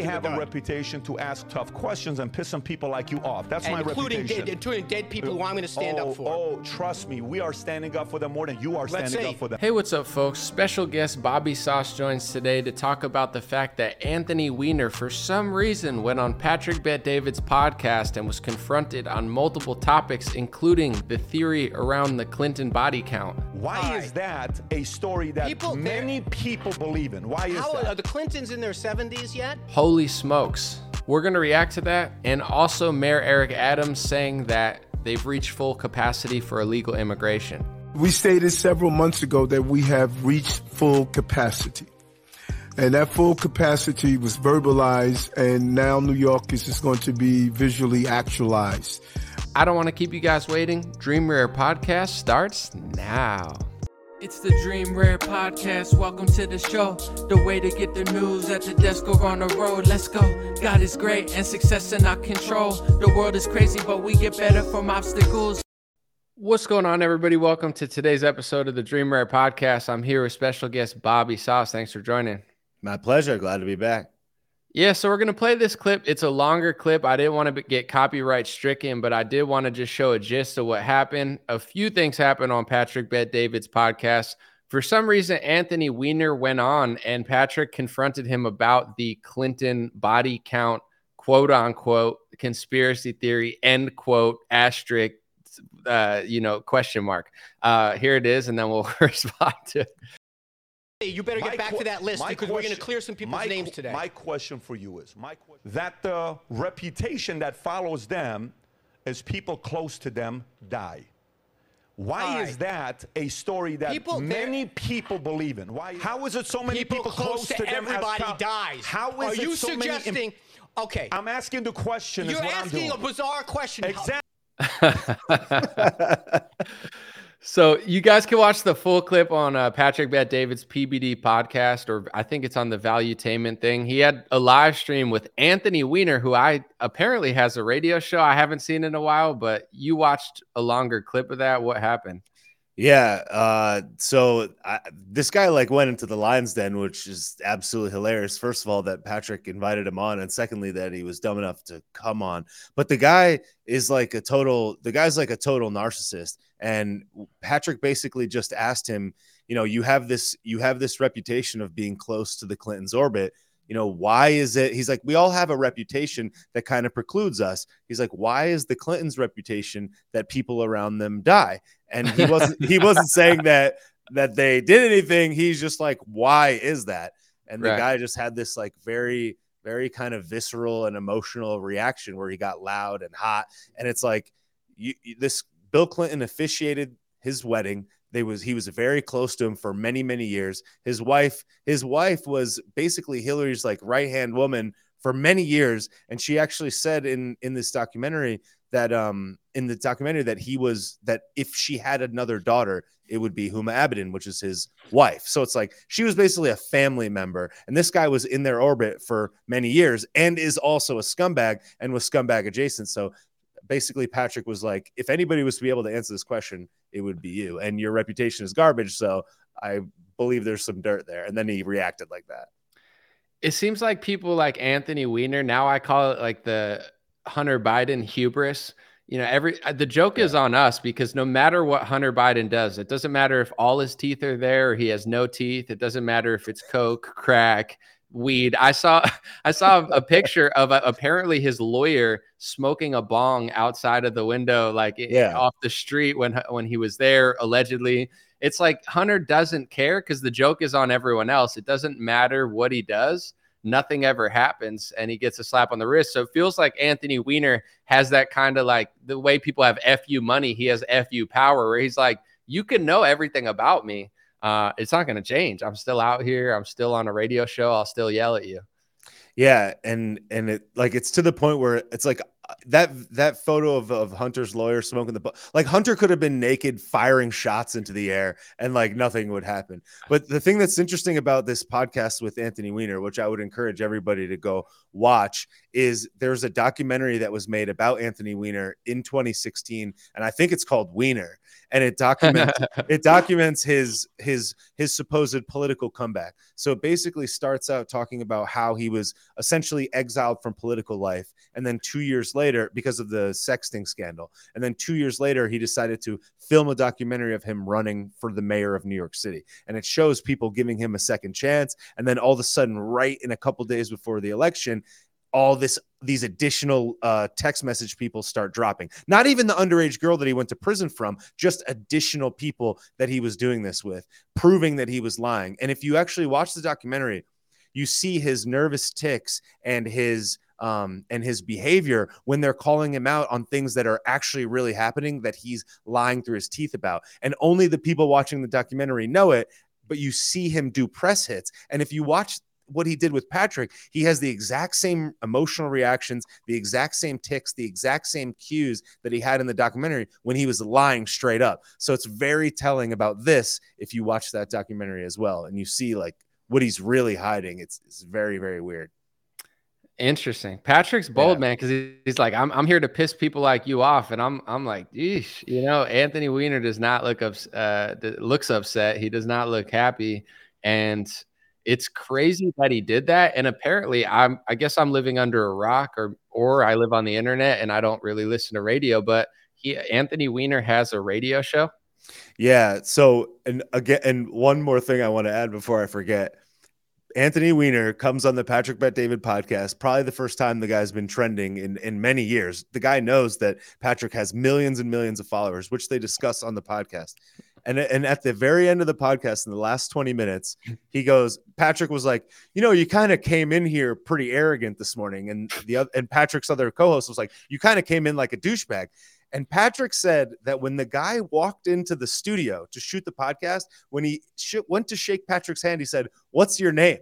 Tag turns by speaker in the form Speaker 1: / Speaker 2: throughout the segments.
Speaker 1: I have a reputation to ask tough questions and piss some people like you off. That's
Speaker 2: and
Speaker 1: my
Speaker 2: including
Speaker 1: reputation.
Speaker 2: Dead, including dead people who I'm going to stand
Speaker 1: oh,
Speaker 2: up for.
Speaker 1: Oh, trust me, we are standing up for them more than you are
Speaker 2: Let's
Speaker 1: standing
Speaker 2: see.
Speaker 1: up for them.
Speaker 3: Hey, what's up, folks? Special guest Bobby Sauce joins today to talk about the fact that Anthony Weiner, for some reason, went on Patrick Bet David's podcast and was confronted on multiple topics, including the theory around the Clinton body count.
Speaker 1: Why
Speaker 2: All
Speaker 1: is that a story that
Speaker 2: People-
Speaker 1: many people believe in? Why is
Speaker 2: How
Speaker 1: that?
Speaker 2: are the Clintons in their 70s yet?
Speaker 3: Holy smokes. We're going to react to that. And also, Mayor Eric Adams saying that they've reached full capacity for illegal immigration.
Speaker 4: We stated several months ago that we have reached full capacity. And that full capacity was verbalized, and now New York is just going to be visually actualized.
Speaker 3: I don't want to keep you guys waiting. Dream Rare Podcast starts now. It's the Dream Rare Podcast. Welcome to the show. The way to get the news at the desk or on the road. Let's go. God is great and success in our control. The world is crazy, but we get better from obstacles. What's going on, everybody? Welcome to today's episode of the Dream Rare Podcast. I'm here with special guest Bobby Sauce. Thanks for joining.
Speaker 5: My pleasure. Glad to be back.
Speaker 3: Yeah, so we're going to play this clip. It's a longer clip. I didn't want to get copyright stricken, but I did want to just show a gist of what happened. A few things happened on Patrick Bet David's podcast. For some reason, Anthony Weiner went on and Patrick confronted him about the Clinton body count, quote unquote, conspiracy theory, end quote, asterisk, uh, you know, question mark. Uh, here it is, and then we'll respond to it.
Speaker 2: Hey, you better get
Speaker 1: My
Speaker 2: back
Speaker 1: que-
Speaker 2: to that list
Speaker 1: my
Speaker 2: because we're going to clear some people's
Speaker 1: my
Speaker 2: names today.
Speaker 1: My question for you is my que- that the reputation that follows them as people close to them die. Why
Speaker 2: All
Speaker 1: is that a story that
Speaker 2: People-
Speaker 1: many people believe in? Why? How is it so many
Speaker 2: people,
Speaker 1: people,
Speaker 2: close to,
Speaker 1: them
Speaker 2: everybody
Speaker 1: pow-
Speaker 2: dies.
Speaker 1: How
Speaker 2: Are
Speaker 1: is
Speaker 2: you
Speaker 1: it so many? im-
Speaker 2: suggesting? okay,
Speaker 1: I'm asking the question.
Speaker 2: you're
Speaker 1: what
Speaker 2: asking a
Speaker 1: I'm doing.
Speaker 2: bizarre question.
Speaker 1: Exactly.
Speaker 3: so you guys can watch the full clip on uh, Patrick Bet David's PBD podcast, or I think it's on the Valuetainment thing. He had a live stream with Anthony Weiner, who I apparently has a radio show. I haven't seen in a while, but you watched a longer clip of that. What happened?
Speaker 5: Yeah. Uh, so I, this guy like went into the Lions Den, which is absolutely hilarious. First of all, that Patrick invited him on, and secondly, that he was dumb enough to come on. But the guy is like a total. The guy's like a total narcissist, and Patrick basically just asked him, you know, you have this, you have this reputation of being close to the Clintons' orbit. You know, why is it? He's like, we all have a reputation that kind of precludes us. He's like, why is the Clintons' reputation that people around them die? and he wasn't he wasn't saying that that they did anything he's just like why is that and the
Speaker 3: Right.
Speaker 5: guy just had this like very very kind of visceral and emotional reaction where he got loud and hot and it's like you, you- this bill clinton officiated his wedding. They was he was very close to him for many many years. His wife his wife was basically hillary's like right hand woman for many years. And she actually said in in this documentary that um in the documentary that he was that if she had another daughter it would be Huma Abedin which is his wife. So it's like she was basically a family member. And this guy was in their orbit for many years and is also a scumbag and was scumbag adjacent. So basically Patrick was like if anybody was to be able to answer this question it would be you and your reputation is garbage so I believe there's some dirt there and then he reacted like that
Speaker 3: It seems like people like Anthony Weiner. Now I call it like the Hunter Biden hubris. You know, every uh, the joke is on us because no matter what Hunter Biden does, it doesn't matter if all his teeth are there or he has no teeth. It doesn't matter if it's coke, crack, weed. I saw I saw a picture of uh apparently his lawyer smoking a bong outside of the window, like
Speaker 5: Yeah.
Speaker 3: off the street when when he was there allegedly. It's like Hunter doesn't care because the joke is on everyone else. It doesn't matter what he does. Nothing ever happens, and he gets a slap on the wrist. So it feels like Anthony Weiner has that kind of like the way people have fu money. He has fu power, where he's like, you can know everything about me. Uh, it's not going to change. I'm still out here. I'm still on a radio show. I'll still yell at you.
Speaker 5: Yeah, and and it like it's to the point where it's like that that photo of, of Hunter's lawyer smoking the like Hunter could have been naked firing shots into the air and like nothing would happen. But the thing that's interesting about this podcast with Anthony Weiner, which I would encourage everybody to go watch, is there's a documentary that was made about Anthony Weiner in 2016, and I think it's called Weiner, and it documents it documents his his his supposed political comeback. So it basically starts out talking about how he was essentially exiled from political life, and then two years later, because of the sexting scandal, and then two years later, he decided to film a documentary of him running for the mayor of New York City, and it shows people giving him a second chance, and then all of a sudden, right in a couple days before the election, all this these additional uh, text message people start dropping. Not even the underage girl that he went to prison from, just additional people that he was doing this with, proving that he was lying. And if you actually watch the documentary, you see his nervous ticks and his um, and his behavior when they're calling him out on things that are actually really happening that he's lying through his teeth about. And only the people watching the documentary know it. But you see him do press hits. And if you watch what he did with Patrick, he has the exact same emotional reactions, the exact same ticks, the exact same cues that he had in the documentary when he was lying straight up. So it's very telling about this if you watch that documentary as well and you see like what he's really hiding. It's, it's very, very weird.
Speaker 3: Interesting. Patrick's bold,
Speaker 5: Yeah.
Speaker 3: man, because he's like, I'm, I'm here to piss people like you off, and I'm I'm like, Eesh. you know, Anthony Weiner does not look up, uh, looks upset. He does not look happy, and it's crazy that he did that. And apparently, I'm I guess I'm living under a rock, or or I live on the internet and I don't really listen to radio. But he Anthony Weiner has a radio show.
Speaker 5: Yeah. So, and again, and one more thing I want to add before I forget. Anthony Weiner comes on the Patrick Bet David podcast. Probably the first time the guy's been trending in, in many years. The guy knows that Patrick has millions and millions of followers, which they discuss on the podcast. And, and at the very end of the podcast, in the last 20 minutes, he goes, Patrick was like, you know, you kind of came in here pretty arrogant this morning. And the other, and Patrick's other co-host was like, you kind of came in like a douchebag. And Patrick said that when the guy walked into the studio to shoot the podcast, when he sh- went to shake Patrick's hand, he said, What's your name?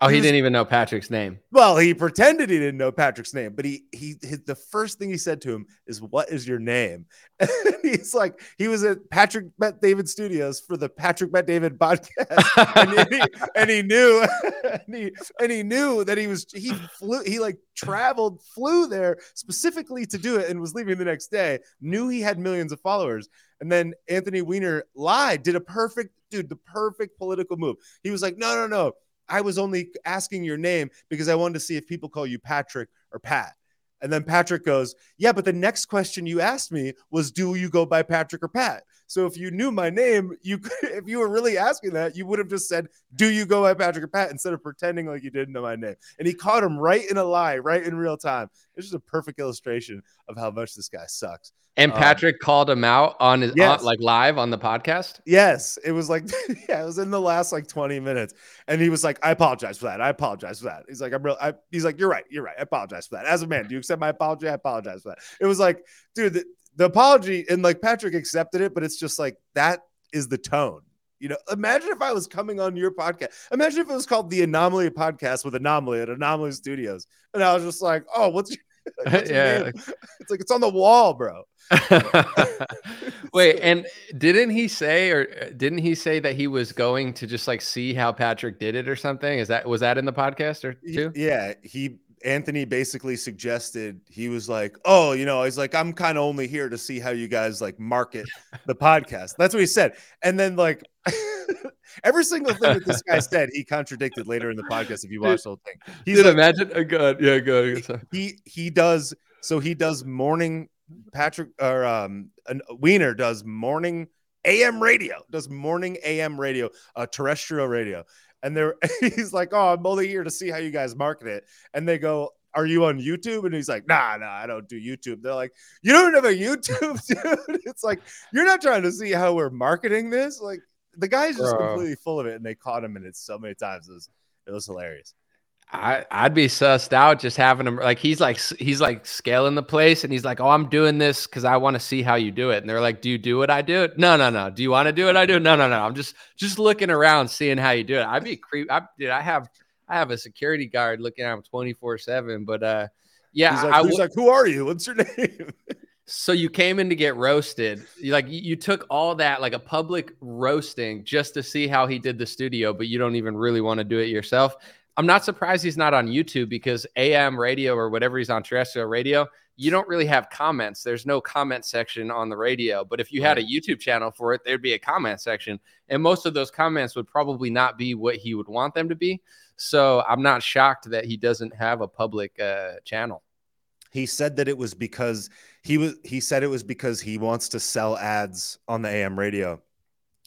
Speaker 3: Oh, he
Speaker 5: He was-
Speaker 3: didn't even know Patrick's name.
Speaker 5: Well, he pretended he didn't know Patrick's name, but he he his, the first thing he said to him is, "What is your name?" And he's like, he was at Patrick Bet David Studios for the Patrick Bet David podcast, and, he, and he knew, and he and he knew that he was he flew he like traveled flew there specifically to do it and was leaving the next day. Knew he had millions of followers, and then Anthony Weiner lied, did a perfect dude, the perfect political move. He was like, "No, no, no." I was only asking your name because I wanted to see if people call you Patrick or Pat. And then Patrick goes, Yeah, but the next question you asked me was, Do you go by Patrick or Pat? So if you knew my name, you could, if you were really asking that, you would have just said, Do you go by Patrick or Pat instead of pretending like you didn't know my name. And he caught him right in a lie, right in real time. It's just a perfect illustration of how much this guy sucks.
Speaker 3: And
Speaker 5: Um,
Speaker 3: Patrick called him out on his
Speaker 5: yes.
Speaker 3: on, like live on the podcast.
Speaker 5: Yes, it was like, yeah, it was in the last like 20 minutes. And he was like, I apologize for that. I apologize for that. He's like, I'm real. I, he's like, You're right. You're right. I apologize for that. As a man, do you accept my apology? I apologize for that. It was like, dude, the, apology, and like Patrick accepted it, but it's just like, that is the tone. You know, imagine if I was coming on your podcast. Imagine if it was called the Anomaly Podcast with Anomaly at Anomaly Studios. And I was just like, Oh, what's your,
Speaker 3: Yeah.
Speaker 5: name? It's like, it's on the wall, bro.
Speaker 3: Wait, and didn't he say or uh, didn't he say that he was going to just like see how Patrick did it or something? Is that was that in the podcast or two?
Speaker 5: Yeah, he Anthony basically suggested he was like, "Oh, you know, he's like, I'm kind of only here to see how you guys like market the podcast." That's what he said, and then like every single thing that this guy said, he contradicted later in the podcast. If you watch the whole thing, he's
Speaker 3: Dude,
Speaker 5: like,
Speaker 3: imagine a good, yeah, good.
Speaker 5: he he does so he does morning Patrick or um Weiner does morning AM radio does morning AM radio uh terrestrial radio and they're he's like oh I'm only here to see how you guys market it. And they go are you on YouTube? And he's like nah nah I don't do YouTube. They're like you don't have a YouTube dude. It's like you're not trying to see how we're marketing this? Like the guy's just
Speaker 3: Bro.
Speaker 5: completely full of it and they caught him in it so many times. It was it was hilarious
Speaker 3: I I'd be sussed out just having him like he's like he's like scaling the place and he's like oh I'm doing this because I want to see how you do it and they're like do you do what I do it no no no do you want to do what I do no no no I'm just just looking around seeing how you do it I'd be creep I dude I have I have a security guard looking at him 24 seven but uh Yeah,
Speaker 5: He's
Speaker 3: I
Speaker 5: like, he's
Speaker 3: w-
Speaker 5: like, who are you? What's your name?
Speaker 3: so you came in to get roasted. You, like you took all that like a public roasting just to see how he did the studio, but you don't even really want to do it yourself. I'm not surprised he's not on YouTube because AM radio or whatever he's on terrestrial radio, you don't really have comments. There's no comment section on the radio. But if you had a YouTube channel for it, there'd be a comment section. And most of those comments would probably not be what he would want them to be. So I'm not shocked that he doesn't have a public uh, channel.
Speaker 5: he said that it was because he was he said it was because he wants to sell ads on the AM radio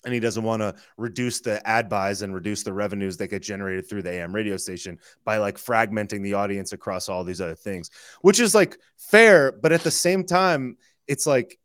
Speaker 5: and he doesn't want to reduce the ad buys and reduce the revenues that get generated through the AM radio station by like fragmenting the audience across all these other things, which is like fair, but at the same time, it's like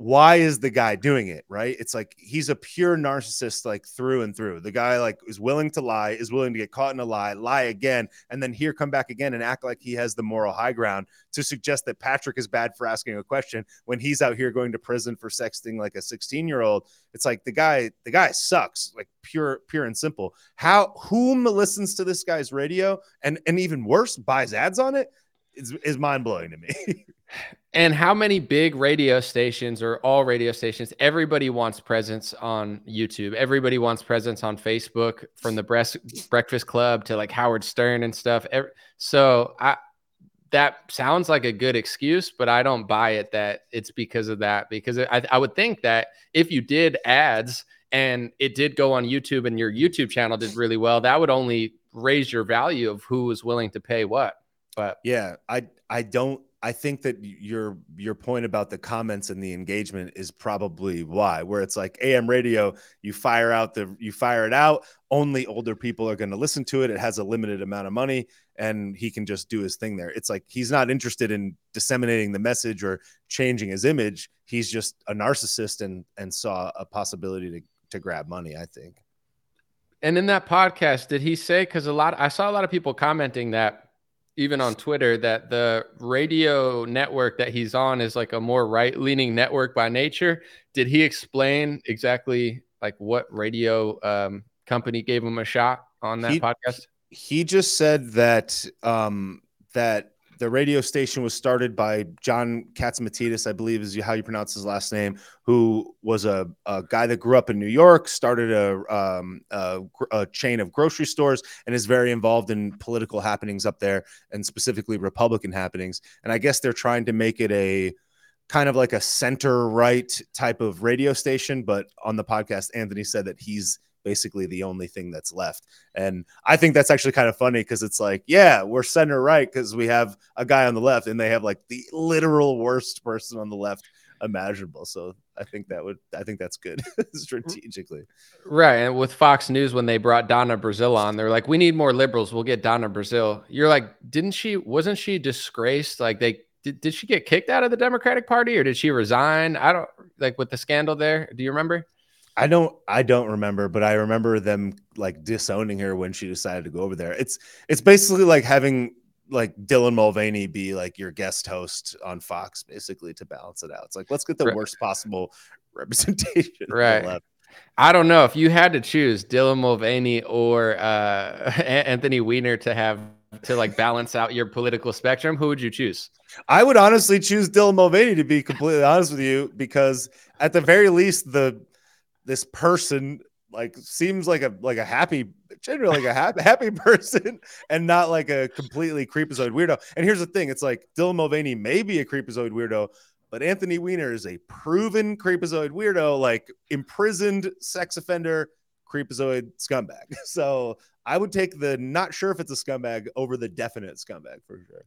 Speaker 5: why is the guy doing it right? It's like he's a pure narcissist like through and through. The guy like is willing to lie is willing to get caught in a lie lie again and then here come back again and act like he has the moral high ground to suggest that patrick is bad for asking a question when he's out here going to prison for sexting like a 16 year old it's like the guy the guy sucks like pure pure and simple. How whom listens to this guy's radio and and even worse buys ads on it? Is, is mind-blowing to me
Speaker 3: And how many big radio stations or all radio stations? Everybody wants presence on YouTube. Everybody wants presence on Facebook, from the Breast Breakfast Club to like Howard Stern and stuff. So I that sounds like a good excuse, but I don't buy it that it's because of that. Because I, I would think that if you did ads and it did go on YouTube and your YouTube channel did really well, that would only raise your value of who was willing to pay what. But
Speaker 5: Yeah, I I don't I think that your your point about the comments and the engagement is probably why where it's like AM radio you fire out the you fire it out only older people are going to listen to it it has a limited amount of money and he can just do his thing there it's like he's not interested in disseminating the message or changing his image he's just a narcissist and and saw a possibility to to grab money I think
Speaker 3: And in that podcast, did he say? Because a lot, I saw a lot of people commenting that, even on Twitter, that the radio network that he's on is like a more right-leaning network by nature. Did he explain exactly like what radio um, company gave him a shot on that
Speaker 5: He-
Speaker 3: podcast?
Speaker 5: he just said that um that the radio station was started by John Catsimatidis, I believe is how you pronounce his last name, who was a, a guy that grew up in New York, started a, um, a, a chain of grocery stores, and is very involved in political happenings up there, and specifically Republican happenings. And I guess they're trying to make it a kind of like a center right type of radio station. But on the podcast, Anthony said that he's basically the only thing that's left. And I think that's actually kind of funny because it's like, yeah, we're center right because we have a guy on the left and they have like the literal worst person on the left imaginable. So I think that would, I think that's good strategically.
Speaker 3: Right. And with Fox News, when they brought Donna Brazile on, they're like, we need more liberals. We'll get Donna Brazile. You're like, didn't she, wasn't she disgraced? Like, they, did, did she get kicked out of the Democratic Party or did she resign? I don't like with the scandal there. Do you remember?
Speaker 5: I don't, I don't remember, but I remember them like disowning her when she decided to go over there. It's, it's basically like having like Dylan Mulvaney be like your guest host on Fox, basically to balance it out. It's like let's get the
Speaker 3: Right.
Speaker 5: worst possible representation.
Speaker 3: Right. I don't know if you had to choose Dylan Mulvaney or uh, Anthony Weiner to have to like balance out your political spectrum. Who would you choose?
Speaker 5: I would honestly choose Dylan Mulvaney to be completely honest with you, because at the very least, the this person like seems like a like a happy, generally like a happy happy person, and not like a completely creepazoid weirdo. And here's the thing: it's like Dylan Mulvaney may be a creepazoid weirdo, but Anthony Weiner is a proven creepazoid weirdo, like imprisoned sex offender, creepazoid scumbag. So I would take the not sure if it's a scumbag over the definite scumbag for sure.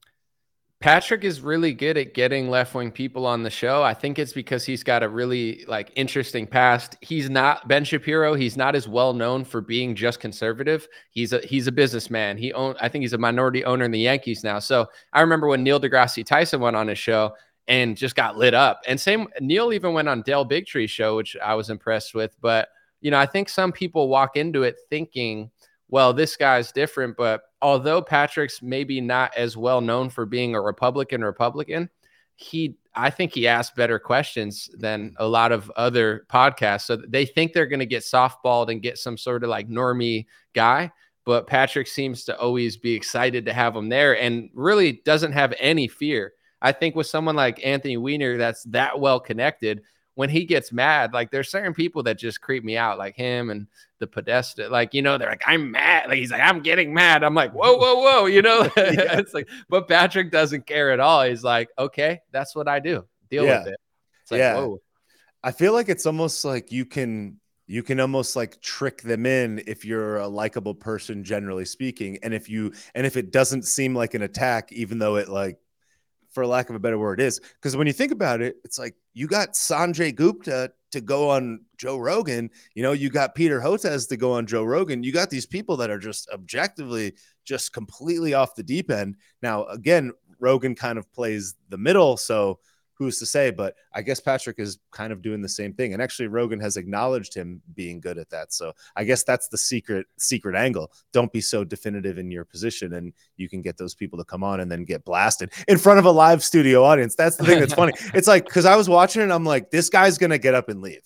Speaker 3: Patrick is really good at getting left wing people on the show. I think it's because he's got a really like interesting past. He's not Ben Shapiro. He's not as well known for being just conservative. He's a he's a businessman. He own I think he's a minority owner in the Yankees now. So I remember when Neil deGrasse Tyson went on his show and just got lit up. And same Neil even went on Del Bigtree's show, which I was impressed with. But you know, I think some people walk into it thinking, well, this guy's different. But although Patrick's maybe not as well known for being a Republican Republican, he I think he asked better questions than a lot of other podcasts. So they think they're going to get softballed and get some sort of like normie guy. but Patrick seems to always be excited to have him there and really doesn't have any fear. I think with someone like Anthony Weiner that's that well connected, when he gets mad, like there's certain people that just creep me out, like him and the Podesta. Like, you know, they're like, I'm mad. Like he's like, I'm getting mad. I'm like, whoa, whoa, whoa, you know?
Speaker 5: Yeah.
Speaker 3: it's like, but Patrick doesn't care at all. He's like, okay, that's what I do. Deal
Speaker 5: Yeah.
Speaker 3: with it. It's like,
Speaker 5: Yeah.
Speaker 3: whoa.
Speaker 5: I feel like it's almost like you can you can almost like trick them in if you're a likable person generally speaking and if you and if it doesn't seem like an attack even though it like for lack of a better word is. Because when you think about it it's like you got Sanjay Gupta to go on Joe Rogan you know you got Peter Hotez to go on Joe Rogan you got these people that are just objectively just completely off the deep end. Now again Rogan kind of plays the middle so who's to say? But I guess Patrick is kind of doing the same thing. And actually, Rogan has acknowledged him being good at that. So I guess that's the secret secret angle. Don't be so definitive in your position, and you can get those people to come on and then get blasted in front of a live studio audience. That's the thing that's funny. It's like because I was watching it, and I'm like, this guy's gonna get up and leave.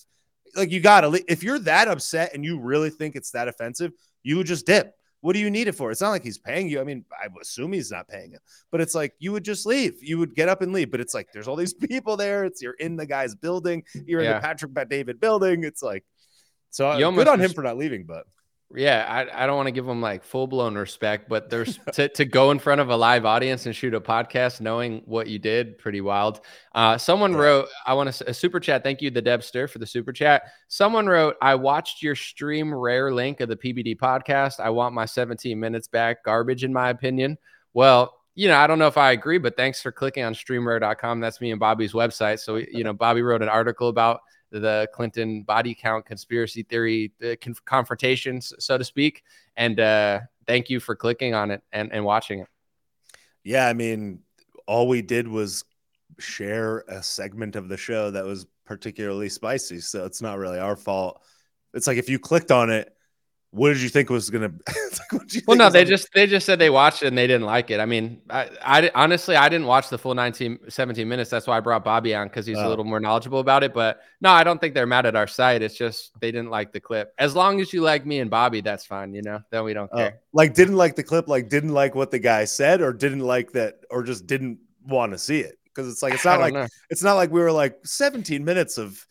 Speaker 5: Like you gotta leave. if you're that upset and you really think it's that offensive, you just dip. What do you need it for? It's not like he's paying you. I mean, I assume he's not paying him, but it's like you would just leave. You would get up and leave. But it's like there's all these people there. It's you're in the guy's building. You're in the Patrick David building. It's like so.
Speaker 3: Uh, you
Speaker 5: good on him for not leaving, but
Speaker 3: Yeah, I, I don't want to give them like full blown respect, but there's to, to go in front of a live audience and shoot a podcast knowing what you did, pretty wild. Uh, someone
Speaker 5: Yeah.
Speaker 3: wrote, I want to a super chat. Thank you, the Debster, for the super chat. Someone wrote, I watched your Dream Rare link of the PBD podcast. I want my 17 minutes back. Garbage, in my opinion. Well, you know, I don't know if I agree, but thanks for clicking on streamrare.com. That's me and Bobby's website. So, you know, Bobby wrote an article about the Clinton body count conspiracy theory con- confrontations, so to speak. And uh, thank you for clicking on it and, and watching it.
Speaker 5: yeah, I mean, all we did was share a segment of the show that was particularly spicy. So it's not really our fault. It's like if you clicked on it, what did you think was gonna? like, what did you
Speaker 3: Well, no, they
Speaker 5: gonna-
Speaker 3: just they just said they watched it and they didn't like it. I mean, I, I honestly I didn't watch the full 19 17 minutes. That's why I brought Bobby on because he's a
Speaker 5: Oh.
Speaker 3: little more knowledgeable about it. But no, I don't think they're mad at our site. It's just they didn't like the clip. As long as you like me and Bobby, that's fine. You know, then we don't
Speaker 5: Oh,
Speaker 3: care.
Speaker 5: like didn't like the clip, like didn't like what the guy said, or didn't like that, or just didn't want to see it. Because it's like it's not like
Speaker 3: know.
Speaker 5: it's not like we were like 17 minutes of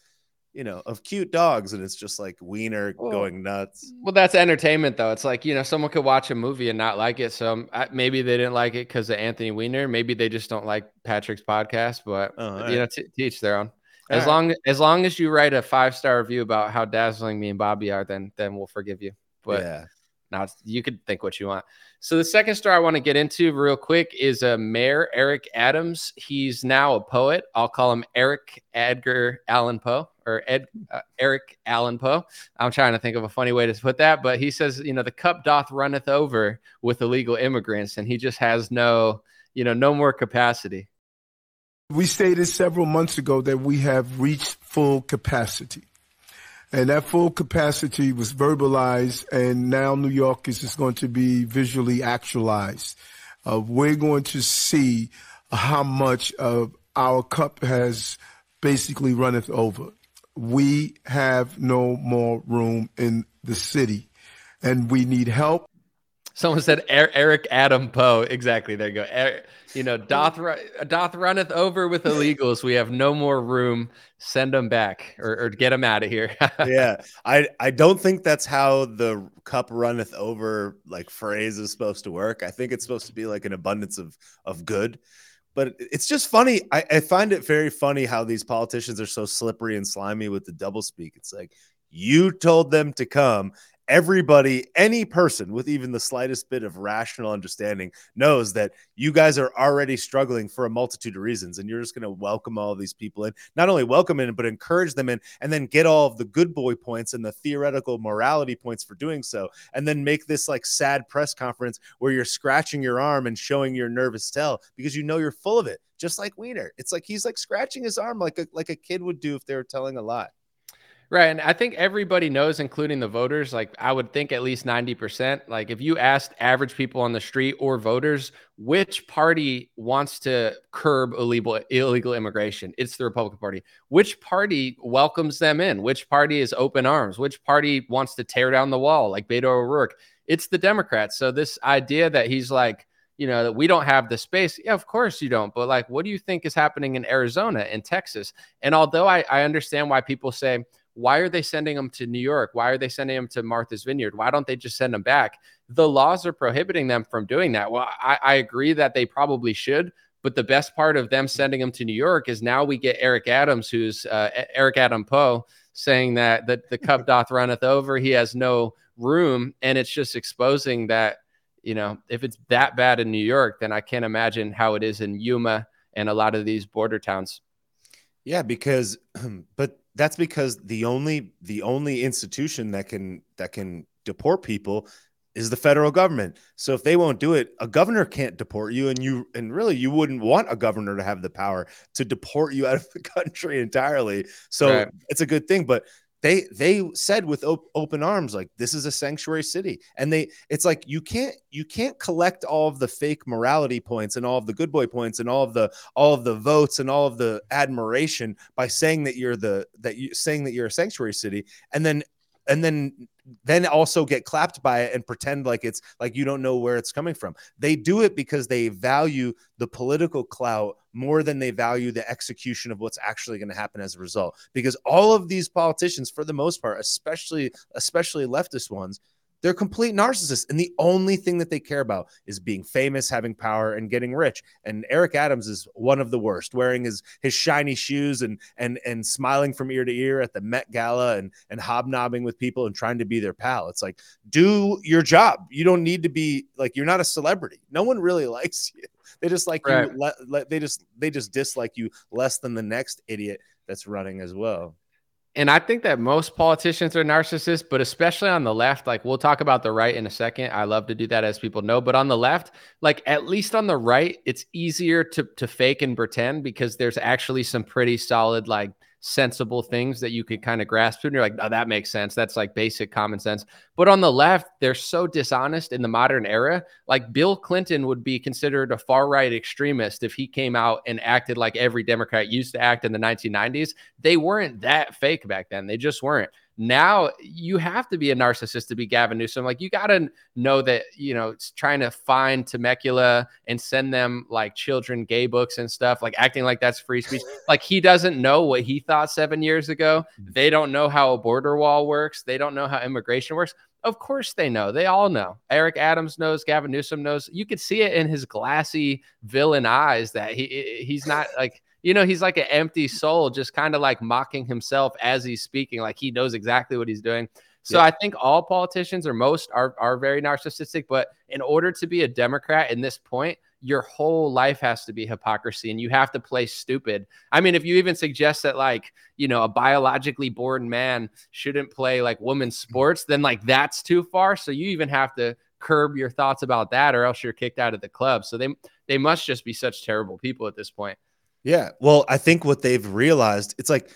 Speaker 5: you know of cute dogs, and it's just like Wiener
Speaker 3: Well,
Speaker 5: going nuts.
Speaker 3: Well, that's entertainment, though. It's like you know, someone could watch a movie and not like it. So um, I, maybe they didn't like it because of Anthony Weiner. Maybe they just don't like Patrick's podcast. But
Speaker 5: Oh,
Speaker 3: you know, t- teach their own.
Speaker 5: All
Speaker 3: As
Speaker 5: right.
Speaker 3: long as long as you write a five star review about how dazzling me and Bobby are, then then we'll forgive you. But
Speaker 5: yeah,
Speaker 3: now you could think what you want. So the second star I want to get into real quick is uh, Mayor Eric Adams. He's now a poet. I'll call him Eric Edgar Allan Poe or Ed uh, Eric Allan Poe. I'm trying to think of a funny way to put that, but he says, you know, the cup doth runneth over with illegal immigrants, and he just has no, you know, no more capacity.
Speaker 4: We stated several months ago that we have reached full capacity. And that full capacity was verbalized, and now New York is just going to be visually actualized. Uh, we're going to see how much of our cup has basically runneth over. We have no more room in the city, and we need help.
Speaker 3: Someone said Er- Eric Adam Poe. Exactly. There you go. You know, doth, doth runneth over with illegals. We have no more room. Send them back or, or get them out of here.
Speaker 5: yeah. I I don't think that's how the cup runneth over like phrase is supposed to work. I think it's supposed to be like an abundance of of good. But it's just funny. I, I find it very funny how these politicians are so slippery and slimy with the doublespeak. It's like you told them to come. Everybody, any person with even the slightest bit of rational understanding knows that you guys are already struggling for a multitude of reasons, and you're just going to welcome all these people in. Not only welcome in, but encourage them in, and then get all of the good boy points and the theoretical morality points for doing so, and then make this like sad press conference where you're scratching your arm and showing your nervous tell because you know you're full of it, just like Weiner. It's like he's like scratching his arm like a like a kid would do if they were telling a lie.
Speaker 3: Right. And I think everybody knows, including the voters, like I would think at least 90%. Like if you asked average people on the street or voters, which party wants to curb illegal illegal immigration? It's the Republican Party. Which party welcomes them in? Which party is open arms? Which party wants to tear down the wall like Beto O'Rourke? it's the Democrats. So this idea that he's like, you know, that we don't have the space. Yeah, of course you don't. But like, what do you think is happening in Arizona and Texas? And although I, I understand why people say, why are they sending them to New York? Why are they sending them to Martha's Vineyard? Why don't they just send them back? The laws are prohibiting them from doing that. Well, I, I agree that they probably should. But the best part of them sending them to New York is now we get Eric Adams, who's uh, Eric Adam Poe, saying that, that the cup doth runneth over. He has no room. And it's just exposing that you know, if it's that bad in New York, then I can't imagine how it is in Yuma and a lot of these border towns.
Speaker 5: Yeah, because but that's because the only the only institution that can that can deport people is the federal government. So if they won't do it, a governor can't deport you and you and really you wouldn't want a governor to have the power to deport you out of the country entirely. So right. it's a good thing, but they they said with op- open arms like this is a sanctuary city. And they it's like you can't you can't collect all of the fake morality points and all of the good boy points and all of the all of the votes and all of the admiration by saying that you're the that you saying that you're a sanctuary city. And then and then then also get clapped by it and pretend like it's like you don't know where it's coming from. They do it because they value the political clout more than they value the execution of what's actually going to happen as a result. Because all of these politicians, for the most part, especially especially leftist ones, they're complete narcissists. And the only thing that they care about is being famous, having power, and getting rich. And Eric Adams is one of the worst, wearing his his shiny shoes and and and smiling from ear to ear at the Met Gala and and hobnobbing with people and trying to be their pal. It's like, do your job. You don't need to be like you're not a celebrity. No one really likes you. They just like right. you. Le, le, they just they just dislike you less than the next idiot that's running as well
Speaker 3: and I think that most politicians are narcissists, but especially on the left, like we'll talk about the right in a second. I love to do that as people know, but on the left, like at least on the right, it's easier to to fake and pretend because there's actually some pretty solid like sensible things that you could kind of grasp and you're like oh that makes sense. That's like basic common sense. But on the left they're so dishonest in the modern era. Like bill clinton would be considered a far right extremist if he came out and acted like every democrat used to act in the 1990s they weren't that fake back then. They just weren't now you have to be a narcissist to be Gavin Newsom. Like you got to know that, you know, it's trying to find Temecula and send them like children gay books and stuff, like acting like that's free speech. like he doesn't know what he thought seven years ago. Mm. They don't know how a border wall works. They don't know how immigration works. Of course they know. They all know. Eric Adams knows. Gavin Newsom knows. You could see it in his glassy villain eyes that he he's not like you know, he's like an empty soul, just kind of like mocking himself as he's speaking, like he knows exactly what he's doing. So yeah. I think all politicians or most are are very narcissistic, but in order to be a Democrat in this point, your whole life has to be hypocrisy and you have to play stupid. I mean, if you even suggest that like, you know, a biologically born man shouldn't play like women's sports, then like that's too far. So you even have to curb your thoughts about that or else you're kicked out of the club. So they they must just be such terrible people at this point.
Speaker 5: Yeah. Well, I think what they've realized, it's like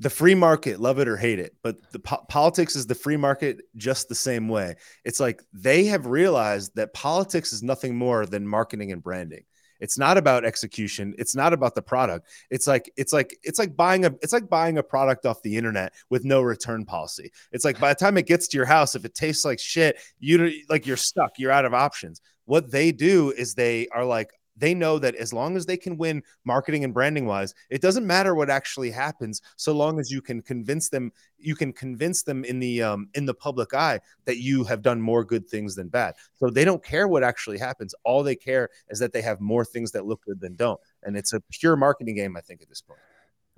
Speaker 5: the free market, love it or hate it, but the po- politics is the free market just the same way. It's like they have realized that politics is nothing more than marketing and branding. It's not about execution. It's not about the product. It's like it's like it's like buying a it's like buying a product off the internet with no return policy. It's like by the time it gets to your house, if it tastes like shit, you like you're stuck. You're out of options. What they do is they are like, they know that as long as they can win marketing and branding wise, it doesn't matter what actually happens, so long as you can convince them, you can convince them in the um, in the public eye that you have done more good things than bad. So they don't care what actually happens. All they care is that they have more things that look good than don't, and it's a pure marketing game. I think at this point.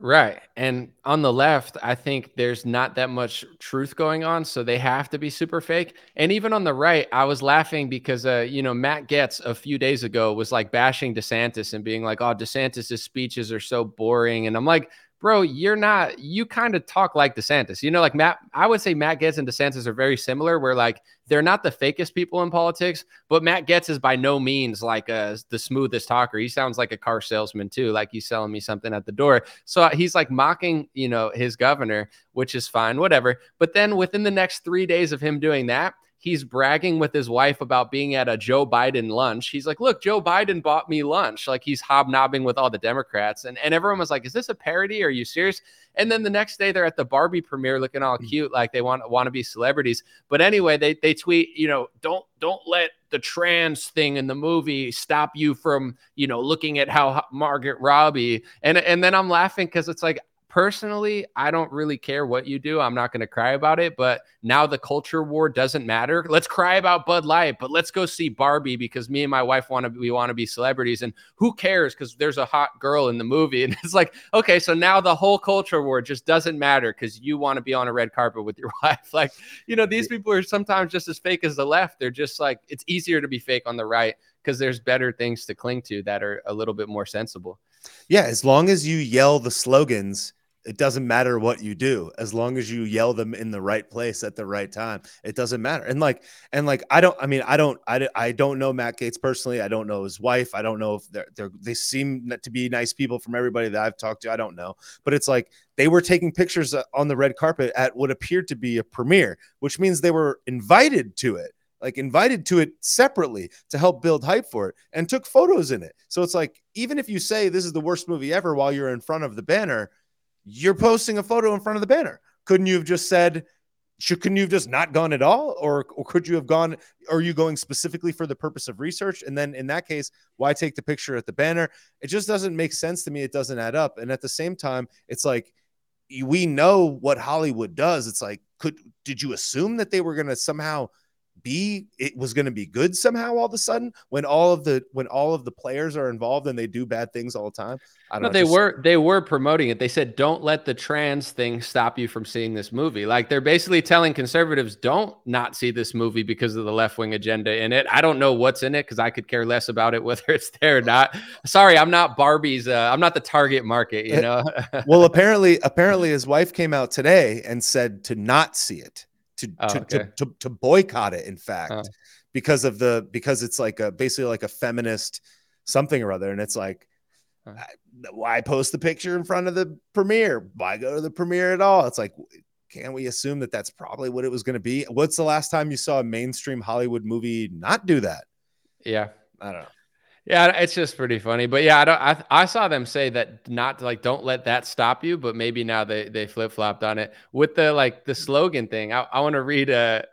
Speaker 3: Right. And on the left, I think there's not that much truth going on. So they have to be super fake. And even on the right, I was laughing because, uh, you know, Matt Gaetz a few days ago was like bashing DeSantis and being like, oh, DeSantis's speeches are so boring. And I'm like, bro, you're not, you kind of talk like DeSantis. You know, like Matt, I would say Matt Gaetz and DeSantis are very similar, where like they're not the fakest people in politics, but Matt Gaetz is by no means like a, the smoothest talker. He sounds like a car salesman too, like he's selling me something at the door. So uh, he's like mocking, you know, his governor, which is fine, whatever. But then within the next three days of him doing that, he's bragging with his wife about being at a Joe Biden lunch. He's like, "Look, Joe Biden bought me lunch." Like he's hobnobbing with all the Democrats, and and everyone was like, "Is this a parody? Are you serious?" And then the next day they're at the Barbie premiere looking all hmm. cute, like they want want to be celebrities. But anyway, they they tweet, you know, don't don't let the trans thing in the movie stop you from you know looking at how Margaret Robbie and and then I'm laughing because it's like personally, I don't really care what you do. I'm not going to cry about it. But now the culture war doesn't matter. Let's cry about Bud Light, but let's go see Barbie because me and my wife want to. We want to be celebrities, and who cares? Because there's a hot girl in the movie, and it's like, okay, so now the whole culture war just doesn't matter because you want to be on a red carpet with your wife. Like, you know, these people are sometimes just as fake as the left. They're just like it's easier to be fake on the right because there's better things to cling to that are a little bit more sensible.
Speaker 5: Yeah, as long as you yell the slogans it doesn't matter what you do as long as you yell them in the right place at the right time it doesn't matter. And like and like i don't i mean i don't i, I don't know matt Gaetz personally i don't know his wife i don't know if they're, they're they seem to be nice people from everybody that i've talked to i don't know. But it's like they were taking pictures uh, on the red carpet at what appeared to be a premiere which means they were invited to it like invited to it separately to help build hype for it and took photos in it. So it's like even if you say this is the worst movie ever while you're in front of the banner you're posting a photo in front of the banner. Couldn't you have just said, should, couldn't you have just not gone at all? Or, or could you have gone, are you going specifically for the purpose of research? And then in that case, why take the picture at the banner? It just doesn't make sense to me. It doesn't add up. And at the same time, it's like, we know what Hollywood does. It's like, could, did you assume that they were going to somehow be it was going to be good somehow all of a sudden when all of the when all of the players are involved and they do bad things all the time?
Speaker 3: I don't no, know they just, were they were promoting it. They said don't let the trans thing stop you from seeing this movie. Like they're basically telling conservatives don't not see this movie because of the left-wing agenda in it. I don't know what's in it because i could care less about it whether it's there or not. Sorry i'm not barbie's uh, i'm not the target market you know?
Speaker 5: well apparently apparently his wife came out today and said to not see it to oh, to, okay. to, to, to boycott it in fact oh. because of the because it's like a basically like a feminist something or other and it's like oh. why post the picture in front of the premiere why go to the premiere at all it's like can we assume that that's probably what it was going to be what's the last time you saw a mainstream hollywood movie not do that
Speaker 3: yeah
Speaker 5: i don't know
Speaker 3: yeah, it's just pretty funny. But yeah, I don't I, I saw them say that not like don't let that stop you, but maybe now they they flip-flopped on it. With the like the slogan thing, I, I want to read a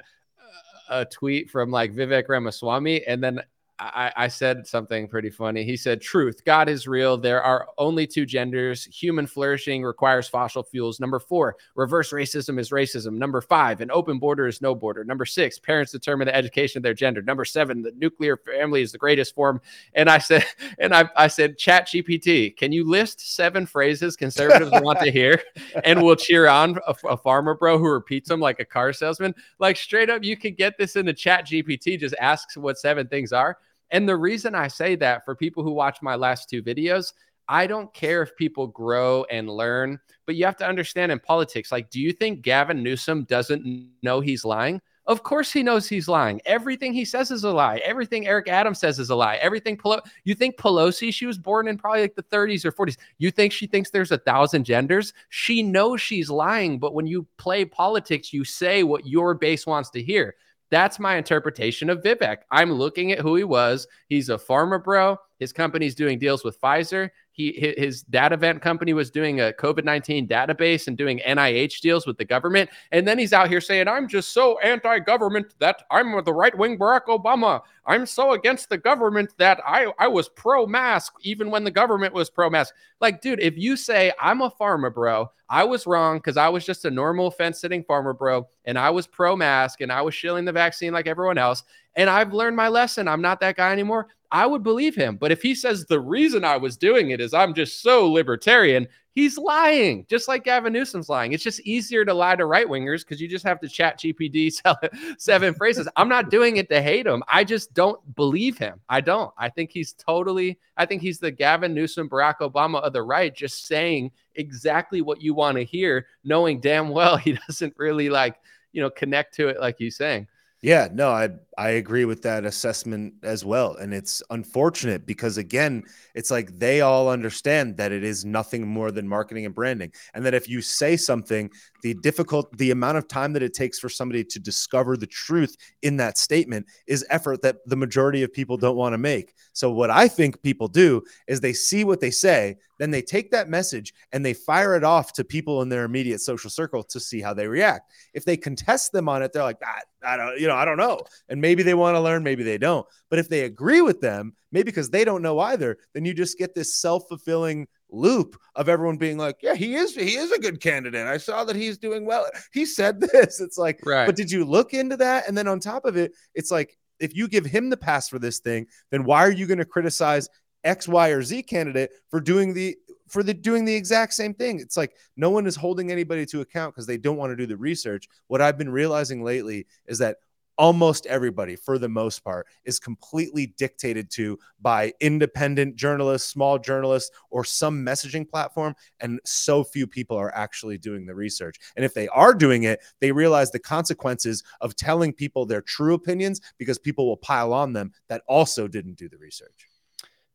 Speaker 3: a tweet from like Vivek Ramaswamy and then I, I, said something pretty funny. He said, Truth, God is real. There are only two genders. Human flourishing requires fossil fuels. Number four, reverse racism is racism. Number five, an open border is no border. Number six, parents determine the education of their gender. Number seven, the nuclear family is the greatest form. And I said, and I, I said, Chat GPT, can you list seven phrases conservatives want to hear and we'll cheer on a, a pharma bro who repeats them like a car salesman? Like straight up, you could get this into Chat GPT, just asks what seven things are and the reason I say that for people who watch my last two videos, I don't care if people grow and learn, but you have to understand in politics, like, do you think Gavin Newsom doesn't know he's lying? Of course he knows he's lying. Everything he says is a lie. Everything Eric Adams says is a lie. Everything Pelo- you think Pelosi, she was born in probably like the 30s or 40s. You think she thinks there's a thousand genders? She knows she's lying, but when you play politics, you say what your base wants to hear. That's my interpretation of Vivek. I'm looking at who he was. He's a pharma bro. His company's doing deals with Pfizer. He his event company was doing a COVID nineteen database and doing NIH deals with the government, and then he's out here saying, "I'm just so anti-government that I'm the right-wing Barack Obama. I'm so against the government that I I was pro-mask even when the government was pro-mask." Like, dude, if you say I'm a pharma bro, I was wrong because I was just a normal fence-sitting pharma bro, and I was pro-mask and I was shilling the vaccine like everyone else, and I've learned my lesson. I'm not that guy anymore. I would believe him. But if he says the reason I was doing it is I'm just so libertarian, he's lying, just like Gavin Newsom's lying. It's just easier to lie to right wingers because you just have to chat GPT seven phrases. I'm not doing it to hate him. I just don't believe him. I don't. I think he's totally, I think he's the Gavin Newsom, Barack Obama of the right, just saying exactly what you want to hear, knowing damn well he doesn't really like, you know, connect to it like he's saying.
Speaker 5: Yeah, no, I I agree with that assessment as well. And it's unfortunate because, again, it's like they all understand that it is nothing more than marketing and branding. And that if you say something, the difficult, the amount of time that it takes for somebody to discover the truth in that statement is effort that the majority of people don't want to make. So, what I think people do is they see what they say, then they take that message and they fire it off to people in their immediate social circle to see how they react. If they contest them on it, they're like, ah, I don't, you know, I don't know. And maybe they want to learn, maybe they don't. But if they agree with them, maybe because they don't know either, then you just get this self fulfilling loop of everyone being like, yeah, he is, he is a good candidate. I saw that he's doing well. He said this. It's like,
Speaker 3: Right.
Speaker 5: but did you look into that? And then on top of it, it's like, if you give him the pass for this thing, then why are you going to criticize X, Y, or Z candidate for doing the for the doing the exact same thing? It's like no one is holding anybody to account because they don't want to do the research. What I've been realizing lately is that almost everybody, for the most part, is completely dictated to by independent journalists, small journalists, or some messaging platform. And so few people are actually doing the research. And if they are doing it, they realize the consequences of telling people their true opinions because people will pile on them that also didn't do the research.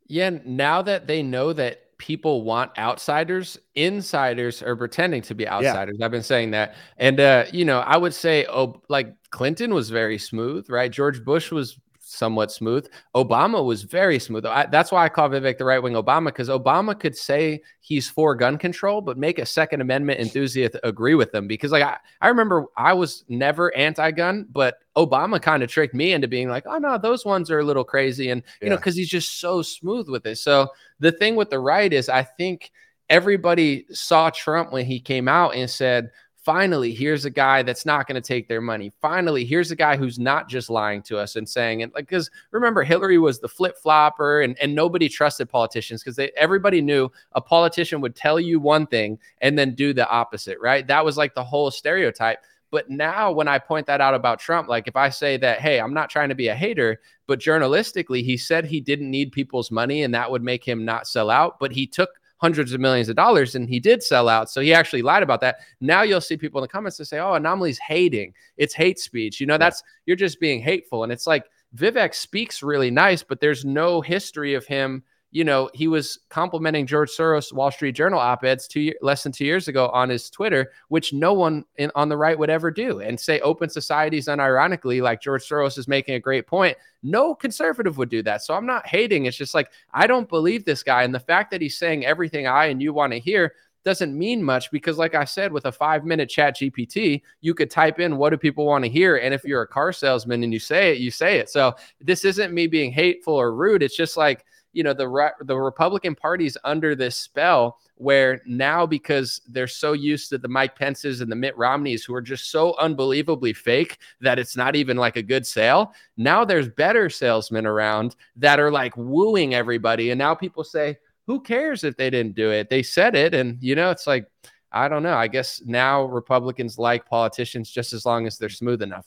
Speaker 3: Yeah, now that they know that people want outsiders, insiders are pretending to be outsiders. I've been saying that. And uh, you know, I would say oh like Clinton was very smooth, right? George Bush was somewhat smooth. Obama was very smooth. I, that's why I call Vivek the right wing Obama because Obama could say he's for gun control, but make a Second Amendment enthusiast agree with them. Because like I, I remember I was never anti-gun, but Obama kind of tricked me into being like, oh no, those ones are a little crazy, and you know because he's just so smooth with it. So the thing with the right is, I think everybody saw Trump when he came out and said finally here's a guy that's not going to take their money. Finally here's a guy who's not just lying to us and saying it like because remember hillary was the flip-flopper and, and nobody trusted politicians because everybody knew a politician would tell you one thing and then do the opposite right? That was like the whole stereotype. But now when i point that out about trump like if i say that hey i'm not trying to be a hater but journalistically he said he didn't need people's money and that would make him not sell out but he took hundreds of millions of dollars and he did sell out. So he actually lied about that. Now you'll see people in the comments that say, oh, Anomaly's hating. It's hate speech. You know, that's you're just being hateful. And it's like Vivek speaks really nice, but there's no history of him. You know, he was complimenting George Soros Wall Street Journal op-eds two less than two years ago on his Twitter, which no one in, on the right would ever do, and say open societies unironically, like George Soros is making a great point. No conservative would do that. So I'm not hating. It's just like I don't believe this guy, and the fact that he's saying everything I and you want to hear doesn't mean much because like i said with a five minute chat gpt you could type in what do people want to hear and if you're a car salesman and you say it you say it so this isn't me being hateful or rude it's just like you know the the republican party's under this spell where now because they're so used to the mike pences and the mitt romneys who are just so unbelievably fake that it's not even like a good sale now there's better salesmen around that are like wooing everybody and now people say who cares if they didn't do it? They said it. And, you know, it's like, I don't know. I guess now Republicans like politicians just as long as they're smooth enough.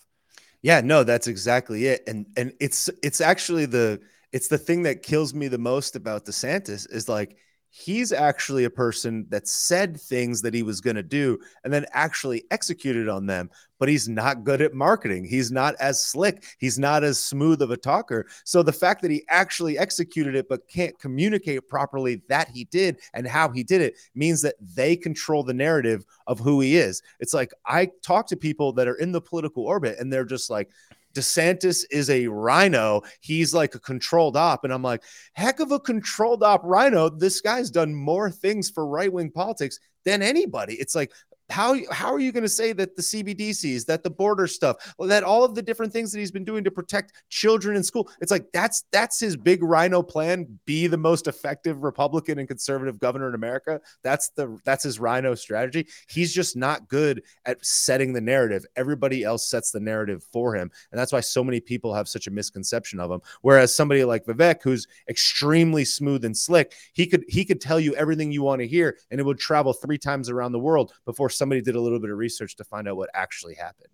Speaker 5: Yeah, no, that's exactly it. And and it's it's actually the it's the thing that kills me the most about DeSantis is like he's actually a person that said things that he was going to do and then actually executed on them but he's not good at marketing. He's not as slick. He's not as smooth of a talker. So the fact that he actually executed it but can't communicate properly that he did and how he did it means that they control the narrative of who he is. It's like i talk to people that are in the political orbit and they're just like DeSantis is a rhino. He's like a controlled op. And I'm like, heck of a controlled op rhino. This guy's done more things for right wing politics than anybody. It's like, how, how are you going to say that the CBDCs, that the border stuff, that all of the different things that he's been doing to protect children in school? It's like that's that's his big rhino plan. Be the most effective Republican and conservative governor in America. That's the that's his rhino strategy. He's just not good at setting the narrative. Everybody else sets the narrative for him, and that's why so many people have such a misconception of him. Whereas somebody like Vivek, who's extremely smooth and slick, he could he could tell you everything you want to hear, and it would travel three times around the world before somebody did a little bit of research to find out what actually happened.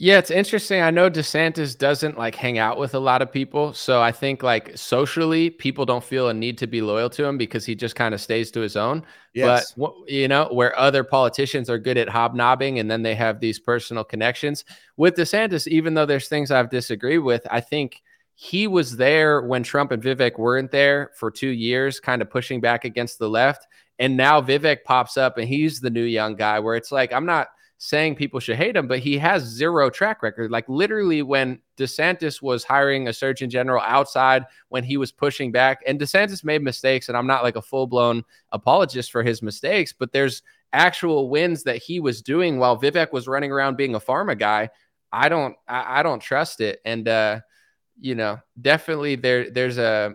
Speaker 3: Yeah, it's interesting. I know DeSantis doesn't like hang out with a lot of people. So I think like socially, people don't feel a need to be loyal to him because he just kind of stays to his own.
Speaker 5: Yes.
Speaker 3: But, you know, where other politicians are good at hobnobbing and then they have these personal connections. With DeSantis, even though there's things I've disagreed with, I think he was there when Trump and Vivek weren't there for two years, kind of pushing back against the left. And now Vivek pops up and he's the new young guy where it's like, I'm not saying people should hate him, but he has zero track record. Like literally, when DeSantis was hiring a surgeon general outside, when he was pushing back, and DeSantis made mistakes, and I'm not like a full blown apologist for his mistakes, but there's actual wins that he was doing while Vivek was running around being a pharma guy. I don't, I, I don't trust it, and uh, you know, definitely there, there's a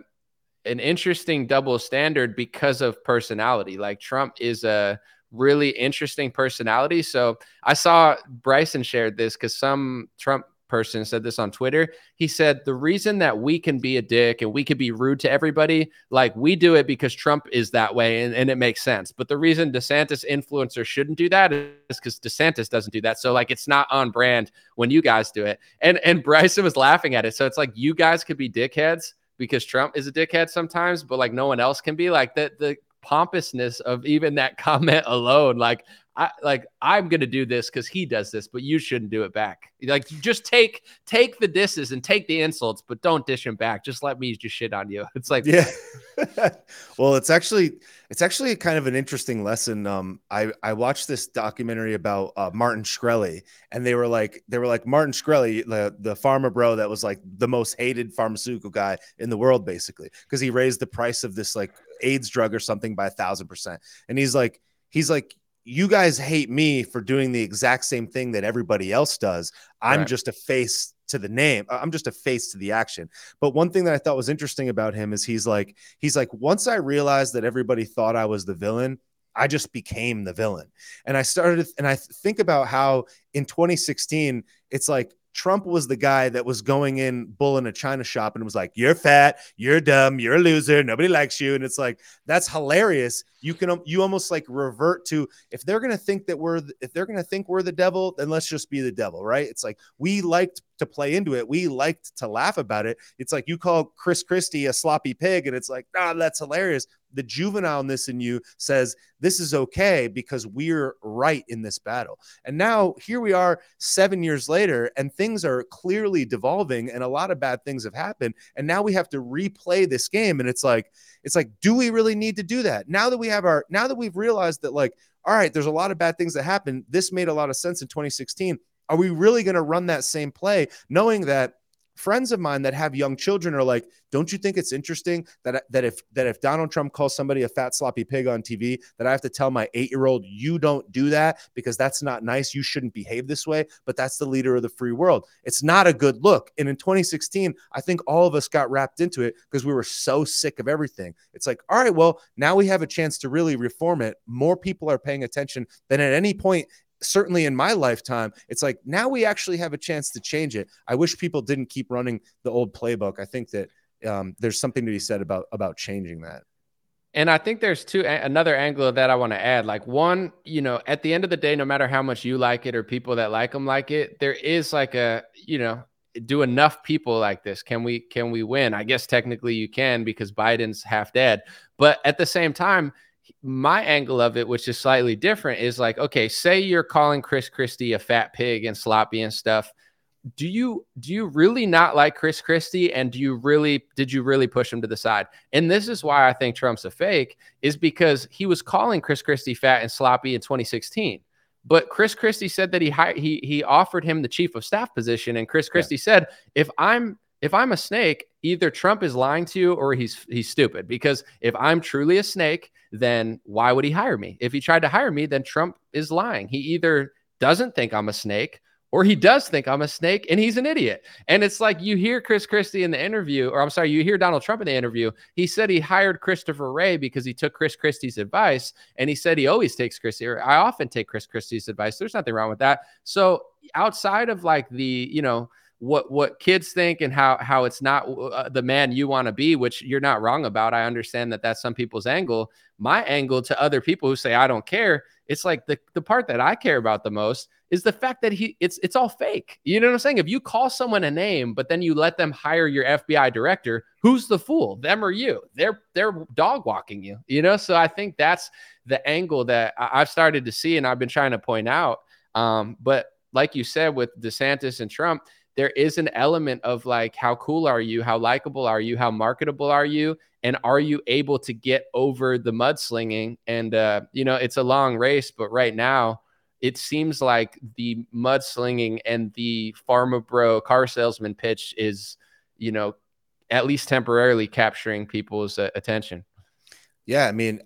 Speaker 3: an interesting double standard because of personality. Like Trump is a really interesting personality. So I saw Bryson shared this because some Trump person said this on Twitter. He said the reason that we can be a dick and we can be rude to everybody, like we do it because Trump is that way and, and it makes sense. But the reason DeSantis influencers shouldn't do that is because DeSantis doesn't do that. So like it's not on brand when you guys do it. And and Bryson was laughing at it. So it's like you guys could be dickheads because Trump is a dickhead sometimes, but like no one else can be. Like the the pompousness of even that comment alone. Like I like I'm gonna do this because he does this, but you shouldn't do it back. Like just take take the disses and take the insults, but don't dish him back. Just let me just shit on you. It's like
Speaker 5: yeah. well, it's actually it's actually kind of an interesting lesson. Um, I I watched this documentary about uh, Martin Shkreli, and they were like they were like Martin Shkreli, the the pharma bro that was like the most hated pharmaceutical guy in the world, basically, because he raised the price of this like AIDS drug or something by a thousand percent, and he's like he's like you guys hate me for doing the exact same thing that everybody else does. I'm right. just a face to the name. Uh, I'm just a face to the action. But one thing that I thought was interesting about him is he's like, he's like, once I realized that everybody thought I was the villain, I just became the villain. And I started, and I think about how in 2016, it's like Trump was the guy that was going in bull in a china shop and was like, "You're fat, you're dumb, you're a loser, nobody likes you," and it's like that's hilarious. You can um, you almost like revert to if they're gonna think that we're if they're gonna think we're the devil, then let's just be the devil, right? It's like we liked to play into it, we liked to laugh about it. It's like you call Chris Christie a sloppy pig, and it's like, ah, that's hilarious the juvenileness in you says this is okay because we're right in this battle. And now here we are 7 years later and things are clearly devolving and a lot of bad things have happened and now we have to replay this game and it's like it's like do we really need to do that? Now that we have our now that we've realized that like all right, there's a lot of bad things that happened. This made a lot of sense in 2016. Are we really going to run that same play knowing that friends of mine that have young children are like, don't you think it's interesting that that if that if Donald Trump calls somebody a fat sloppy pig on TV, that I have to tell my eight year old, you don't do that because that's not nice. You shouldn't behave this way. But that's the leader of the free world. It's not a good look. And in 2016, I think all of us got wrapped into it because we were so sick of everything. It's like, all right, well, now we have a chance to really reform it. More people are paying attention than at any point certainly in my lifetime, it's like now we actually have a chance to change it. I wish people didn't keep running the old playbook. I think that um, there's something to be said about about changing that.
Speaker 3: And I think there's two another angle of that I want to add. Like one, you know, at the end of the day, no matter how much you like it or people that like them like it, there is like a, you know, do enough people like this? Can we can we win? I guess technically you can because Biden's half dead. But at the same time, my angle of it, which is slightly different, is like, okay, say you're calling Chris Christie a fat pig and sloppy and stuff. Do you do you really not like Chris Christie? And do you really did you really push him to the side? And this is why I think Trump's a fake, is because he was calling Chris Christie fat and sloppy in 2016. But Chris Christie said that he he he offered him the chief of staff position, and Chris Christie yeah. said, if I'm if I'm a snake, either Trump is lying to you or he's he's stupid. Because if I'm truly a snake, then why would he hire me? If he tried to hire me, then Trump is lying. He either doesn't think I'm a snake or he does think I'm a snake and he's an idiot. And it's like you hear Chris Christie in the interview, or I'm sorry, you hear Donald Trump in the interview. He said he hired Christopher Wray because he took Chris Christie's advice. And he said he always takes Christie, or I often take Chris Christie's advice. There's nothing wrong with that. So outside of like the, you know, what what kids think and how how it's not uh, the man you want to be which you're not wrong about i understand that that's some people's angle my angle to other people who say i don't care it's like the the part that i care about the most is the fact that he it's it's all fake. You know what I'm saying? If you call someone a name, but then you let them hire your FBI director, who's the fool? Them or you? They're they're dog walking you. You know, so I think that's the angle that I've started to see, and I've been trying to point out. Um, but like you said with DeSantis and Trump, there is an element of like, how cool are you? How likable are you? How marketable are you? And are you able to get over the mudslinging? And, uh, you know, it's a long race, but right now, it seems like the mudslinging and the pharma bro car salesman pitch is, you know, at least temporarily capturing people's uh, attention.
Speaker 5: Yeah, I mean,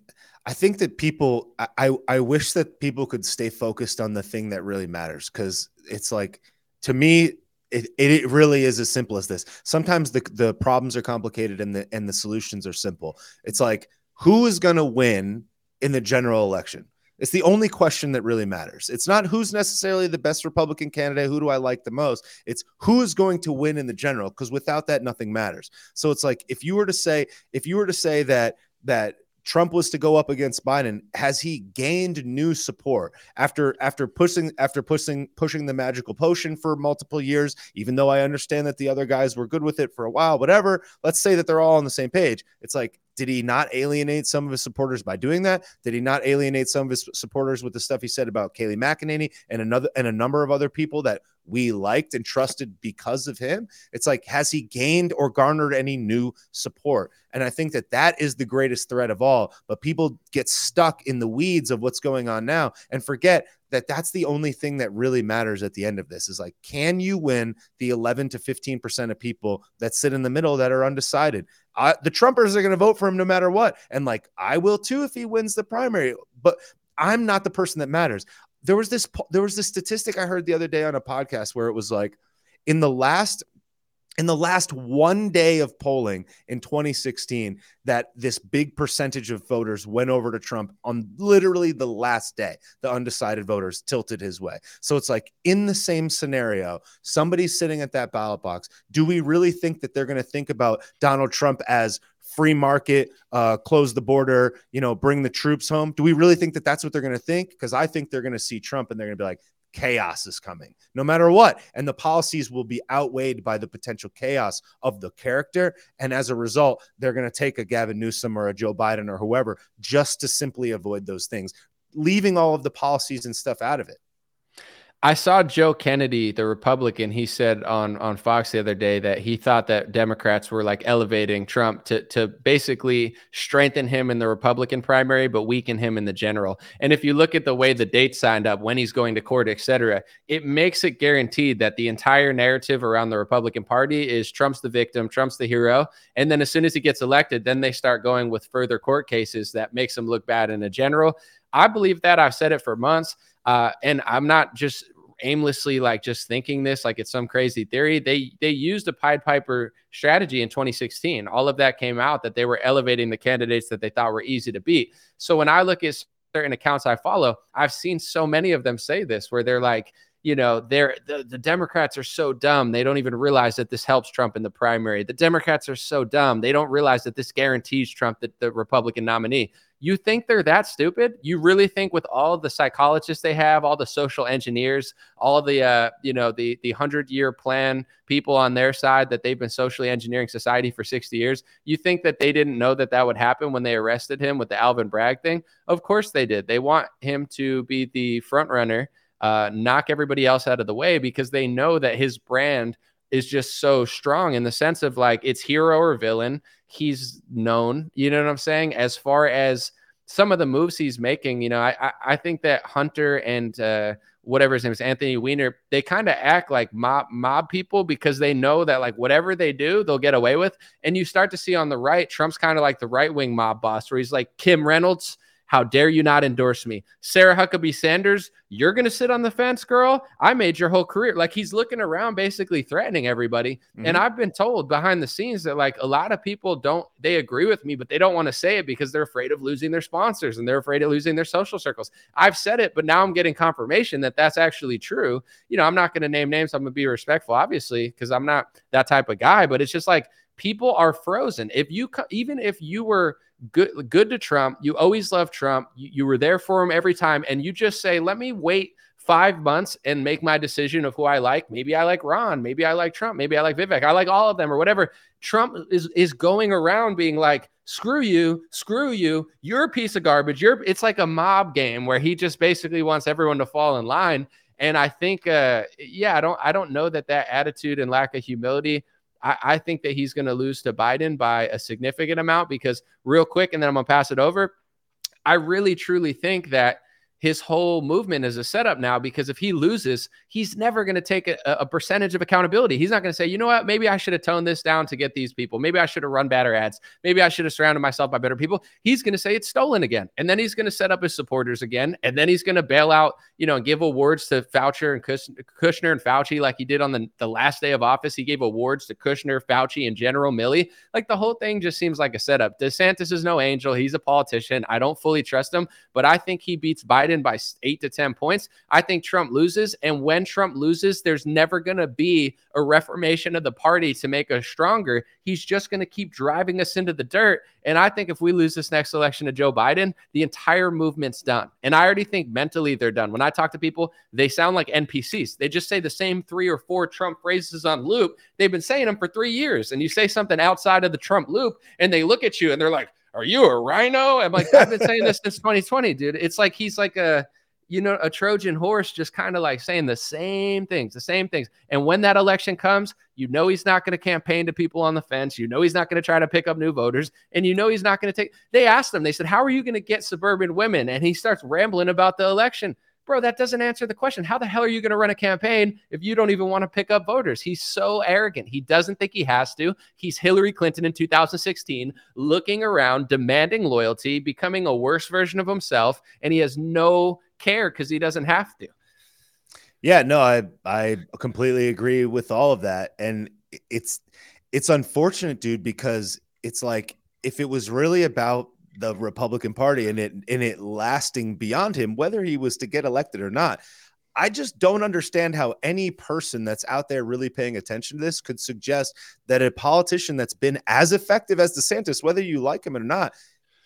Speaker 5: I think that people, I, I wish that people could stay focused on the thing that really matters because it's like, to me, it, it really is as simple as this. Sometimes the, the problems are complicated and the and the solutions are simple. It's like who is going to win in the general election? It's the only question that really matters. It's not who's necessarily the best Republican candidate, who do I like the most? It's who is going to win in the general because without that nothing matters. So it's like if you were to say if you were to say that that Trump was to go up against Biden, has he gained new support after after pushing after pushing pushing the magical potion for multiple years? Even though I understand that the other guys were good with it for a while, whatever. Let's say that they're all on the same page. It's like did he not alienate some of his supporters by doing that? Did he not alienate some of his supporters with the stuff he said about Kayleigh McEnany and another and a number of other people that we liked and trusted because of him? It's like has he gained or garnered any new support? And I think that that is the greatest threat of all. But people get stuck in the weeds of what's going on now and forget that that's the only thing that really matters at the end of this is like can you win the 11 to 15% of people that sit in the middle that are undecided? I, the trumpers are going to vote for him no matter what and like i will too if he wins the primary but i'm not the person that matters. There was this there was this statistic i heard the other day on a podcast where it was like in the last in the last one day of polling in 2016 that this big percentage of voters went over to Trump on literally the last day. The undecided voters tilted his way. So it's like in the same scenario, somebody's sitting at that ballot box. Do we really think that they're going to think about Donald Trump as free market, uh, close the border, you know, bring the troops home? Do we really think that that's what they're going to think? Because I think they're going to see Trump and they're going to be like, chaos is coming no matter what. And the policies will be outweighed by the potential chaos of the character. And as a result they're going to take a Gavin Newsom or a Joe Biden or whoever just to simply avoid those things leaving all of the policies and stuff out of it
Speaker 3: I saw Joe Kennedy, the Republican. He said on on Fox the other day that he thought that Democrats were like elevating Trump to to basically strengthen him in the Republican primary, but weaken him in the general. And if you look at the way the dates signed up, when he's going to court, etc., it makes it guaranteed that the entire narrative around the Republican Party is Trump's the victim, Trump's the hero, and then as soon as he gets elected, then they start going with further court cases that makes him look bad in a general. I believe that. I've said it for months. Uh, and I'm not just aimlessly like just thinking this like it's some crazy theory. They they used a Pied Piper strategy in 2016. All of that came out that they were elevating the candidates that they thought were easy to beat. So when I look at certain accounts I follow, I've seen so many of them say this where they're like, you know, they're the, the Democrats are so dumb. They don't even realize that this helps Trump in the primary. The Democrats are so dumb. They don't realize that this guarantees Trump the, the Republican nominee. You think they're that stupid? You really think with all the psychologists they have, all the social engineers, all the uh, you know, the the 100-year plan people on their side that they've been socially engineering society for 60 years, you think that they didn't know that that would happen when they arrested him with the Alvin Bragg thing? Of course they did. They want him to be the front runner uh, knock everybody else out of the way because they know that his brand is just so strong in the sense of like it's hero or villain. He's known, you know what I'm saying? As far as some of the moves he's making, you know, I I, think that Hunter and uh, whatever his name is, Anthony Weiner, they kind of act like mob mob people because they know that like whatever they do, they'll get away with. And you start to see on the right, Trump's kind of like the right wing mob boss, where he's like Kim Reynolds how dare you not endorse me? Sarah Huckabee Sanders, you're going to sit on the fence, girl. I made your whole career. Like he's looking around, basically threatening everybody. Mm-hmm. And I've been told behind the scenes that like a lot of people don't, they agree with me, but they don't want to say it because they're afraid of losing their sponsors and they're afraid of losing their social circles. I've said it, but now I'm getting confirmation that that's actually true. You know, I'm not going to name names. I'm going to be respectful, obviously, because I'm not that type of guy, but it's just like people are frozen. If you, even if you were, good good to Trump. You always love Trump. You, you were there for him every time, and you just say, "Let me wait five months and make my decision of who I like. Maybe I like Ron. Maybe I like Trump. Maybe I like Vivek. I like all of them or whatever. Trump is is going around being like, screw you, screw you, you're a piece of garbage. You're it's like a mob game where he just basically wants everyone to fall in line. And I think, uh, yeah, I don't I don't know that that attitude and lack of humility. I, I think that he's going to lose to Biden by a significant amount because real quick, and then I'm gonna pass it over. I really truly think that his whole movement is a setup now because if he loses, he's never going to take a, a, percentage of accountability. He's not going to say, you know what, maybe I should have toned this down to get these people. Maybe I should have run better ads. Maybe I should have surrounded myself by better people. He's going to say it's stolen again. And then he's going to set up his supporters again. And then he's going to bail out, you know, and give awards to Fauci and Kushner and Fauci like he did on the, the last day of office. He gave awards to Kushner, Fauci, and General Milley. Like the whole thing just seems like a setup. DeSantis is no angel. He's a politician. I don't fully trust him, but I think he beats Biden by eight to 10 points. I think Trump loses. And when Trump loses, there's never going to be a reformation of the party to make us stronger. He's just going to keep driving us into the dirt. And I think if we lose this next election to Joe Biden, the entire movement's done. And I already think mentally they're done. When I talk to people, they sound like NPCs. They just say the same three or four Trump phrases on loop. They've been saying them for three years. And you say something outside of the Trump loop, and they look at you and they're like, are you a rhino? I'm like, I've been saying this since 2020, dude. It's like he's like a you know, a Trojan horse just kind of like saying the same things, the same things. And when that election comes, you know he's not going to campaign to people on the fence. You know he's not going to try to pick up new voters. And you know he's not going to take. They asked him, they said, How are you going to get suburban women? And he starts rambling about the election. Bro, that doesn't answer the question. How the hell are you going to run a campaign if you don't even want to pick up voters? He's so arrogant. He doesn't think he has to. He's Hillary Clinton in 2016, looking around, demanding loyalty, becoming a worse version of himself, and he has no care because he doesn't have to.
Speaker 5: Yeah, no, I I completely agree with all of that, and it's it's unfortunate, dude, because it's like if it was really about the Republican Party and it and it lasting beyond him, whether he was to get elected or not. I just don't understand how any person that's out there really paying attention to this could suggest that a politician that's been as effective as DeSantis, whether you like him or not,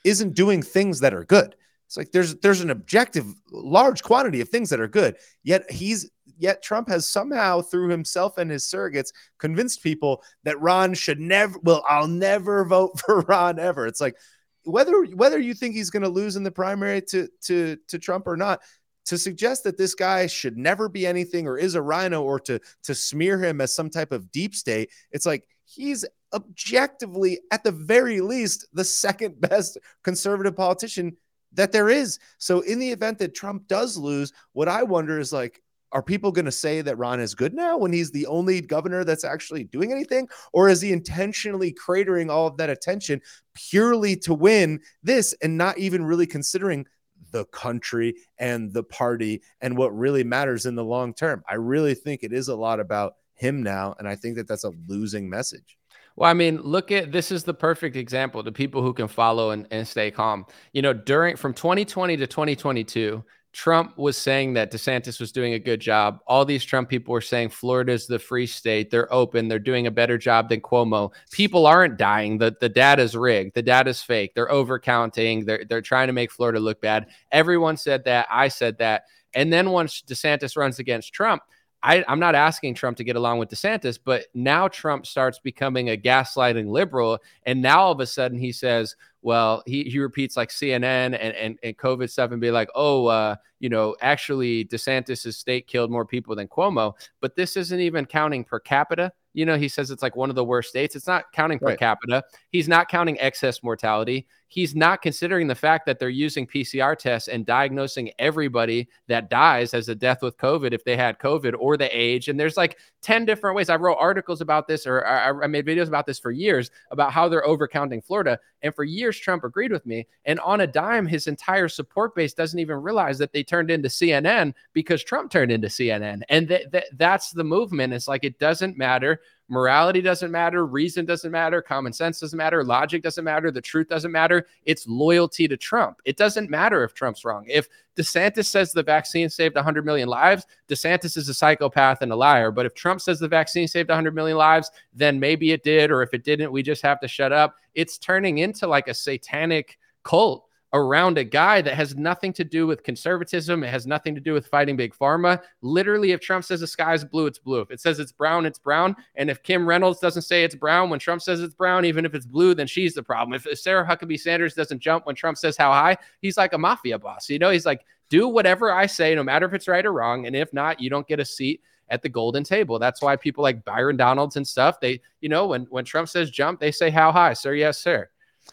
Speaker 5: isn't doing things that are good. It's like there's there's an objective large quantity of things that are good. Yet he's yet Trump has somehow through himself and his surrogates convinced people that Ron should never well I'll never vote for Ron ever. It's like whether whether you think he's going to lose in the primary to to to Trump or not to suggest that this guy should never be anything or is a rhino or to to smear him as some type of deep state it's like he's objectively at the very least the second best conservative politician that there is. So in the event that Trump does lose, what I wonder is like, are people going to say that Ron is good now when he's the only governor that's actually doing anything? Or is he intentionally cratering all of that attention purely to win this and not even really considering the country and the party and what really matters in the long term? I really think it is a lot about him now. And I think that that's a losing message.
Speaker 3: Well, I mean, look at this is the perfect example to people who can follow and, and stay calm. You know, during from 2020 to 2022, Trump was saying that DeSantis was doing a good job. All these Trump people were saying Florida's the free state. They're open. They're doing a better job than Cuomo. People aren't dying. The, the data's rigged. The data's fake. They're overcounting. They're, they're trying to make Florida look bad. Everyone said that. I said that. And then once DeSantis runs against Trump, I, am not asking Trump to get along with DeSantis, but now Trump starts becoming a gaslighting liberal. And now all of a sudden he says, well, he, he repeats like CNN and, and, and COVID stuff and be like, oh, uh, you know, actually DeSantis' state killed more people than Cuomo. But this isn't even counting per capita. You know, he says it's like one of the worst states. It's not counting per right. capita. He's not counting excess mortality. He's not considering the fact that they're using PCR tests and diagnosing everybody that dies as a death with COVID if they had COVID or the age. And there's like 10 different ways. I wrote articles about this or I, made videos about this for years about how they're overcounting Florida. And for years, Trump agreed with me. And on a dime, his entire support base doesn't even realize that they turned into CNN because Trump turned into CNN. And th- th- that's the movement. It's like it doesn't matter Morality doesn't matter. Reason doesn't matter. Common sense doesn't matter. Logic doesn't matter. The truth doesn't matter. It's loyalty to Trump. It doesn't matter if Trump's wrong. If DeSantis says the vaccine saved 100 million lives, DeSantis is a psychopath and a liar. But if Trump says the vaccine saved 100 million lives, then maybe it did. Or if it didn't, we just have to shut up. It's turning into like a satanic cult around a guy that has nothing to do with conservatism. It has nothing to do with fighting big pharma. Literally, if Trump says the sky is blue, it's blue. If it says it's brown, it's brown. And if Kim Reynolds doesn't say it's brown when Trump says it's brown, even if it's blue, then she's the problem. If Sarah Huckabee Sanders doesn't jump when Trump says how high, he's like a mafia boss. You know, he's like, do whatever I say, no matter if it's right or wrong. And if not, you don't get a seat at the golden table. That's why people like Byron Donalds and stuff, they, you know, when when Trump says jump, they say how high, sir, yes, sir.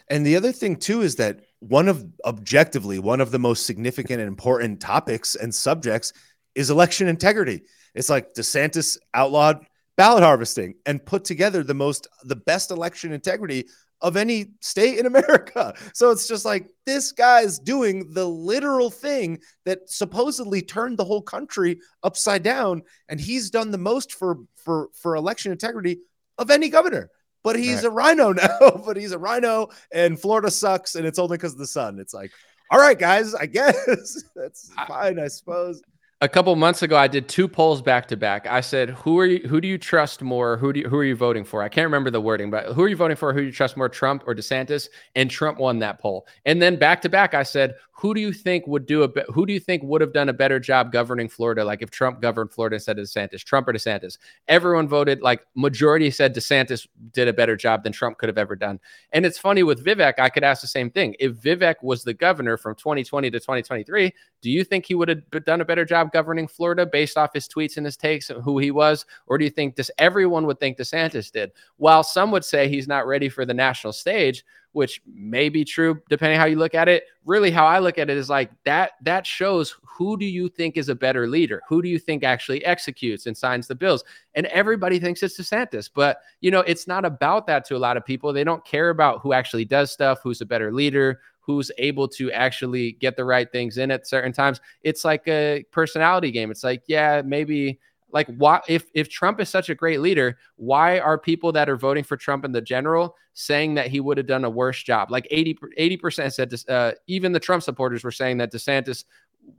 Speaker 5: And the other thing too is that one of objectively one of the most significant and important topics and subjects is election integrity. It's like DeSantis outlawed ballot harvesting and put together the most the best election integrity of any state in America. So it's just like this guy's doing the literal thing that supposedly turned the whole country upside down and he's done the most for for for election integrity of any governor but he's right. a rhino now. but he's a rhino, and Florida sucks, and it's only because of the sun. It's like, all right, guys, I guess that's fine, I suppose
Speaker 3: a couple months ago, I did two polls back to back. I said, "Who are you? Who do you trust more? Who do you, who are you voting for?" I can't remember the wording, but who are you voting for? Who do you trust more, Trump or DeSantis? And Trump won that poll. And then back to back, I said, "Who do you think would do a? Who do you think would have done a better job governing Florida? Like if Trump governed Florida instead of DeSantis, Trump or DeSantis?" Everyone voted like majority said DeSantis did a better job than Trump could have ever done. And it's funny with Vivek, I could ask the same thing. If Vivek was the governor from 2020 to 2023, do you think he would have done a better job governing Florida? based off his tweets and his takes and who he was? Or do you think this everyone would think DeSantis did? While some would say he's not ready for the national stage, which may be true depending how you look at it. Really, how I look at it is like that that shows who do you think is a better leader? Who do you think actually executes and signs the bills? And everybody thinks it's DeSantis, but you know, it's not about that to a lot of people. They don't care about who actually does stuff, who's a better leader, who's able to actually get the right things in at certain times. It's like a personality game. It's like, yeah, maybe like why if if Trump is such a great leader, why are people that are voting for Trump in the general saying that he would have done a worse job? Like 80 percent said uh, even the Trump supporters were saying that DeSantis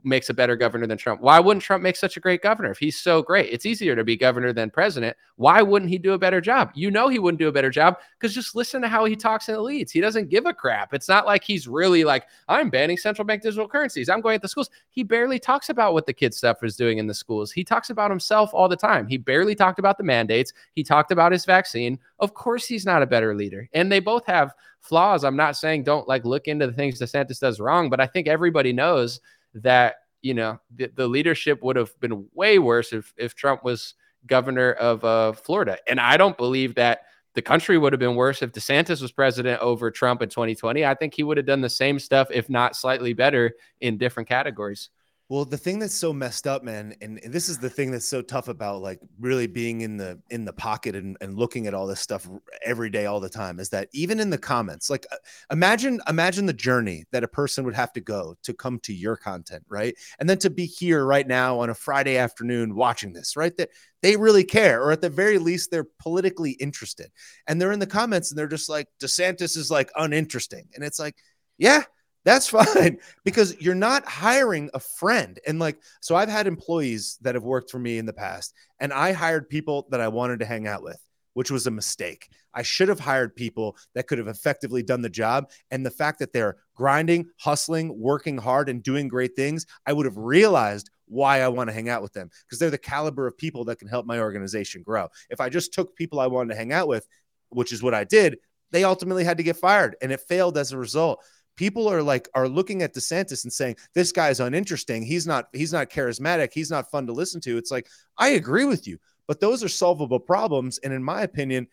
Speaker 3: makes a better governor than Trump. Why wouldn't Trump make such a great governor if he's so great? It's easier to be governor than president. Why wouldn't he do a better job? You know he wouldn't do a better job because just listen to how he talks in the leads. He doesn't give a crap. It's not like he's really like, I'm banning central bank digital currencies. I'm going at the schools. He barely talks about what the kid stuff is doing in the schools. He talks about himself all the time. He barely talked about the mandates. He talked about his vaccine. Of course he's not a better leader. And they both have flaws. I'm not saying don't like look into the things DeSantis does wrong, but I think everybody knows that you know, the, the leadership would have been way worse if if Trump was governor of uh, Florida. And I don't believe that the country would have been worse if DeSantis was president over Trump in 2020. I think he would have done the same stuff, if not slightly better, in different categories.
Speaker 5: Well, the thing that's so messed up, man, and, this is the thing that's so tough about like really being in the in the pocket and, and looking at all this stuff every day, all the time, is that even in the comments, like uh, imagine imagine the journey that a person would have to go to come to your content, right? And then to be here right now on a Friday afternoon watching this, right? That they really care, or at the very least, they're politically interested. And they're in the comments and they're just like, DeSantis is like uninteresting. And it's like, yeah, that's fine because you're not hiring a friend. And like, so I've had employees that have worked for me in the past, and I hired people that I wanted to hang out with, which was a mistake. I should have hired people that could have effectively done the job. And the fact that they're grinding, hustling, working hard, and doing great things, I would have realized why I want to hang out with them because they're the caliber of people that can help my organization grow. If I just took people I wanted to hang out with, which is what I did, they ultimately had to get fired and it failed as a result people are like are looking at DeSantis and saying this guy is uninteresting. He's not he's not charismatic. He's not fun to listen to. It's like I agree with you, but those are solvable problems and in my opinion,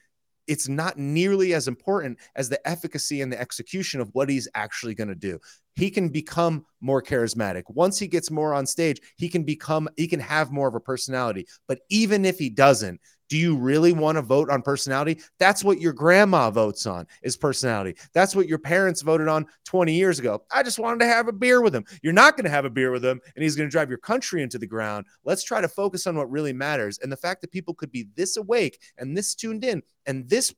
Speaker 5: it's not nearly as important as the efficacy and the execution of what he's actually going to do. He can become more charismatic. Once he gets more on stage, he can become he can have more of a personality. But even if he doesn't, do you really want to vote on personality? That's what your grandma votes on is personality. That's what your parents voted on 20 years ago. I just wanted to have a beer with him. You're not going to have a beer with him and he's going to drive your country into the ground. Let's try to focus on what really matters. And the fact that people could be this awake and this tuned in and this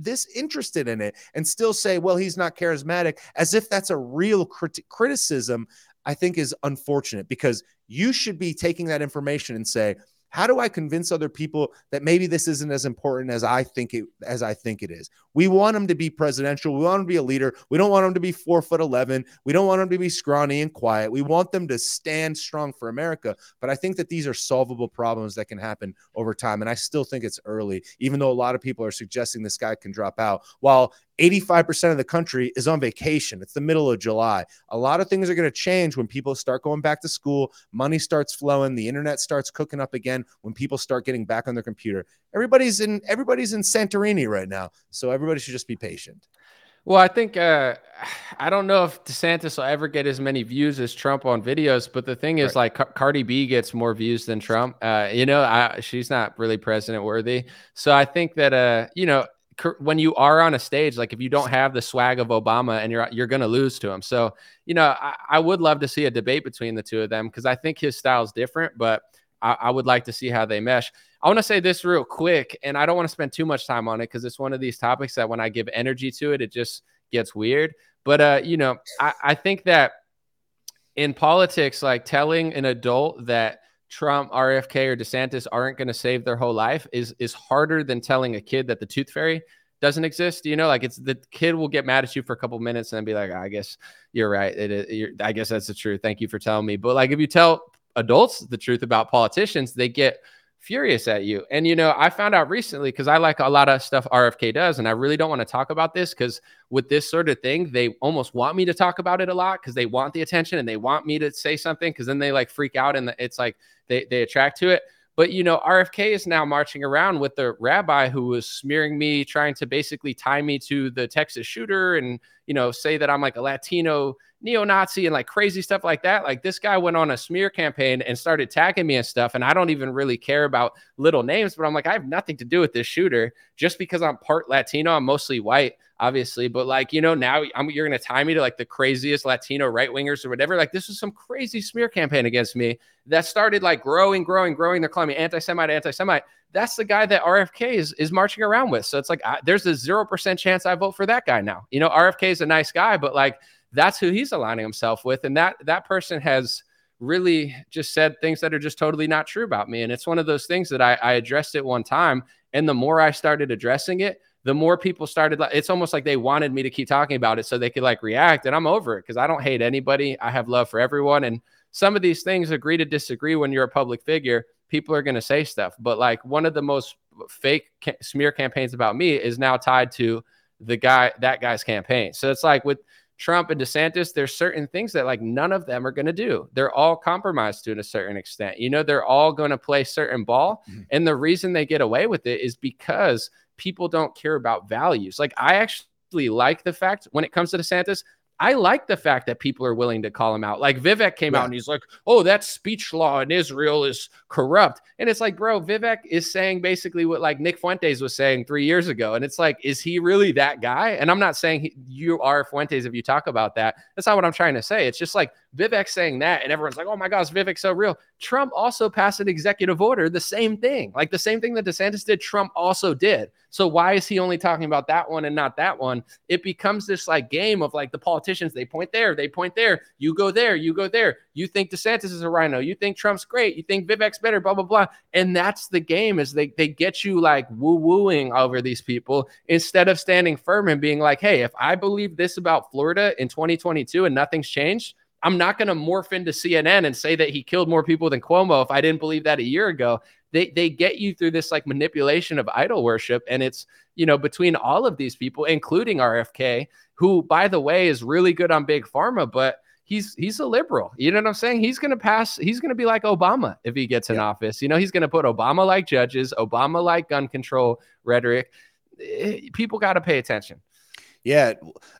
Speaker 5: this interested in it and still say, well, he's not charismatic, as if that's a real crit- criticism, I think is unfortunate because you should be taking that information and say, how do I convince other people that maybe this isn't as important as I think it as I think it is? We want him to be presidential. We want him to be a leader. We don't want him to be four foot eleven. We don't want him to be scrawny and quiet. We want them to stand strong for America. But I think that these are solvable problems that can happen over time. And I still think it's early, even though a lot of people are suggesting this guy can drop out. While 85% of the country is on vacation. It's the middle of July. A lot of things are going to change when people start going back to school, money starts flowing, the internet starts cooking up again, when people start getting back on their computer. Everybody's in everybody's in Santorini right now. So everybody should just be patient.
Speaker 3: Well, I think uh, I don't know if DeSantis will ever get as many views as Trump on videos, but the thing is, right. like Car- Cardi B gets more views than Trump. Uh, you know, I, she's not really president worthy. So I think that, uh, you know, when you are on a stage, like if you don't have the swag of Obama and you're you're going to lose to him. So, you know, I, I, would love to see a debate between the two of them because I think his style is different, but I, I, would like to see how they mesh. I want to say this real quick, and I don't want to spend too much time on it because it's one of these topics that when I give energy to it, it just gets weird. But uh, you know, I, I think that in politics, like telling an adult that Trump, RFK, or DeSantis aren't going to save their whole life is is harder than telling a kid that the tooth fairy doesn't exist. You know, like it's the kid will get mad at you for a couple minutes and then be like, I guess you're right. It is, I guess that's the truth. Thank you for telling me. But like if you tell adults the truth about politicians, they get furious at you. And you know, I found out recently because I like a lot of stuff RFK does, and I really don't want to talk about this because with this sort of thing, they almost want me to talk about it a lot because they want the attention and they want me to say something because then they like freak out and it's like they they attract to it. But you know, RFK is now marching around with the rabbi who was smearing me, trying to basically tie me to the Texas shooter and you know say that I'm like a Latino neo-Nazi and like crazy stuff like that. Like this guy went on a smear campaign and started tagging me and stuff. And I don't even really care about little names, but I'm like, I have nothing to do with this shooter just because I'm part Latino. I'm mostly white, obviously, but like, you know, now I'm, you're going to tie me to like the craziest Latino right wingers or whatever. Like this was some crazy smear campaign against me that started like growing, growing, growing. They're calling me anti-Semite, anti-Semite. That's the guy that RFK is, is marching around with. So it's like, I, there's a 0% chance I vote for that guy now. You know, RFK is a nice guy, but like, that's who he's aligning himself with. And that that person has really just said things that are just totally not true about me. And it's one of those things that I, I addressed it one time. And the more I started addressing it, the more people started it's almost like they wanted me to keep talking about it so they could like react and i'm over it because i don't hate anybody i have love for everyone and some of these things agree to disagree when you're a public figure people are going to say stuff but like one of the most fake ca- smear campaigns about me is now tied to the guy that guy's campaign so it's like with Trump and DeSantis, there's certain things that like none of them are going to do. They're all compromised to a certain extent. You know, they're all going to play certain ball. Mm-hmm. And the reason they get away with it is because people don't care about values. Like I actually like the fact when it comes to DeSantis, I like the fact that people are willing to call him out. Like Vivek came yeah. out and he's like, "Oh, that speech law in Israel is corrupt," and it's like, bro, Vivek is saying basically what like Nick Fuentes was saying three years ago, and it's like, is he really that guy? And I'm not saying he, you are Fuentes if you talk about that. That's not what I'm trying to say. It's just like Vivek saying that, and everyone's like, "Oh my gosh, Vivek's so real." Trump also passed an executive order, the same thing, like the same thing that DeSantis did. Trump also did. So why is he only talking about that one and not that one? It becomes this like game of like the politicians. They point there, they point there. You go there, you go there. You think DeSantis is a rhino, You think Trump's great. You think Vivek's better. Blah blah blah. And that's the game. Is they they get you like woo wooing over these people instead of standing firm and being like, hey, if I believe this about Florida in 2022 and nothing's changed I'm not going to morph into CNN and say that he killed more people than Cuomo if I didn't believe that a year ago. They they get you through this like manipulation of idol worship, and it's you know between all of these people, including RFK, who by the way is really good on big pharma, but he's he's a liberal. You know what I'm saying? He's going to pass. He's going to be like Obama if he gets in yeah. office. You know, he's going to put Obama like judges, Obama like gun control rhetoric. Eh, people got to pay attention.
Speaker 5: Yeah,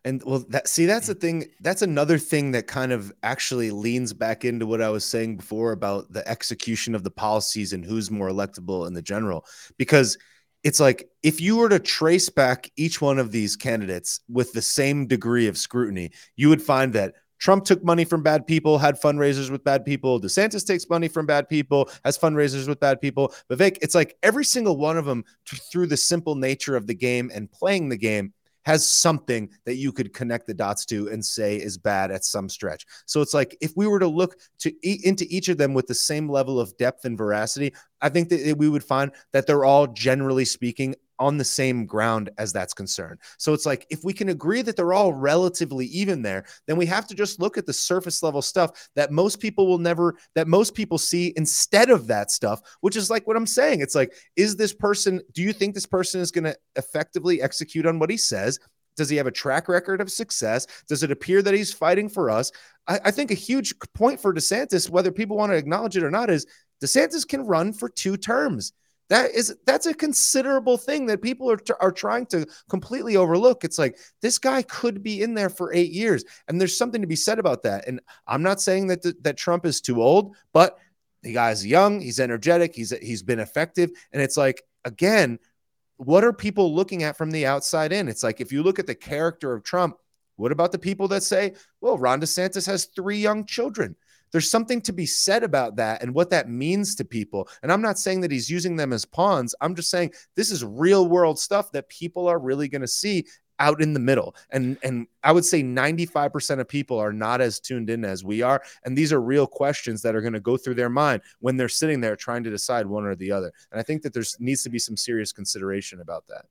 Speaker 5: and well, that see, that's the mm. thing. That's another thing that kind of actually leans back into what I was saying before about the execution of the policies and who's more electable in the general. Because it's like if you were to trace back each one of these candidates with the same degree of scrutiny, you would find that Trump took money from bad people, had fundraisers with bad people. DeSantis takes money from bad people, has fundraisers with bad people. Vivek, it's like every single one of them, through the simple nature of the game and playing the game, has something that you could connect the dots to and say is bad at some stretch. So it's like if we were to look to e- into each of them with the same level of depth and veracity, I think that we would find that they're all generally speaking on the same ground as that's concerned. So it's like if we can agree that they're all relatively even there, then we have to just look at the surface level stuff that most people will never that most people see instead of that stuff, which is like what I'm saying. It's like is this person do you think this person is going to effectively execute on what he says? Does he have a track record of success? Does it appear that he's fighting for us? I, I think a huge point for DeSantis, whether people want to acknowledge it or not, is DeSantis can run for two terms. That is that's a considerable thing that people are are trying to completely overlook. It's like this guy could be in there for 8 years and there's something to be said about that. And I'm not saying that that Trump is too old, but the guy's young, he's energetic, he's he's been effective and it's like again, what are people looking at from the outside in? It's like if you look at the character of Trump, what about the people that say, well, Ron DeSantis has three young children? There's something to be said about that and what that means to people. And I'm not saying that he's using them as pawns. I'm just saying this is real world stuff that people are really going to see out in the middle. And and I would say 95% of people are not as tuned in as we are. And these are real questions that are going to go through their mind when they're sitting there trying to decide one or the other. And I think that there's needs to be some serious consideration about that.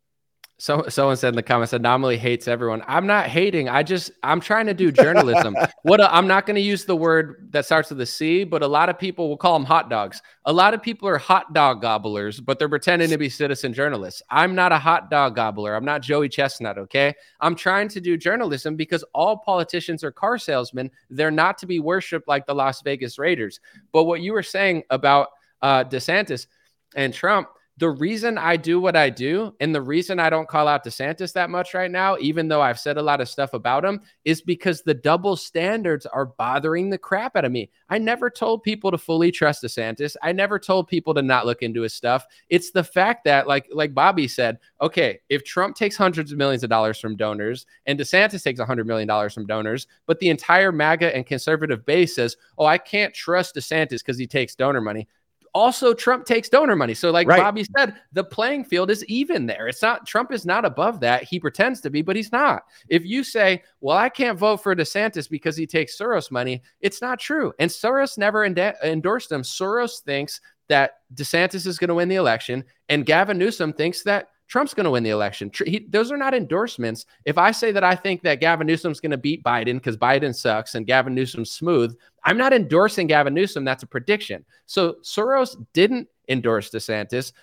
Speaker 3: So someone said in the comments, anomaly hates everyone. I'm not hating. I just I'm trying to do journalism. what i am not going to use the word that starts with a C, but a lot of people will call them hot dogs. A lot of people are hot dog gobblers, but they're pretending to be citizen journalists. I'm not a hot dog gobbler. I'm not Joey Chestnut. Okay, I'm trying to do journalism because all politicians are car salesmen. They're not to be worshipped like the Las Vegas Raiders. But what you were saying about uh, DeSantis and Trump the reason I do what I do and the reason I don't call out DeSantis that much right now, even though I've said a lot of stuff about him, is because the double standards are bothering the crap out of me. I never told people to fully trust DeSantis. I never told people to not look into his stuff. It's the fact that, like, like Bobby said, okay, if Trump takes hundreds of millions of dollars from donors and DeSantis takes $100 million from donors, but the entire MAGA and conservative base says, oh, I can't trust DeSantis because he takes donor money also Trump takes donor money. So, like right. Bobby said, the playing field is even there. It's not Trump is not above that. He pretends to be, but he's not. If you say, "Well, I can't vote for DeSantis because he takes Soros money," it's not true. And Soros never endorsed him. Soros thinks that DeSantis is going to win the election, and Gavin Newsom thinks that Trump's going to win the election. He, those are not endorsements. If I say that I think that Gavin Newsom's going to beat Biden because Biden sucks and Gavin Newsom's smooth, I'm not endorsing Gavin Newsom. That's a prediction. So Soros didn't endorse DeSantis.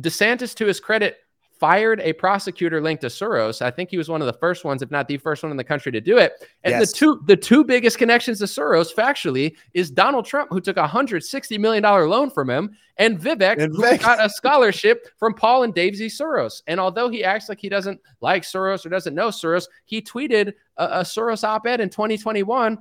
Speaker 3: DeSantis, to his credit, fired a prosecutor linked to Soros. I think he was one of the first ones, if not the first one in the country to do it. And yes. the two the two biggest connections to Soros, factually, is Donald Trump, who took a hundred sixty million dollar loan from him, and Vivek, and who got a scholarship from Paul and Daisy Soros. And although he acts like he doesn't like Soros or doesn't know Soros, he tweeted a, a Soros op-ed in 2021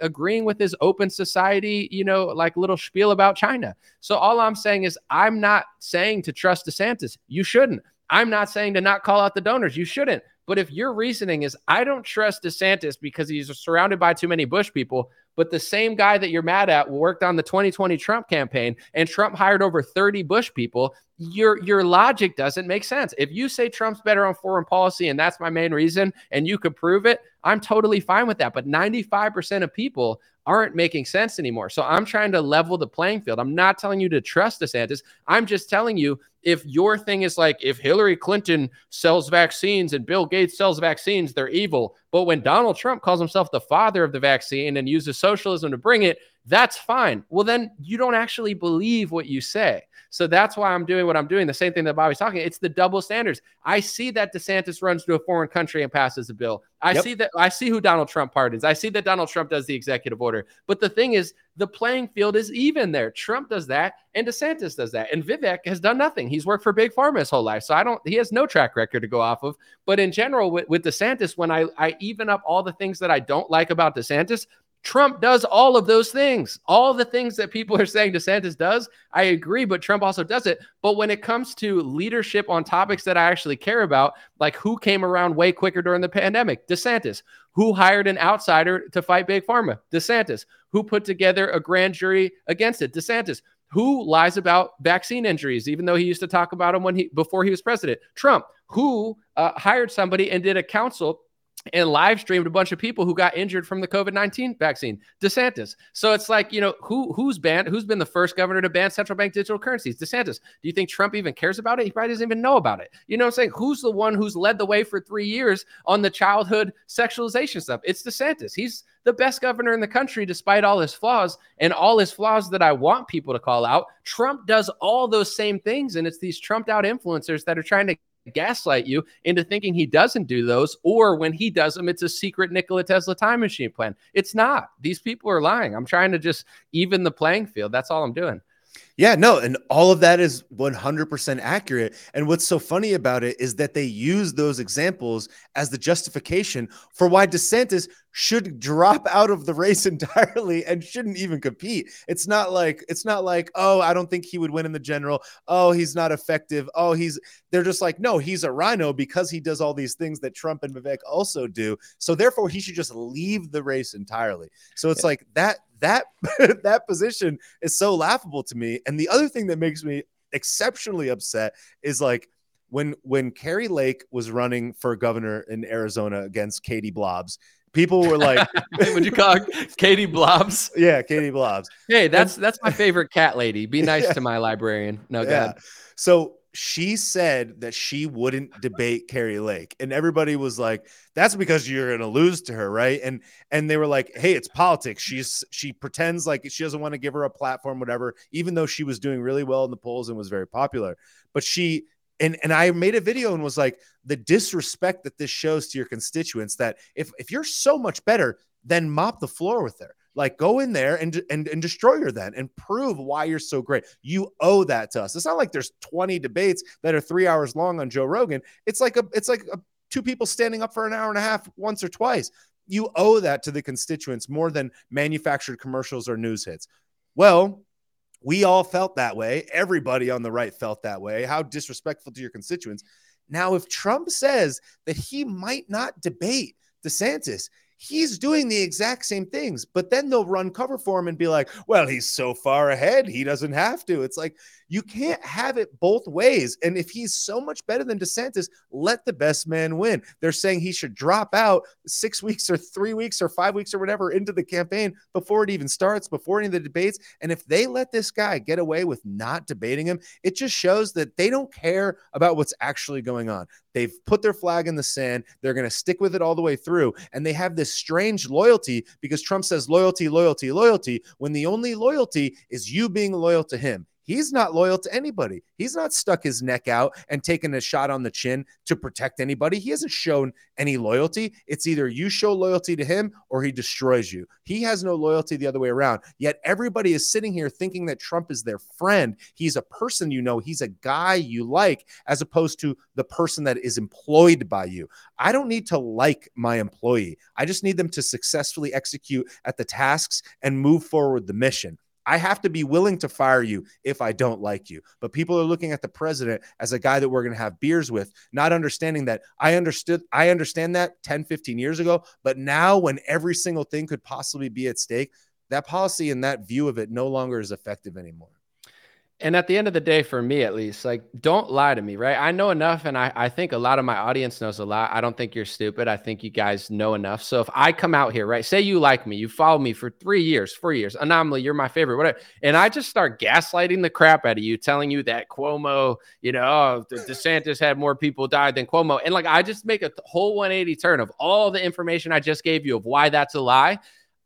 Speaker 3: agreeing with his open society, you know, like little spiel about China. So all I'm saying is I'm not saying to trust DeSantis. You shouldn't. I'm not saying to not call out the donors. You shouldn't. But if your reasoning is, I don't trust DeSantis because he's surrounded by too many Bush people, but the same guy that you're mad at worked on the 2020 Trump campaign and Trump hired over 30 Bush people, your your logic doesn't make sense. If you say Trump's better on foreign policy and that's my main reason and you could prove it, I'm totally fine with that. But 95% of people aren't making sense anymore. So I'm trying to level the playing field. I'm not telling you to trust DeSantis. I'm just telling you if your thing is like if Hillary Clinton sells vaccines and Bill Gates sells vaccines, they're evil. But when Donald Trump calls himself the father of the vaccine and uses socialism to bring it, that's fine. Well, then you don't actually believe what you say. So that's why I'm doing what I'm doing. The same thing that Bobby's talking. It's the double standards. I see that DeSantis runs to a foreign country and passes a bill. I yep. see that I see who Donald Trump pardons. I see that Donald Trump does the executive order. But the thing is, the playing field is even there. Trump does that, and DeSantis does that, and Vivek has done nothing. He's worked for big pharma his whole life, so I don't. He has no track record to go off of. But in general, with, with DeSantis, when I I even up all the things that I don't like about DeSantis, Trump does all of those things. All the things that people are saying DeSantis does, I agree, but Trump also does it. But when it comes to leadership on topics that I actually care about, like who came around way quicker during the pandemic, DeSantis. Who hired an outsider to fight Big Pharma, DeSantis. Who put together a grand jury against it, DeSantis. Who lies about vaccine injuries, even though he used to talk about them when he before he was president? Trump. Who uh, hired somebody and did a council and live streamed a bunch of people who got injured from the COVID nineteen vaccine. DeSantis. So it's like you know who who's banned who's been the first governor to ban central bank digital currencies. DeSantis. Do you think Trump even cares about it? He probably doesn't even know about it. You know what I'm saying? Who's the one who's led the way for three years on the childhood sexualization stuff? It's DeSantis. He's the best governor in the country despite all his flaws and all his flaws that I want people to call out. Trump does all those same things, and it's these trumped out influencers that are trying to gaslight you into thinking he doesn't do those, or when he does them, it's a secret Nikola Tesla time machine plan. It's not. These people are lying. I'm trying to just even the playing field. That's all I'm doing.
Speaker 5: Yeah, no, and all of that is 100% accurate. And what's so funny about it is that they use those examples as the justification for why DeSantis should drop out of the race entirely and shouldn't even compete. It's not like it's not like, "Oh, I don't think he would win in the general. Oh, he's not effective. Oh, he's they're just like, "No, he's a RINO because he does all these things that Trump and Vivek also do. So therefore he should just leave the race entirely." So it's yeah. like that that that position is so laughable to me. And the other thing that makes me exceptionally upset is like when when Kari Lake was running for governor in Arizona against Katie Blobs, people were like,
Speaker 3: "Would you call Katie Blobs?"
Speaker 5: Yeah, Katie Blobs.
Speaker 3: Hey, that's and, that's my favorite cat lady. Be nice yeah. to my librarian. No, yeah. God.
Speaker 5: So she said that she wouldn't debate Kari Lake, and everybody was like, "That's because you're to lose to her, right?" And and they were like, "Hey, it's politics. She's she pretends like she doesn't want to give her a platform, whatever." Even though she was doing really well in the polls and was very popular, but she and and I made a video and was like, the disrespect that this shows to your constituents. That if if you're so much better, then mop the floor with her. Like go in there and, and and destroy her then and prove why you're so great. You owe that to us. It's not like there's 20 debates that are three hours long on Joe Rogan. It's like a it's like a, two people standing up for an hour and a half once or twice. You owe that to the constituents more than manufactured commercials or news hits. Well, we all felt that way. Everybody on the right felt that way. How disrespectful to your constituents. Now, if Trump says that he might not debate DeSantis, he's doing the exact same things, but then they'll run cover for him and be like, well, he's so far ahead, he doesn't have to. It's like you can't have it both ways. And if he's so much better than DeSantis, let the best man win. They're saying he should drop out six weeks or three weeks or five weeks or whatever into the campaign before it even starts, before any of the debates. And if they let this guy get away with not debating him, it just shows that they don't care about what's actually going on. They've put their flag in the sand. They're going to stick with it all the way through. And they have this strange loyalty because Trump says loyalty, loyalty, loyalty, when the only loyalty is you being loyal to him. He's not loyal to anybody. He's not stuck his neck out and taken a shot on the chin to protect anybody. He hasn't shown any loyalty. It's either you show loyalty to him or he destroys you. He has no loyalty the other way around. Yet everybody is sitting here thinking that Trump is their friend. He's a person you know, he's a guy you like, as opposed to the person that is employed by you. I don't need to like my employee. I just need them to successfully execute at the tasks and move forward the mission. I have to be willing to fire you if I don't like you. But people are looking at the president as a guy that we're going to have beers with, not understanding that I understood, I understand that 10, 15 years ago. But now, when every single thing could possibly be at stake, that policy and that view of it no longer is effective anymore
Speaker 3: and at the end of the day for me at least like don't lie to me right? I know enough and I, I think a lot of my audience knows a lot. I don't think you're stupid. I think you guys know enough. So if i come out here right say you like me you follow me for three years four years anomaly you're my favorite whatever and i just start gaslighting the crap out of you telling you that cuomo you know oh, desantis had more people die than cuomo and like i just make a whole 180 turn of all the information i just gave you of why that's a lie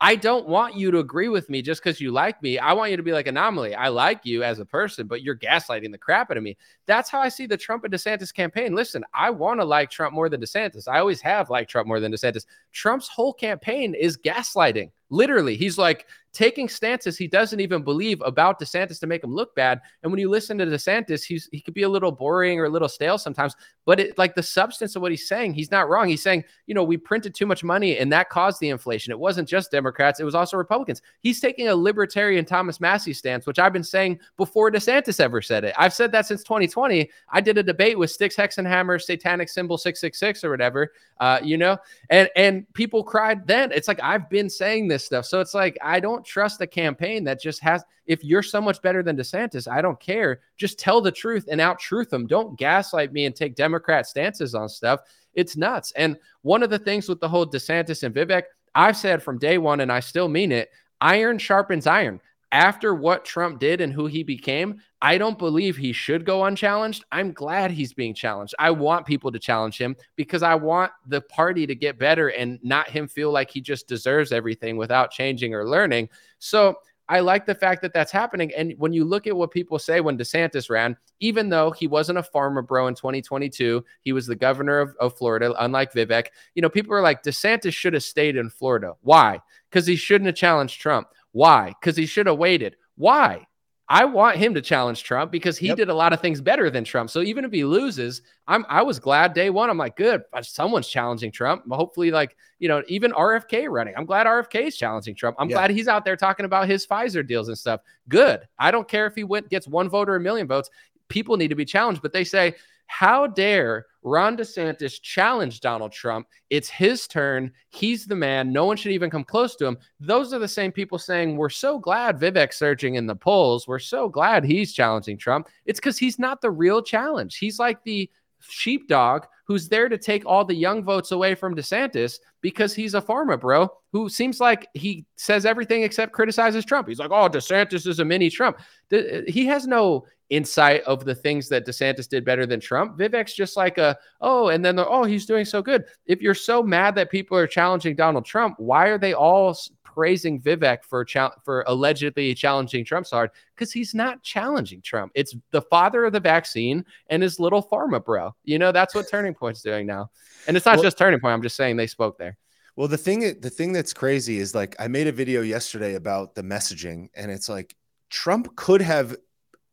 Speaker 3: I don't want you to agree with me just because you like me. I want you to be like anomaly. I like you as a person, but you're gaslighting the crap out of me. That's how I see the Trump and DeSantis campaign. Listen, I want to like Trump more than DeSantis. I always have liked Trump more than DeSantis. Trump's whole campaign is gaslighting. Literally, he's like taking stances he doesn't even believe about DeSantis to make him look bad. And when you listen to DeSantis, he's he could be a little boring or a little stale sometimes, but it like the substance of what he's saying, he's not wrong. He's saying, you know, we printed too much money and that caused the inflation. It wasn't just Democrats, it was also Republicans. He's taking a libertarian Thomas Massie stance, which I've been saying before DeSantis ever said it. I've said that since 2020. I did a debate with Styx Hexenhammer, Satanic Symbol 666 or whatever, uh, you know, and and people cried then. It's like I've been saying this this stuff. So it's like I don't trust a campaign that just has. If you're so much better than DeSantis, I don't care. Just tell the truth and out truth them. Don't gaslight me and take Democrat stances on stuff. It's nuts. And one of the things with the whole DeSantis and Vivek, I've said from day one, and I still mean it. Iron sharpens iron after what Trump did and who he became, I don't believe he should go unchallenged. I'm glad he's being challenged. I want people to challenge him because I want the party to get better and not him feel like he just deserves everything without changing or learning. So I like the fact that that's happening. And when you look at what people say when DeSantis ran, even though he wasn't a pharma bro in 2022, he was the governor of, of Florida, unlike Vivek. You know, people are like, DeSantis should have stayed in Florida. Why? Because he shouldn't have challenged Trump. Why? Because he should have waited. Why? I want him to challenge Trump because he yep. did a lot of things better than Trump. So even if he loses, I'm I was glad day one. I'm like, good, someone's challenging Trump. Hopefully, like you know, even RFK running. I'm glad RFK is challenging Trump. I'm yeah. glad he's out there talking about his Pfizer deals and stuff. Good. I don't care if he went gets one vote or a million votes. People need to be challenged, but they say how dare Ron DeSantis challenge Donald Trump? It's his turn. He's the man. No one should even come close to him. Those are the same people saying, We're so glad Vivek's surging in the polls. We're so glad he's challenging Trump. It's because he's not the real challenge. He's like the sheepdog who's there to take all the young votes away from DeSantis because he's a pharma, bro, who seems like he says everything except criticizes Trump. He's like, oh, DeSantis is a mini Trump. Uh, he has no insight of the things that DeSantis did better than Trump. Vivek's just like a, oh, and then oh, he's doing so good. If you're so mad that people are challenging Donald Trump, why are they all praising Vivek for cha- for allegedly challenging Trump's hard? Because he's not challenging Trump. It's the father of the vaccine and his little pharma bro. You know, that's what Turning Point's doing now. And it's not well, just Turning Point. I'm just saying they spoke there.
Speaker 5: Well, the thing the thing that's crazy is like I made a video yesterday about the messaging, and it's like Trump could have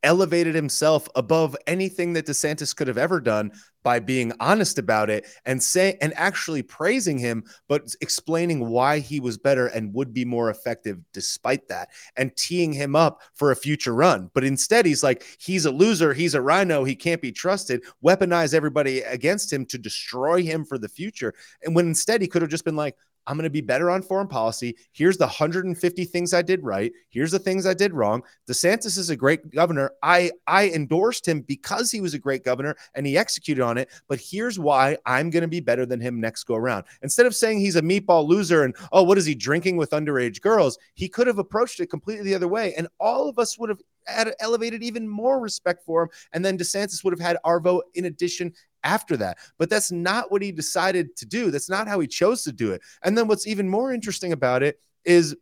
Speaker 5: elevated himself above anything that DeSantis could have ever done by being honest about it and say and actually praising him but explaining why he was better and would be more effective despite that and teeing him up for a future run. But instead he's like he's a loser. He's a RINO. He can't be trusted. Weaponize everybody against him to destroy him for the future. And when instead he could have just been like I'm going to be better on foreign policy. Here's the 150 things I did right. Here's the things I did wrong. DeSantis is a great governor. I I endorsed him because he was a great governor and he executed on it. But here's why I'm going to be better than him next go around. Instead of saying he's a meatball loser and oh, what is he drinking with underage girls? He could have approached it completely the other way, and all of us would have had elevated even more respect for him. And then DeSantis would have had our vote in addition after that. But that's not what he decided to do. That's not how he chose to do it. And then what's even more interesting about it is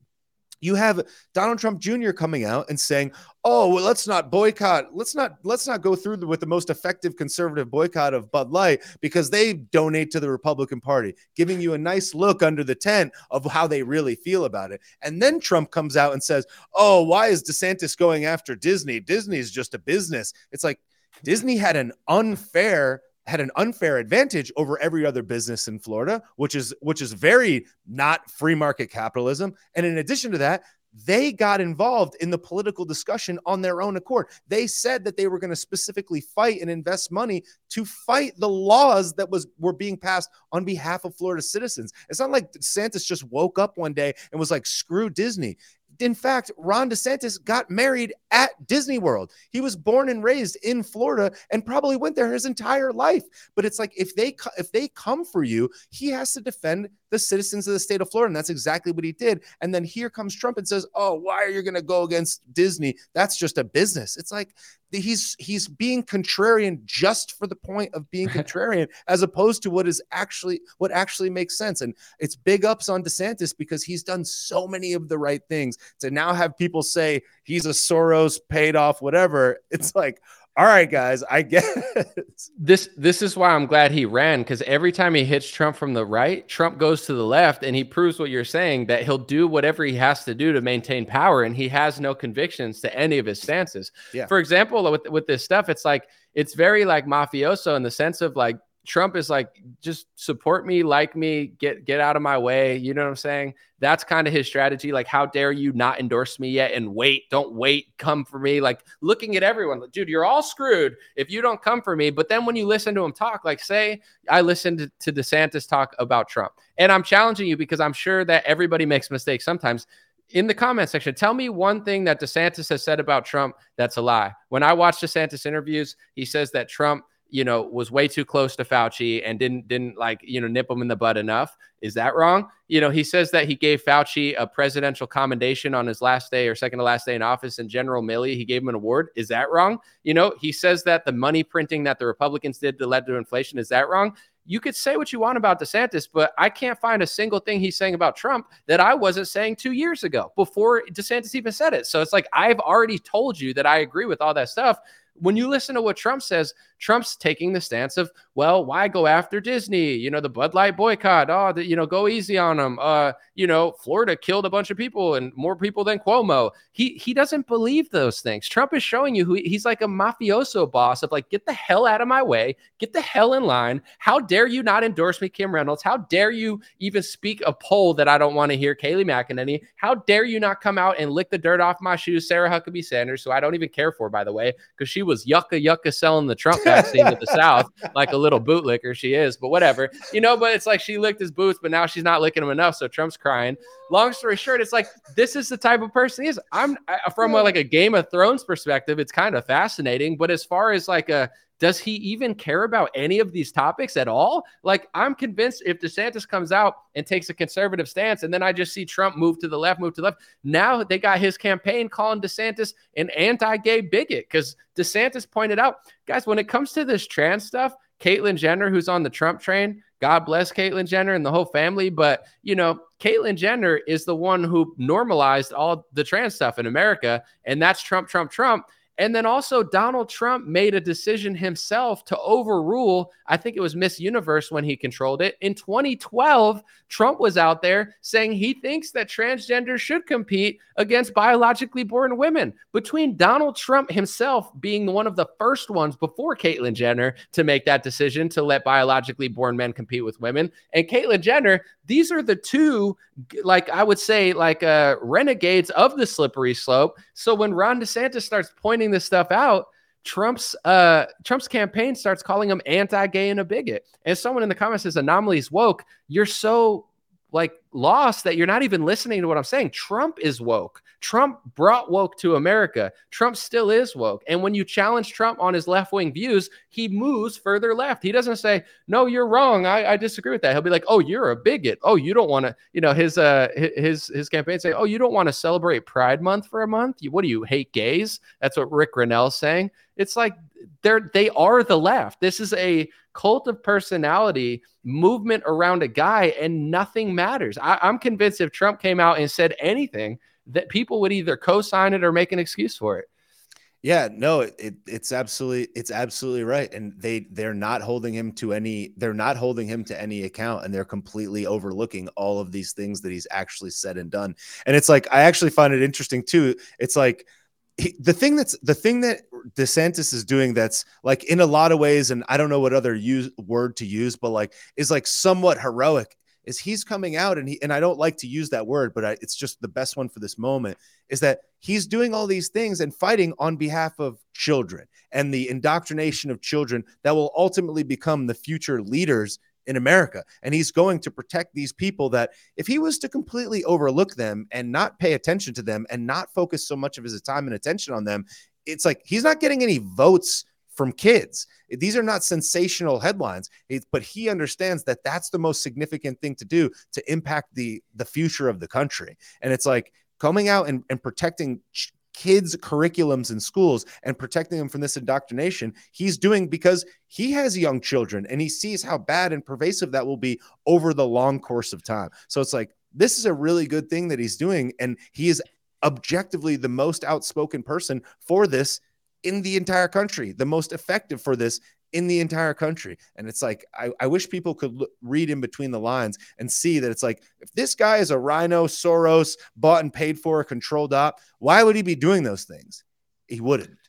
Speaker 5: you have Donald Trump Jr. coming out and saying, "Oh, well, let's not boycott. Let's not let's not go through with the most effective conservative boycott of Bud Light because they donate to the Republican Party, giving you a nice look under the tent of how they really feel about it." And then Trump comes out and says, "Oh, why is DeSantis going after Disney? Disney is just a business." It's like Disney had an unfair had an unfair advantage over every other business in Florida, which is which is very not free market capitalism. And in addition to that, they got involved in the political discussion on their own accord. They said that they were going to specifically fight and invest money to fight the laws that was were being passed on behalf of Florida citizens. It's not like DeSantis just woke up one day and was like, "Screw Disney." In fact, Ron DeSantis got married at Disney World. He was born and raised in Florida and probably went there his entire life. But it's like if they if they come for you, he has to defend the citizens of the state of Florida, and that's exactly what he did. And then here comes Trump and says, "Oh, why are you going to go against Disney? That's just a business." It's like he's he's being contrarian just for the point of being contrarian as opposed to what is actually what actually makes sense and it's big ups on DeSantis because he's done so many of the right things to now have people say he's a Soros paid off whatever it's like all right, guys, I guess
Speaker 3: this this is why I'm glad he ran because every time he hits Trump from the right, Trump goes to the left, and he proves what you're saying that he'll do whatever he has to do to maintain power, and he has no convictions to any of his stances. Yeah. For example, with with this stuff, it's like it's very like mafioso in the sense of like Trump is like, just support me, like me, get get out of my way. You know what I'm saying? That's kind of his strategy. Like, how dare you not endorse me yet and wait? Don't wait, come for me. Like looking at everyone, like, dude, you're all screwed if you don't come for me. But then when you listen to him talk, like say I listened to, DeSantis talk about Trump, and I'm challenging you because I'm sure that everybody makes mistakes sometimes in the comment section, tell me one thing that DeSantis has said about Trump that's a lie. When I watch DeSantis interviews, he says that Trump, you know, was way too close to Fauci and didn't didn't like, you know, nip him in the butt enough. Is that wrong? You know, he says that he gave Fauci a presidential commendation on his last day or second to last day in office and General Milley, he gave him an award. Is that wrong? You know, he says that the money printing that the Republicans did to led to inflation. Is that wrong? you could say what you want about DeSantis, but I can't find a single thing he's saying about Trump that I wasn't saying two years ago before DeSantis even said it. So it's like I've already told you that I agree with all that stuff. When you listen to what Trump says, Trump's taking the stance of, well, why go after Disney? You know, the Bud Light boycott. Oh, the, you know, go easy on them. Uh, you know, Florida killed a bunch of people and more people than Cuomo. He he doesn't believe those things. Trump is showing you who he's like a mafioso boss of like, get the hell out of my way, get the hell in line. How dare you not endorse me, Kim Reynolds? How dare you even speak a poll that I don't want to hear, Kayleigh McEnany? How dare you not come out and lick the dirt off my shoes, Sarah Huckabee Sanders, who I don't even care for, by the way, because she was yucca yucca selling the Trump vaccine to the South like a little bootlicker she is, but whatever, you know. But it's like she licked his boots, but now she's not licking him enough, so Trump's crying. Long story short, it's like this is the type of person he is. I'm I, from a, like a Game of Thrones perspective, it's kind of fascinating, but as far as like a does he even care about any of these topics at all? Like, I'm convinced if DeSantis comes out and takes a conservative stance, and then I just see Trump move to the left, move to the left. Now they got his campaign calling DeSantis an anti gay bigot because DeSantis pointed out, guys, when it comes to this trans stuff, Caitlyn Jenner, who's on the Trump train, God bless Caitlyn Jenner and the whole family. But, you know, Caitlyn Jenner is the one who normalized all the trans stuff in America. And that's Trump, Trump, Trump. And then also, Donald Trump made a decision himself to overrule, I think it was Miss Universe when he controlled it. In 2012, Trump was out there saying he thinks that transgender should compete against biologically born women. Between Donald Trump himself being one of the first ones before Caitlyn Jenner to make that decision to let biologically born men compete with women, and Caitlyn Jenner, these are the two, like I would say, like uh, renegades of the slippery slope. So when Ron DeSantis starts pointing this stuff out, Trump's uh Trump's campaign starts calling him anti-gay and a bigot. And someone in the comments says anomalies woke. You're so like lost that you're not even listening to what I'm saying. Trump is woke. Trump brought woke to America. Trump still is woke. And when you challenge Trump on his left wing views, he moves further left. He doesn't say, no, you're wrong. I, I disagree with that. He'll be like, oh, you're a bigot. Oh, you don't want to, you know, his, uh, his, his campaign say, oh, you don't want to celebrate Pride Month for a month. What do you hate gays? That's what Rick Grenell's saying. It's like they're, they are the left. This is a cult of personality movement around a guy and nothing matters. I, I'm convinced if Trump came out and said anything, that people would either co-sign it or make an excuse for it.
Speaker 5: Yeah, no, it, it's absolutely it's absolutely right, and they they're not holding him to any they're not holding him to any account, and they're completely overlooking all of these things that he's actually said and done. And it's like I actually find it interesting too. It's like he, the thing that's the thing that DeSantis is doing that's like in a lot of ways, and I don't know what other use word to use, but like is like somewhat heroic is he's coming out and he and I don't like to use that word, but I, it's just the best one for this moment is that he's doing all these things and fighting on behalf of children and the indoctrination of children that will ultimately become the future leaders in America. And he's going to protect these people that if he was to completely overlook them and not pay attention to them and not focus so much of his time and attention on them, it's like he's not getting any votes from kids. These are not sensational headlines, but he understands that that's the most significant thing to do to impact the the future of the country. And it's like coming out and, and protecting kids' curriculums in schools and protecting them from this indoctrination. He's doing because he has young children and he sees how bad and pervasive that will be over the long course of time. So it's like this is a really good thing that he's doing, and he is objectively the most outspoken person for this in the entire country, the most effective for this in the entire country. And it's like, I, I wish people could read in between the lines and see that it's like, if this guy is a RINO, Soros, bought and paid for, a controlled op, why would he be doing those things? He wouldn't.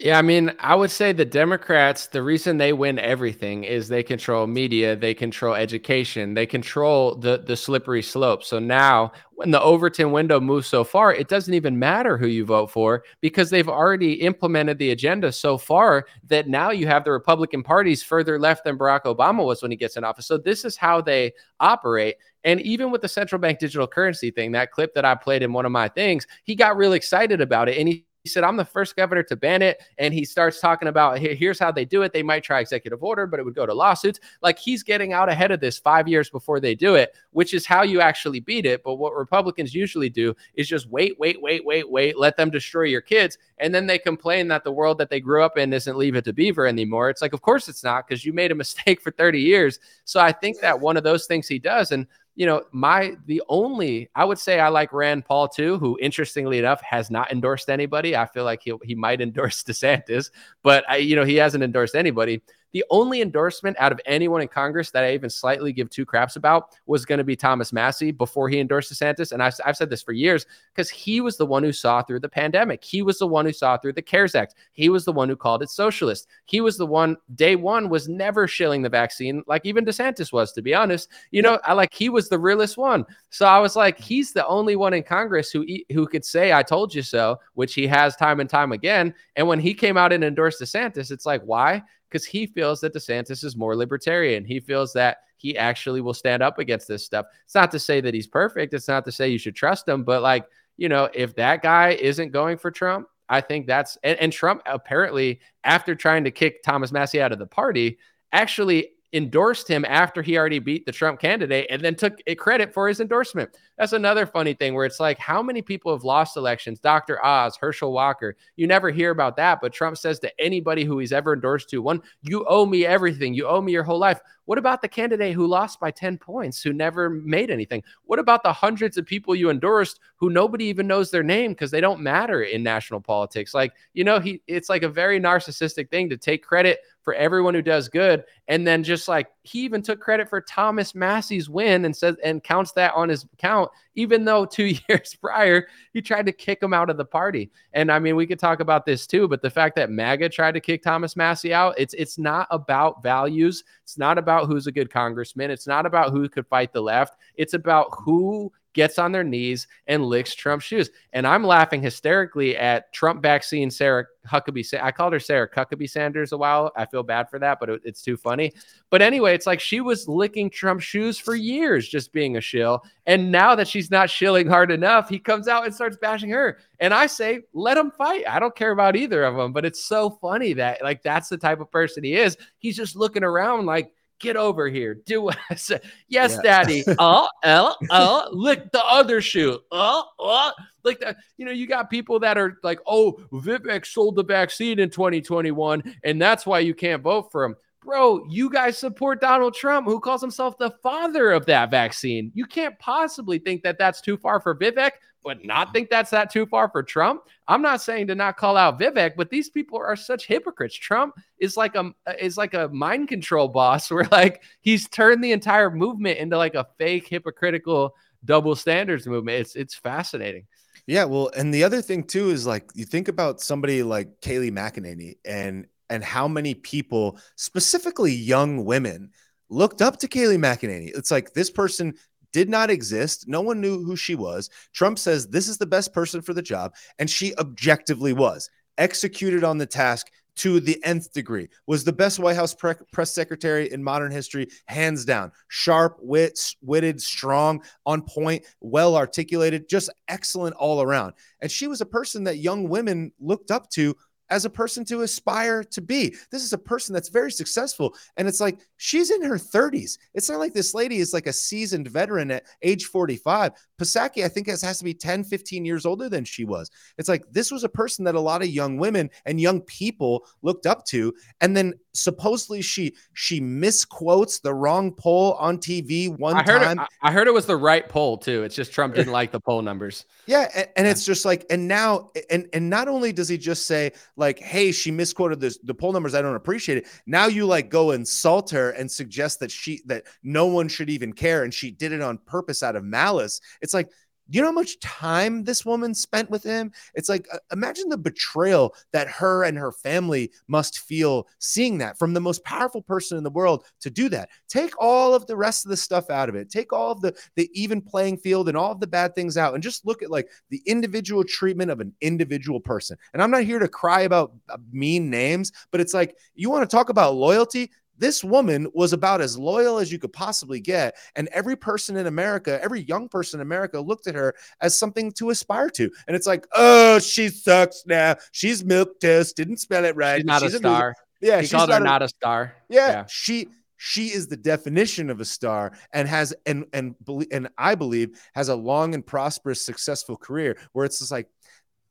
Speaker 3: Yeah, I mean, I would say the Democrats, the reason they win everything is they control media, they control education, they control the the slippery slope. So now when the Overton window moves so far, it doesn't even matter who you vote for because they've already implemented the agenda so far that now you have the Republican parties further left than Barack Obama was when he gets in office. So this is how they operate. And even with the central bank digital currency thing, that clip that I played in one of my things, he got real excited about it and he he said, I'm the first governor to ban it. And he starts talking about here's how they do it. They might try executive order, but it would go to lawsuits. Like he's getting out ahead of this five years before they do it, which is how you actually beat it. But what Republicans usually do is just wait, wait, wait, wait, wait, let them destroy your kids. And then they complain that the world that they grew up in isn't leave it to beaver anymore. It's like, of course it's not, because you made a mistake for 30 years. So I think that one of those things he does. And you know, my the only I would say I like Rand Paul too, who interestingly enough has not endorsed anybody. I feel like he he might endorse DeSantis, but I, you know, he hasn't endorsed anybody. The only endorsement out of anyone in Congress that I even slightly give two craps about was going to be Thomas Massie before he endorsed DeSantis. And I've, I've said this for years because he was the one who saw through the pandemic. He was the one who saw through the CARES Act. He was the one who called it socialist. He was the one, day one, was never shilling the vaccine like even DeSantis was, to be honest. You know, I like he was the realest one. So I was like, he's the only one in Congress who who could say, I told you so, which he has time and time again. And when he came out and endorsed DeSantis, it's like, why? Because he feels that DeSantis is more libertarian. He feels that he actually will stand up against this stuff. It's not to say that he's perfect. It's not to say you should trust him, but like, you know, if that guy isn't going for Trump, I think that's and, and Trump apparently, after trying to kick Thomas Massie out of the party, actually endorsed him after he already beat the Trump candidate and then took credit for his endorsement. That's another funny thing where it's like, how many people have lost elections? Dr. Oz, Herschel Walker. You never hear about that, but Trump says to anybody who he's ever endorsed to, one, you owe me everything. You owe me your whole life. What about the candidate who lost by 10 points, who never made anything? What about the hundreds of people you endorsed who nobody even knows their name because they don't matter in national politics? Like, you know, he it's like a very narcissistic thing to take credit for everyone who does good. And then just like he even took credit for Thomas Massie's win and says and counts that on his account, even though two years prior he tried to kick him out of the party. And I mean, we could talk about this too, but the fact that MAGA tried to kick Thomas Massey out, it's it's not about values. It's not about who's a good congressman. It's not about who could fight the left. It's about who gets on their knees and licks Trump's shoes. And I'm laughing hysterically at Trump vaccine Sarah Huckabee. I called her Sarah Huckabee Sanders a while. I feel bad for that, but it, it's too funny. But anyway, it's like she was licking Trump's shoes for years, just being a shill. And now that she's not shilling hard enough, he comes out and starts bashing her. And I say, let him fight. I don't care about either of them. But it's so funny that like that's the type of person he is. He's just looking around like get over here. Do what I say. Yes, yeah. daddy. Oh, uh, uh, lick the other shoe. Uh, uh. Like that, you know, you got people that are like, oh, Vivek sold the vaccine in 2021, and that's why you can't vote for him. Bro, you guys support Donald Trump, who calls himself the father of that vaccine. You can't possibly think that that's too far for Vivek but not think that's that too far for Trump. I'm not saying to not call out Vivek, but these people are such hypocrites. Trump is like a is like a mind control boss where like he's turned the entire movement into like a fake hypocritical double standards movement. It's it's fascinating.
Speaker 5: Yeah, well, and the other thing too is like you think about somebody like Kayleigh McEnany and and how many people, specifically young women, looked up to Kayleigh McEnany. It's like this person did not exist. No one knew who she was. Trump says this is the best person for the job. And she objectively was executed on the task to the nth degree was the best white house pre- press secretary in modern history hands down sharp wit witted strong on point well articulated just excellent all around and she was a person that young women looked up to as a person to aspire to be. This is a person that's very successful. And it's like she's in her 30s. It's not like this lady is like a seasoned veteran at age 45. Psaki, I think, has, has to be 10, 15 years older than she was. It's like this was a person that a lot of young women and young people looked up to. And then supposedly she she misquotes the wrong poll on TV one
Speaker 3: I heard
Speaker 5: time.
Speaker 3: It, I heard it was the right poll too. It's just Trump didn't like the poll numbers.
Speaker 5: Yeah, and, and, it's just like, and now, and and not only does he just say like, "Hey, she misquoted this, the poll numbers. I don't appreciate it." Now you like go insult her and suggest that she that no one should even care, and she did it on purpose out of malice. It's like you know how much time this woman spent with him? It's like uh, imagine the betrayal that her and her family must feel seeing that from the most powerful person in the world to do that. Take all of the rest of the stuff out of it. Take all of the the even playing field and all of the bad things out and just look at like the individual treatment of an individual person. And I'm not here to cry about uh, mean names, but it's like you want to talk about loyalty, this woman was about as loyal as you could possibly get. And every person in America, every young person in America looked at her as something to aspire to. And it's like, oh, she sucks now. She's milk toast, didn't spell it right.
Speaker 3: She's not
Speaker 5: She's
Speaker 3: a star.
Speaker 5: Yeah,
Speaker 3: he
Speaker 5: she's
Speaker 3: called
Speaker 5: not
Speaker 3: her
Speaker 5: a,
Speaker 3: not a star.
Speaker 5: yeah,
Speaker 3: Yeah.
Speaker 5: she she is the definition of a star and has and and and I believe has a long and prosperous successful career where it's just like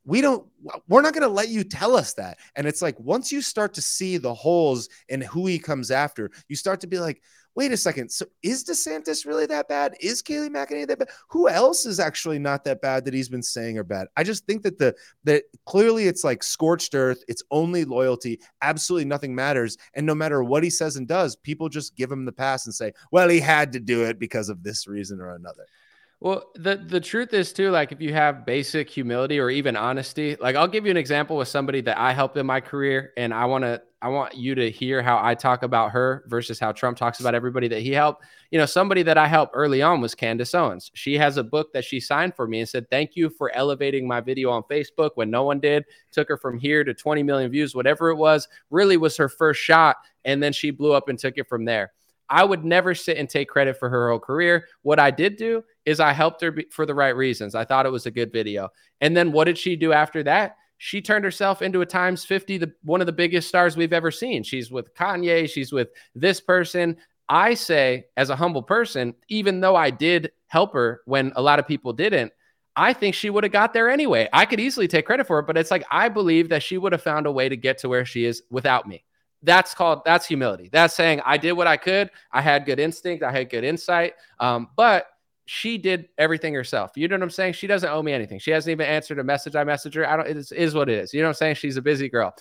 Speaker 5: we don't we're not going to let you tell us that. And it's like once you start to see the holes in who he comes after you start to be like wait a second so is desantis really that bad? Is kayleigh mcenany that bad? Who else is actually not that bad that he's been saying are bad? I just think that the that clearly it's like scorched earth it's only loyalty absolutely nothing matters. And no matter what he says and does people just give him the pass and say well he had to do it because of this reason or another
Speaker 3: Well, the the truth is too, like if you have basic humility or even honesty, like I'll give you an example with somebody that I helped in my career, and I want to I want you to hear how I talk about her versus how Trump talks about everybody that he helped. You know, somebody that I helped early on was Candace Owens. She has a book that she signed for me and said, "Thank you for elevating my video on Facebook when no one did." Took her from here to 20 million views, whatever it was. Really was her first shot, and then she blew up and took it from there. I would never sit and take credit for her whole career. What I did do is I helped her be- for the right reasons. I thought it was a good video. And then what did she do after that? She turned herself into a times 50, the, one of the biggest stars we've ever seen. She's with Kanye, she's with this person. I say, as a humble person, even though I did help her when a lot of people didn't, I think she would have got there anyway. I could easily take credit for it, but it's like I believe that she would have found a way to get to where she is without me that's called that's humility. That's saying i did what i could. I had good instinct. I had good insight. Um, but she did everything herself. You know what i'm saying? She doesn't owe me anything. She hasn't even answered a message i messaged her. I don't it is, is what it is. You know what i'm saying? She's a busy girl.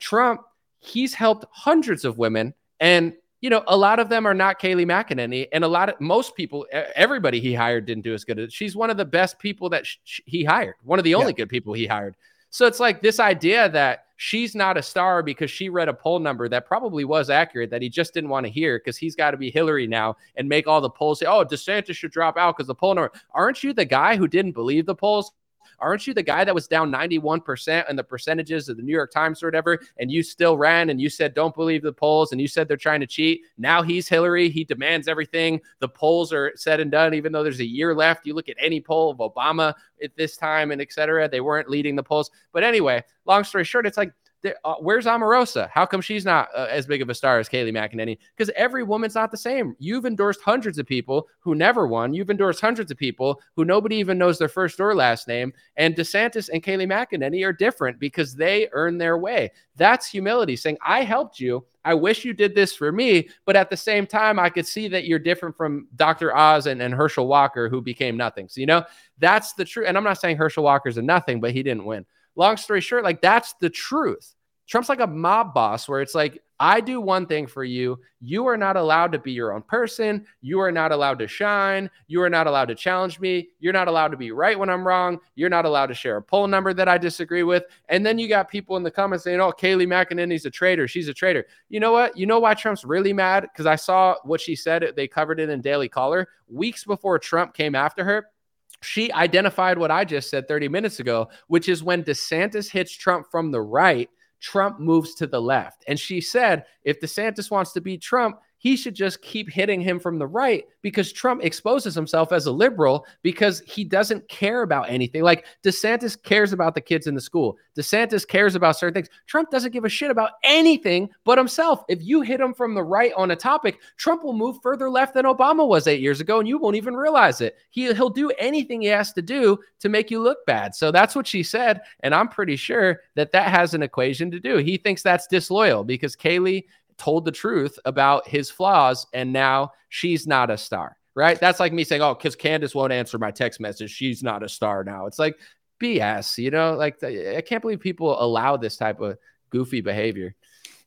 Speaker 3: Trump he's helped hundreds of women and you know a lot of them are not kayleigh mcenany and a lot of most people everybody he hired didn't do as good as she's one of the best people that sh- he hired. One of the only good people he hired so it's like this idea that she's not a star because she read a poll number that probably was accurate that he just didn't want to hear because he's got to be Hillary now and make all the polls say, oh, DeSantis should drop out because the poll number. Aren't you the guy who didn't believe the polls? Aren't you the guy that was down 91% in the percentages of the New York Times or whatever? And you still ran and you said, don't believe the polls. And you said they're trying to cheat. Now he's Hillary. He demands everything. The polls are said and done, even though there's a year left. You look at any poll of Obama at this time and et cetera. They weren't leading the polls. But anyway, long story short, it's like, uh, where's Omarosa? How come she's not uh, as big of a star as Kayleigh McEnany? Because every woman's not the same. You've endorsed hundreds of people who never won. You've endorsed hundreds of people who nobody even knows their first or last name. And DeSantis and Kayleigh McEnany are different because they earn their way. That's humility, saying, I helped you. I wish you did this for me. But at the same time, I could see that you're different from Dr. Oz and, and Herschel Walker, who became nothing. So, you know, that's the truth. And I'm not saying Herschel Walker's a nothing, but he didn't win long story short, like that's the truth. Trump's like a mob boss where it's like, I do one thing for you. You are not allowed to be your own person. You are not allowed to shine. You are not allowed to challenge me. You're not allowed to be right when I'm wrong. You're not allowed to share a poll number that I disagree with. And then you got people in the comments saying, oh, Kayleigh McEnany's a traitor. She's a traitor. You know what? You know why Trump's really mad? Because I saw what she said. They covered it in Daily Caller weeks before Trump came after her she identified what I just said 30 minutes ago, which is when DeSantis hits Trump from the right, Trump moves to the left. And she said, if DeSantis wants to beat Trump, he should just keep hitting him from the right because Trump exposes himself as a liberal because he doesn't care about anything. Like DeSantis cares about the kids in the school. DeSantis cares about certain things. Trump doesn't give a shit about anything but himself. If you hit him from the right on a topic, Trump will move further left than Obama was eight years ago, and you won't even realize it. He, he'll do anything he has to do to make you look bad. So that's what she said. And I'm pretty sure that that has an equation to do. He thinks that's disloyal because Kayleigh told the truth about his flaws and now she's not a star right? That's like me saying oh because candace won't answer my text message. She's not a star now. It's like bs you know? Like i can't believe people allow this type of goofy behavior.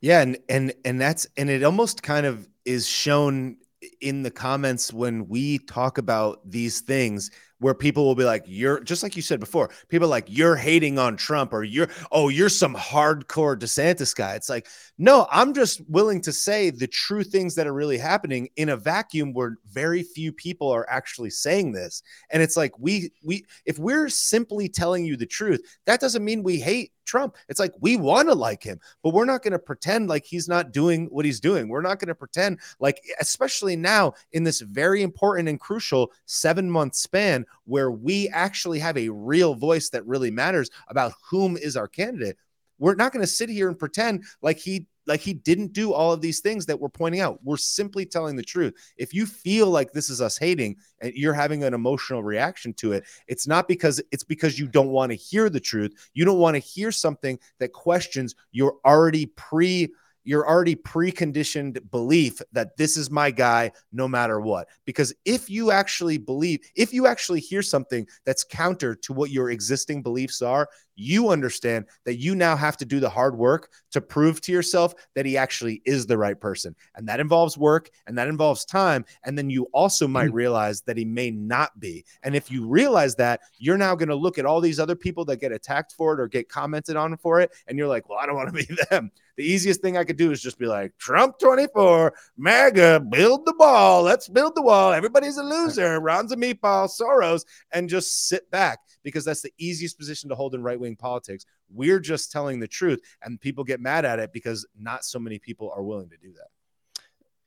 Speaker 5: Yeah, and and and that's and it almost kind of is shown in the comments when we talk about these things where people will be like, you're just like you said before, people like, you're hating on Trump or you're, oh, you're some hardcore DeSantis guy. It's like, no, I'm just willing to say the true things that are really happening in a vacuum where very few people are actually saying this. And it's like, we, we, if we're simply telling you the truth, that doesn't mean we hate Trump. It's like we want to like him, but we're not going to pretend like he's not doing what he's doing. We're not going to pretend like, especially now in this very important and crucial seven month span where we actually have a real voice that really matters about whom is our candidate. We're not going to sit here and pretend like he like he didn't do all of these things that we're pointing out. We're simply telling the truth. If you feel like this is us hating and you're having an emotional reaction to it, it's not because it's because you don't want to hear the truth. You don't want to hear something that questions your already pre your already preconditioned belief that this is my guy no matter what. Because if you actually believe, if you actually hear something that's counter to what your existing beliefs are, you understand that you now have to do the hard work to prove to yourself that he actually is the right person. And that involves work and that involves time. And then you also might mm. realize that he may not be. And if you realize that, you're now going to look at all these other people that get attacked for it or get commented on for it. And you're like, well, I don't want to be them. The easiest thing I could do is just be like, Trump 24, MAGA, build the wall. Let's build the wall. Everybody's a loser. Ron's a meatball, Soros, and just sit back because that's the easiest position to hold in right wing politics. We're just telling the truth, and people get mad at it because not so many people are willing to do that.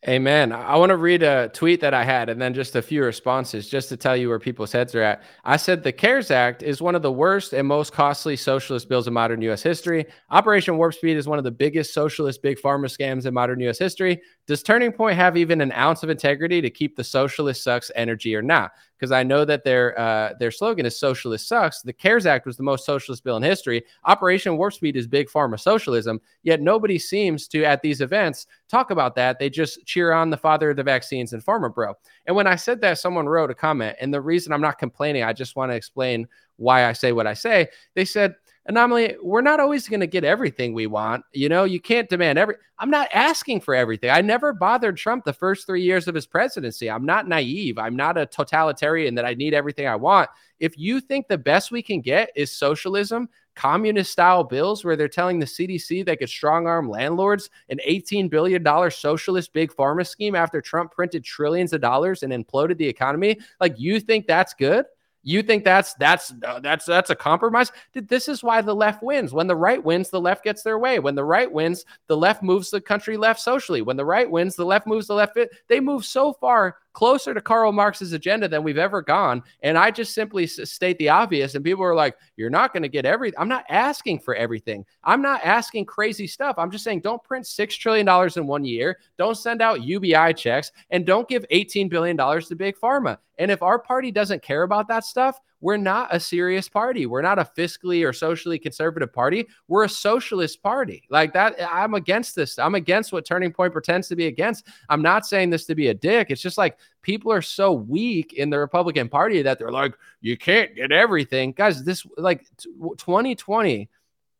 Speaker 3: Amen. I want to read a tweet that I had and then just a few responses just to tell you where people's heads are at. I said the CARES Act is one of the worst and most costly socialist bills in modern U.S. history. Operation Warp Speed is one of the biggest socialist big pharma scams in modern U.S. history. Does Turning Point have even an ounce of integrity to keep the socialist sucks energy or not? Because I know that their uh, their slogan is "Socialist sucks." The CARES Act was the most socialist bill in history. Operation Warp Speed is big pharma socialism. Yet nobody seems to at these events talk about that. They just cheer on the father of the vaccines and Pharma Bro. And when I said that, someone wrote a comment, and the reason I'm not complaining, I just want to explain why I say what I say. They said anomaly we're not always going to get everything we want you know you can't demand every i'm not asking for everything. I never bothered trump the first three years of his presidency. I'm not naive. I'm not a totalitarian that i need everything i want. If you think the best we can get is socialism communist style bills where they're telling the cdc they could strong arm landlords an $18 billion socialist big pharma scheme after trump printed trillions of dollars and imploded the economy like you think that's good you think that's that's uh, that's that's a compromise? This is why the left wins. When the right wins, the left gets their way. When the right wins, the left moves the country left socially. When the right wins, the left moves the left. They move so far closer to Karl Marx's agenda than we've ever gone. And I just simply state the obvious. And people are like, you're not going to get everything. I'm not asking for everything. I'm not asking crazy stuff. I'm just saying don't print $6 trillion in one year. Don't send out UBI checks and don't give $18 billion to Big Pharma. And if our party doesn't care about that stuff, we're not a serious party. We're not a fiscally or socially conservative party. We're a socialist party. Like that, I'm against this. I'm against what Turning Point pretends to be against. I'm not saying this to be a dick. It's just like people are so weak in the Republican Party that they're like, you can't get everything. Guys, this like 2020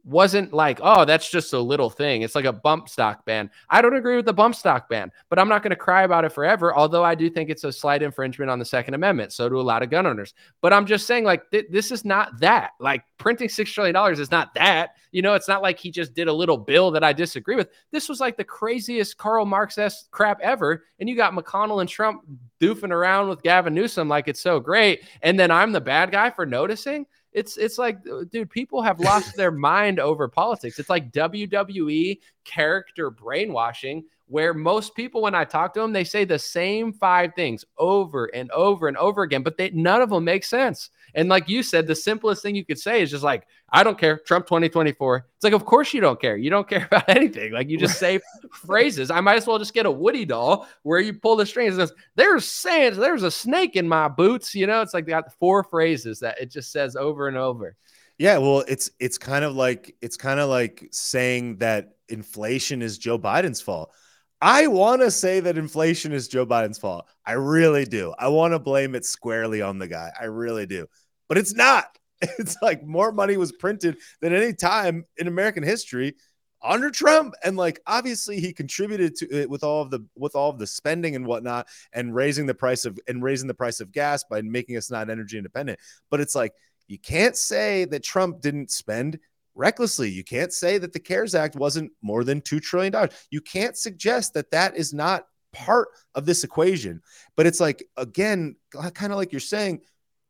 Speaker 3: wasn't like, oh, that's just a little thing. It's like a bump stock ban. I don't agree with the bump stock ban, but I'm not going to cry about it forever. Although I do think it's a slight infringement on the Second Amendment. So do a lot of gun owners. But I'm just saying, like, th- this is not that. Like, printing $6 trillion is not that. You know, it's not like he just did a little bill that I disagree with. This was like the craziest Karl Marx crap ever. And you got McConnell and Trump doofing around with Gavin Newsom like it's so great. And then I'm the bad guy for noticing. It's it's like, dude, people have lost their mind over politics. It's like WWE character brainwashing, where most people, when I talk to them, they say the same five things over and over and over again, but they none of them make sense. And like you said, the simplest thing you could say is just like, I don't care. Trump 2024. It's like, of course you don't care. You don't care about anything. Like you just say phrases. I might as well just get a Woody doll where you pull the strings and says, there's sand, there's a snake in my boots. You know, it's like they got four phrases that it just says over and over.
Speaker 5: Yeah, well, it's it's kind of like it's kind of like saying that inflation is Joe Biden's fault. I want to say that inflation is Joe Biden's fault. I really do. I want to blame it squarely on the guy. I really do. But it's not. It's like more money was printed than any time in American history under Trump. And like obviously he contributed to it with all of the with all of the spending and whatnot and raising the price of and raising the price of gas by making us not energy independent. But it's like you can't say that Trump didn't spend recklessly. You can't say that the CARES Act wasn't more than $2 trillion. You can't suggest that that is not part of this equation. But it's like, again, kind of like you're saying,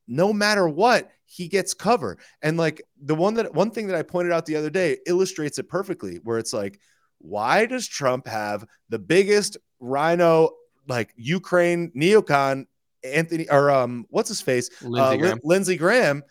Speaker 5: no matter what, he gets cover. And like the one that one thing that I pointed out the other day illustrates it perfectly, where it's like, why does Trump have the biggest RINO, like Ukraine neocon Anthony or um what's his face
Speaker 3: Lindsey
Speaker 5: uh,
Speaker 3: Graham.
Speaker 5: Lin- Lindsey Graham?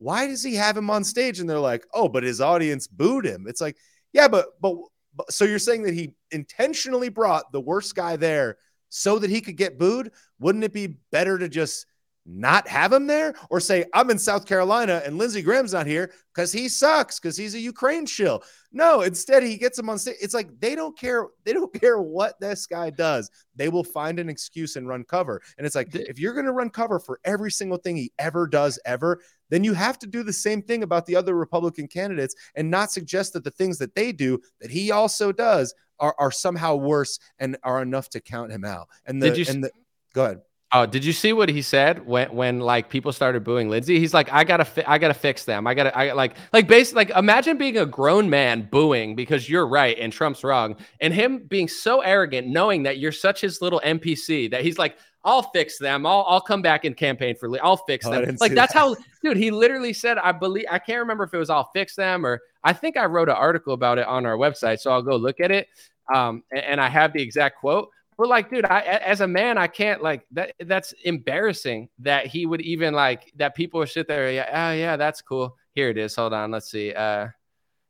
Speaker 5: Why does he have him on stage? And they're like, oh, but his audience booed him. It's like, yeah, but but, but so you're saying that he intentionally brought the worst guy there so that he could get booed? Wouldn't it be better to just not have him there or say I'm in South Carolina and Lindsey Graham's not here because he sucks because he's a Ukraine shill. No, instead he gets him on stage. It's like they don't care. They don't care what this guy does. They will find an excuse and run cover. And it's like if you're going to run cover for every single thing he ever does ever, then you have to do the same thing about the other Republican candidates and not suggest that the things that they do that he also does are, are somehow worse and are enough to count him out. And the,
Speaker 3: Did you
Speaker 5: and the, go ahead.
Speaker 3: Oh, did you see what he said when when like people started booing Lindsay? He's like, I gotta, fi- I gotta fix them. I gotta, I like, like basically, like imagine being a grown man booing because you're right and Trump's wrong, and him being so arrogant, knowing that you're such his little NPC that he's like, I'll fix them. I'll, I'll come back and campaign for. I'll fix
Speaker 5: Oh,
Speaker 3: them.
Speaker 5: didn't
Speaker 3: Like that's
Speaker 5: that.
Speaker 3: how, dude. He literally said, I believe. I can't remember if it was I'll fix them or I think I wrote an article about it on our website, so I'll go look at it. Um, and, and I have the exact quote. We're like, dude, I as a man, I can't like that. That's embarrassing that he would even like that. People sit there. Yeah, oh yeah, that's cool. Here it is. Hold on, let's see. Uh,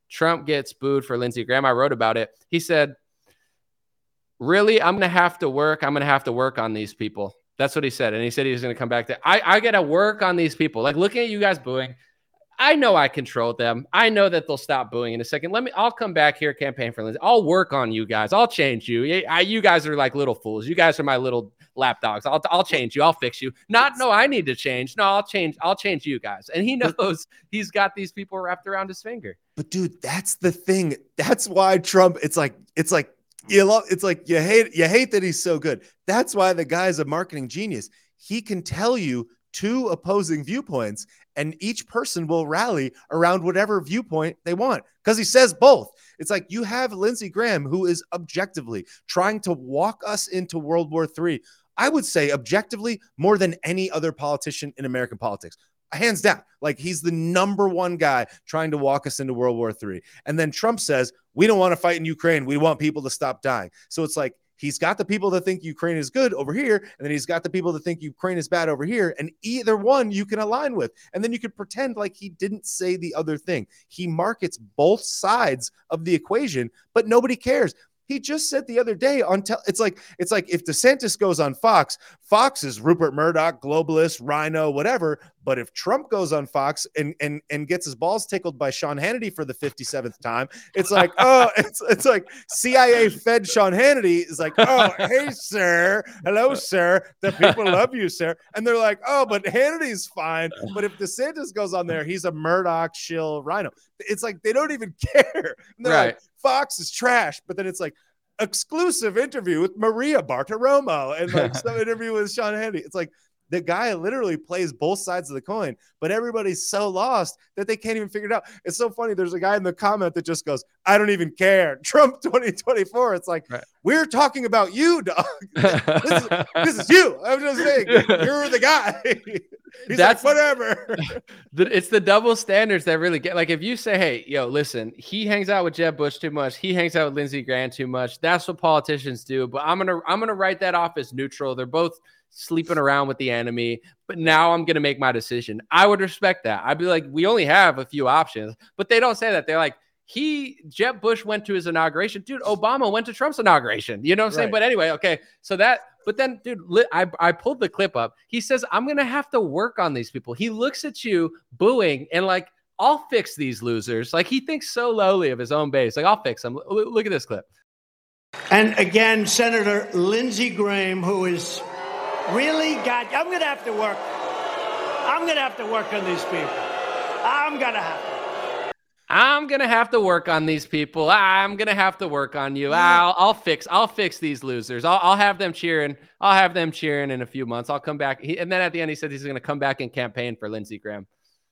Speaker 3: Trump gets booed for Lindsey Graham. I wrote about it. He said, "Really, I'm gonna have to work. I'm gonna have to work on these people." That's what he said, and he said he was gonna come back to. I I gotta work on these people. Like looking at you guys booing. I know I control them. I know that they'll stop booing in a second. Let me. I'll come back here, campaign for Lindsay. I'll work on you guys. I'll change you. I, you guys are like little fools. You guys are my little lapdogs. I'll I'll change you. I'll fix you. Not no. I need to change. No, I'll change. I'll change you guys. And he knows he's got these people wrapped around his finger.
Speaker 5: But dude, that's the thing. That's why Trump. It's like it's like you love. It's like you hate you hate that he's so good. That's why the guy's a marketing genius. He can tell you two opposing viewpoints, and each person will rally around whatever viewpoint they want because he says both. It's like you have Lindsey Graham, who is objectively trying to walk us into World War III. I would say objectively more than any other politician in American politics hands down. Like he's the number one guy trying to walk us into World War III. And then Trump says, we don't want to fight in Ukraine. We want people to stop dying. So it's like he's got the people that think Ukraine is good over here, and then he's got the people that think Ukraine is bad over here. And either one you can align with. And then you could pretend like he didn't say the other thing. He markets both sides of the equation, but nobody cares. He just said the other day on tel- it's like it's like if DeSantis goes on Fox, Fox is Rupert Murdoch, globalist, RINO, whatever. But if Trump goes on Fox and and and gets his balls tickled by Sean Hannity for the 57th time, it's like, oh, it's it's like CIA fed Sean Hannity is like, oh, hey, sir. Hello, sir. The people love you, sir. And they're like, oh, but Hannity's fine. But if DeSantis goes on there, he's a Murdoch shill RINO. It's like they don't even care.
Speaker 3: Right.
Speaker 5: like, Fox is trash. But then it's like exclusive interview with Maria Bartiromo and like some interview with Sean Hannity. It's like the guy literally plays both sides of the coin, but everybody's so lost that they can't even figure it out. It's so funny. There's a guy in the comment that just goes, I don't even care. Trump 2024. It's like,
Speaker 3: Right.
Speaker 5: we're talking about you, dog. this, is, this is you. I'm just saying, you're the guy. He's
Speaker 3: That's-
Speaker 5: like, whatever.
Speaker 3: It's the double standards that really get like if you say, hey, yo, listen, he hangs out with Jeb Bush too much, he hangs out with Lindsey Graham too much. That's what politicians do. But I'm gonna I'm gonna write that off as neutral. They're both sleeping around with the enemy. But now I'm gonna make my decision. I would respect that. I'd be like, we only have a few options, but they don't say that. They're like, he Jeb Bush went to his inauguration. Dude, Obama went to Trump's inauguration. You know what I'm saying?
Speaker 5: Right.
Speaker 3: But anyway, okay. So that, but then, dude, li- I, I pulled the clip up. He says, I'm going to have to work on these people. He looks at you booing and like, I'll fix these losers. Like he thinks so lowly of his own base. Like, I'll fix them. L- look at this clip.
Speaker 6: And again, Senator Lindsey Graham, who is really got. I'm going to have to work. I'm going to have to work on these people. I'm going to have to.
Speaker 3: I'm gonna have to work on these people. I'm gonna have to work on you. I'll, I'll fix. I'll fix these losers. I'll, I'll have them cheering. I'll have them cheering in a few months. I'll come back. He, and then at the end, he said he's gonna come back and campaign for Lindsey Graham.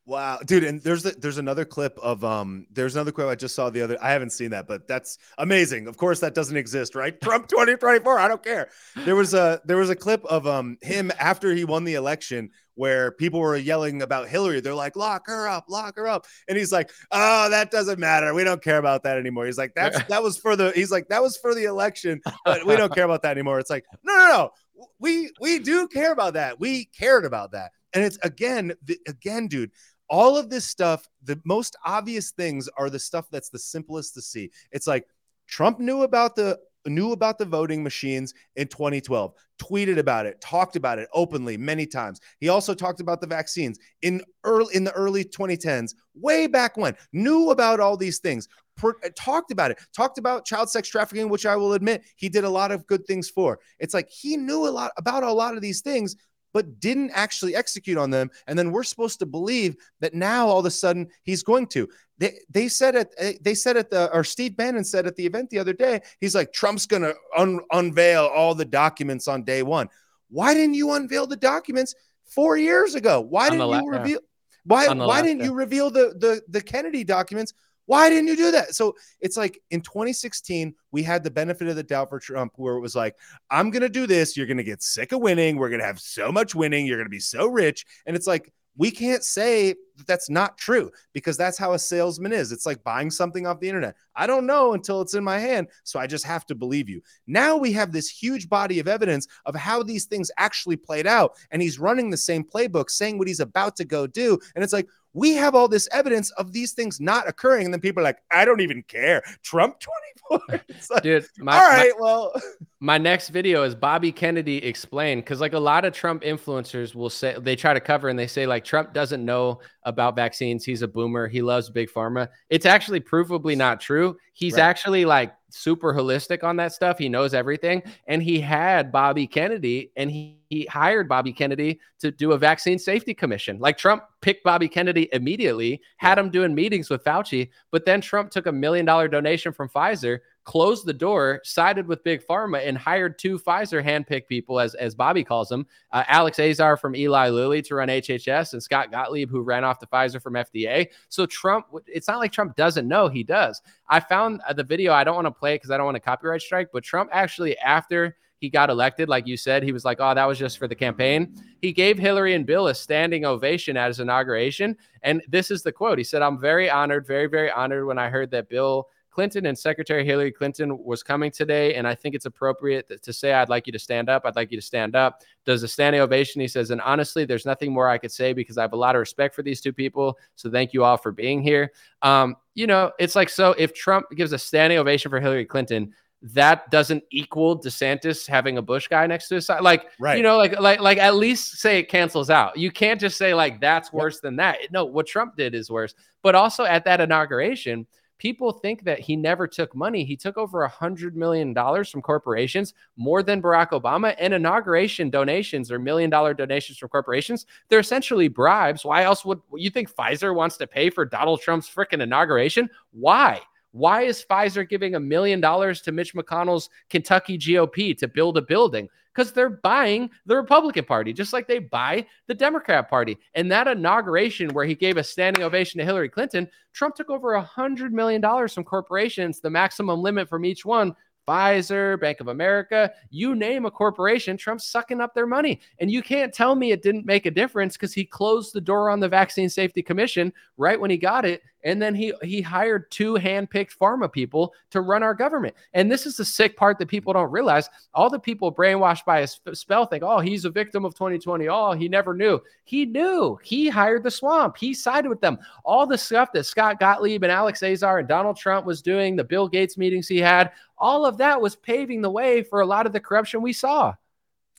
Speaker 5: Wow, dude, and there's the, there's another clip of um there's another clip I just saw the other I haven't seen that, but that's amazing. Of course that doesn't exist, right? Trump 2024, I don't care. There was a there was a clip of um him after he won the election where people were yelling about Hillary. They're like, "Lock her up, lock her up." And he's like, "Oh, that doesn't matter. We don't care about that anymore." He's like, "That's that was for the he's like, "That was for the election, but we don't care about that anymore." It's like, "No, no, no. We we do care about that. We cared about that." And it's again, the, again, dude, all of this stuff, the most obvious things are the stuff that's the simplest to see. It's like Trump knew about the knew about the voting machines in 2012, tweeted about it, talked about it openly many times. He also talked about the vaccines in early in the early 2010s, way back when, knew about all these things. Per, talked about it, talked about child sex trafficking, which I will admit he did a lot of good things for. It's like he knew a lot about a lot of these things, but didn't actually execute on them. And then we're supposed to believe that now all of a sudden he's going to. They, they said it. Eh, they said at the or Steve Bannon said at the event the other day. He's like Trump's going to un, unveil all the documents on day one. Why didn't you unveil the documents four years ago? Why didn't you reveal? Why why didn't you reveal the the the Kennedy documents why didn't you do that? So it's like in 2016, we had the benefit of the doubt for Trump, where it was like, I'm going to do this. You're going to get sick of winning. We're going to have so much winning. You're going to be so rich. And it's like, we can't say that's not true because that's how a salesman is. It's like buying something off the internet. I don't know until it's in my hand. So I just have to believe you. Now we have this huge body of evidence of how these things actually played out. And he's running the same playbook, saying what he's about to go do. And it's like, we have all this evidence of these things not occurring. And then people are like, I don't even care. Trump 24. Like,
Speaker 3: Dude, my,
Speaker 5: all right,
Speaker 3: my,
Speaker 5: well.
Speaker 3: My next video is Bobby Kennedy explained because, like, a lot of Trump influencers will say they try to cover and they say, like, Trump doesn't know about vaccines. He's a boomer. He loves big pharma. It's actually provably not true. He's right. actually like super holistic on that stuff. He knows everything. And he had Bobby Kennedy and he, he hired Bobby Kennedy to do a vaccine safety commission. Like Trump picked Bobby Kennedy immediately, had him doing meetings with Fauci, but then Trump took a million dollar donation from Pfizer, closed the door, sided with Big Pharma, and hired two Pfizer handpicked people, as, as Bobby calls them uh, Alex Azar from Eli Lilly to run HHS, and Scott Gottlieb, who ran off the Pfizer from FDA. So Trump, it's not like Trump doesn't know, he does. I found uh, the video, I don't want to play because I don't want a copyright strike, but Trump actually, after he got elected, like you said, he was like, oh, that was just for the campaign. He gave Hillary and Bill a standing ovation at his inauguration. And this is the quote He said, I'm very honored, very, very honored when I heard that Bill Clinton and Secretary Hillary Clinton was coming today, and I think it's appropriate to say, I'd like you to stand up. I'd like you to stand up. Does a standing ovation? He says, and honestly, there's nothing more I could say because I have a lot of respect for these two people. So thank you all for being here. Um, you know, it's like, so if Trump gives a standing ovation for Hillary Clinton, that doesn't equal DeSantis having a Bush guy next to his side. Like, right. you know, like, like, like at least say it cancels out. You can't just say like that's worse yep. than that. No, what Trump did is worse. But also at that inauguration, people think that he never took money. He took over a hundred million dollars from corporations, more than Barack Obama. And inauguration donations or million dollar donations from corporations, they're essentially bribes. Why else would you think Pfizer wants to pay for Donald Trump's freaking inauguration? Why? Why is Pfizer giving a million dollars to Mitch McConnell's Kentucky GOP to build a building? Because they're buying the Republican Party, just like they buy the Democrat Party. And that inauguration, where he gave a standing ovation to Hillary Clinton, Trump took over a $100 million from corporations, the maximum limit from each one Pfizer, Bank of America, you name a corporation, Trump's sucking up their money. And you can't tell me it didn't make a difference because he closed the door on the Vaccine Safety Commission right when he got it. And then he he hired two handpicked pharma people to run our government. And this is the sick part that people don't realize. All the people brainwashed by his spell think, oh, he's a victim of 2020. Oh, he never knew. He knew. He hired the swamp. He sided with them. All the stuff that Scott Gottlieb and Alex Azar and Donald Trump was doing, the Bill Gates meetings he had, all of that was paving the way for a lot of the corruption we saw.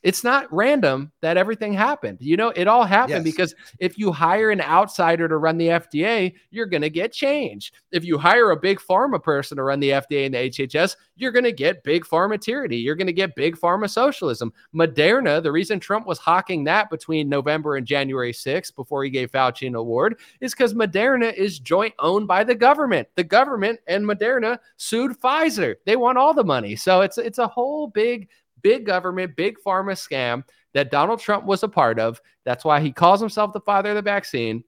Speaker 3: It's not random that everything happened. You know, it all happened
Speaker 5: Yes.
Speaker 3: because if you hire an outsider to run the FDA, you're going to get change. If you hire a big pharma person to run the FDA and the HHS, you're going to get big pharma tyranny. You're going to get big pharma socialism. Moderna, the reason Trump was hawking that between November and January 6th before he gave Fauci an award is because Moderna is joint owned by the government. The government and Moderna sued Pfizer. They want all the money. So it's it's a whole big big government, big pharma scam that Donald Trump was a part of. That's why he calls himself the father of the vaccine.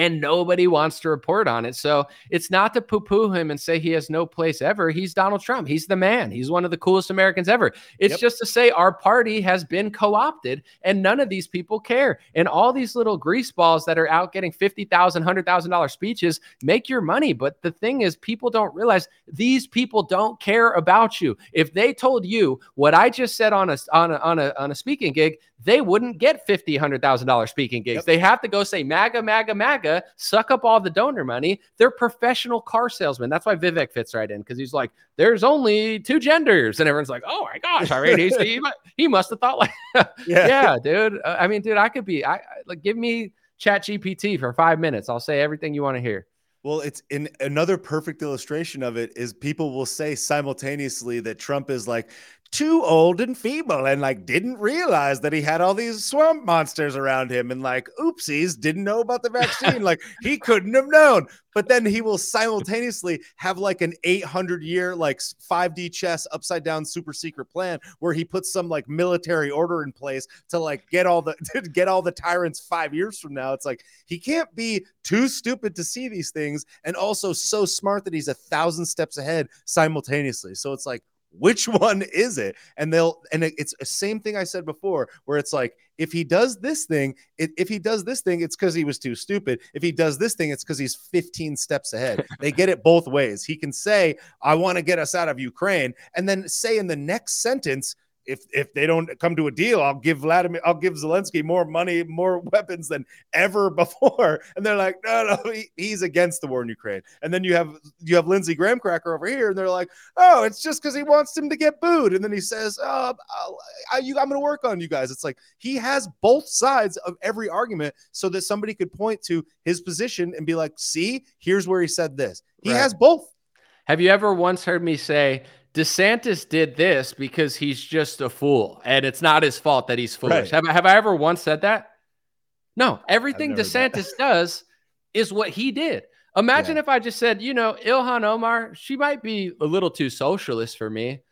Speaker 3: And nobody wants to report on it. So it's not to poo poo him and say he has no place ever. He's Donald Trump. He's the man. He's one of the coolest Americans ever. It's
Speaker 5: Yep.
Speaker 3: just to say our party has been co opted and none of these people care. And all these little grease balls that are out getting $50,000, $100,000 speeches make your money. But the thing is, people don't realize these people don't care about you. If they told you what I just said on a on a on a, on a speaking gig, they wouldn't get fifty, hundred thousand dollar speaking gigs.
Speaker 5: Yep.
Speaker 3: They have to go say MAGA, MAGA, MAGA, suck up all the donor money. They're professional car salesmen. That's why Vivek fits right in because he's like, there's only two genders, and everyone's like, oh my gosh, I mean, he, he must have thought like, yeah, dude. Uh, I mean, dude, I could be, I- like, give me Chat GPT for five minutes. I'll say everything you want to hear.
Speaker 5: Well, it's in another perfect illustration of it is people will say simultaneously that Trump is like too old and feeble and like didn't realize that he had all these swamp monsters around him and like oopsies didn't know about the vaccine. Like he couldn't have known. But then he will simultaneously have like an 800 year like 5d chess upside down super secret plan where he puts some like military order in place to like get all the get all the tyrants 5 years from now. It's like he can't be too stupid to see these things and also so smart that he's a thousand steps ahead simultaneously. So it's like which one is it? And they'll and it's the same thing i said before where it's like if he does this thing it, if he does this thing it's because he was too stupid. If he does this thing it's because he's 15 steps ahead. They get it both ways. He can say i want to get us out of ukraine and then say in the next sentence if if they don't come to a deal, I'll give Vladimir, I'll give Zelensky more money, more weapons than ever before. And they're like, no, no, he, he's against the war in Ukraine. And then you have you have Lindsey Graham cracker over here, and they're like, oh, it's just because he wants him to get booed. And then he says, oh, I'll, I, you, I'm going to work on you guys. It's like he has both sides of every argument, so that somebody could point to his position and be like, see, here's where he said this. He
Speaker 3: Right.
Speaker 5: has both.
Speaker 3: Have you ever once heard me say DeSantis did this because he's just a fool and it's not his fault that he's foolish?
Speaker 5: Right.
Speaker 3: Have, have I ever once said that? No, everything
Speaker 5: never heard that.
Speaker 3: DeSantis does is what he did. Imagine if I just said, you know, Ilhan Omar, she might be a little too socialist for me.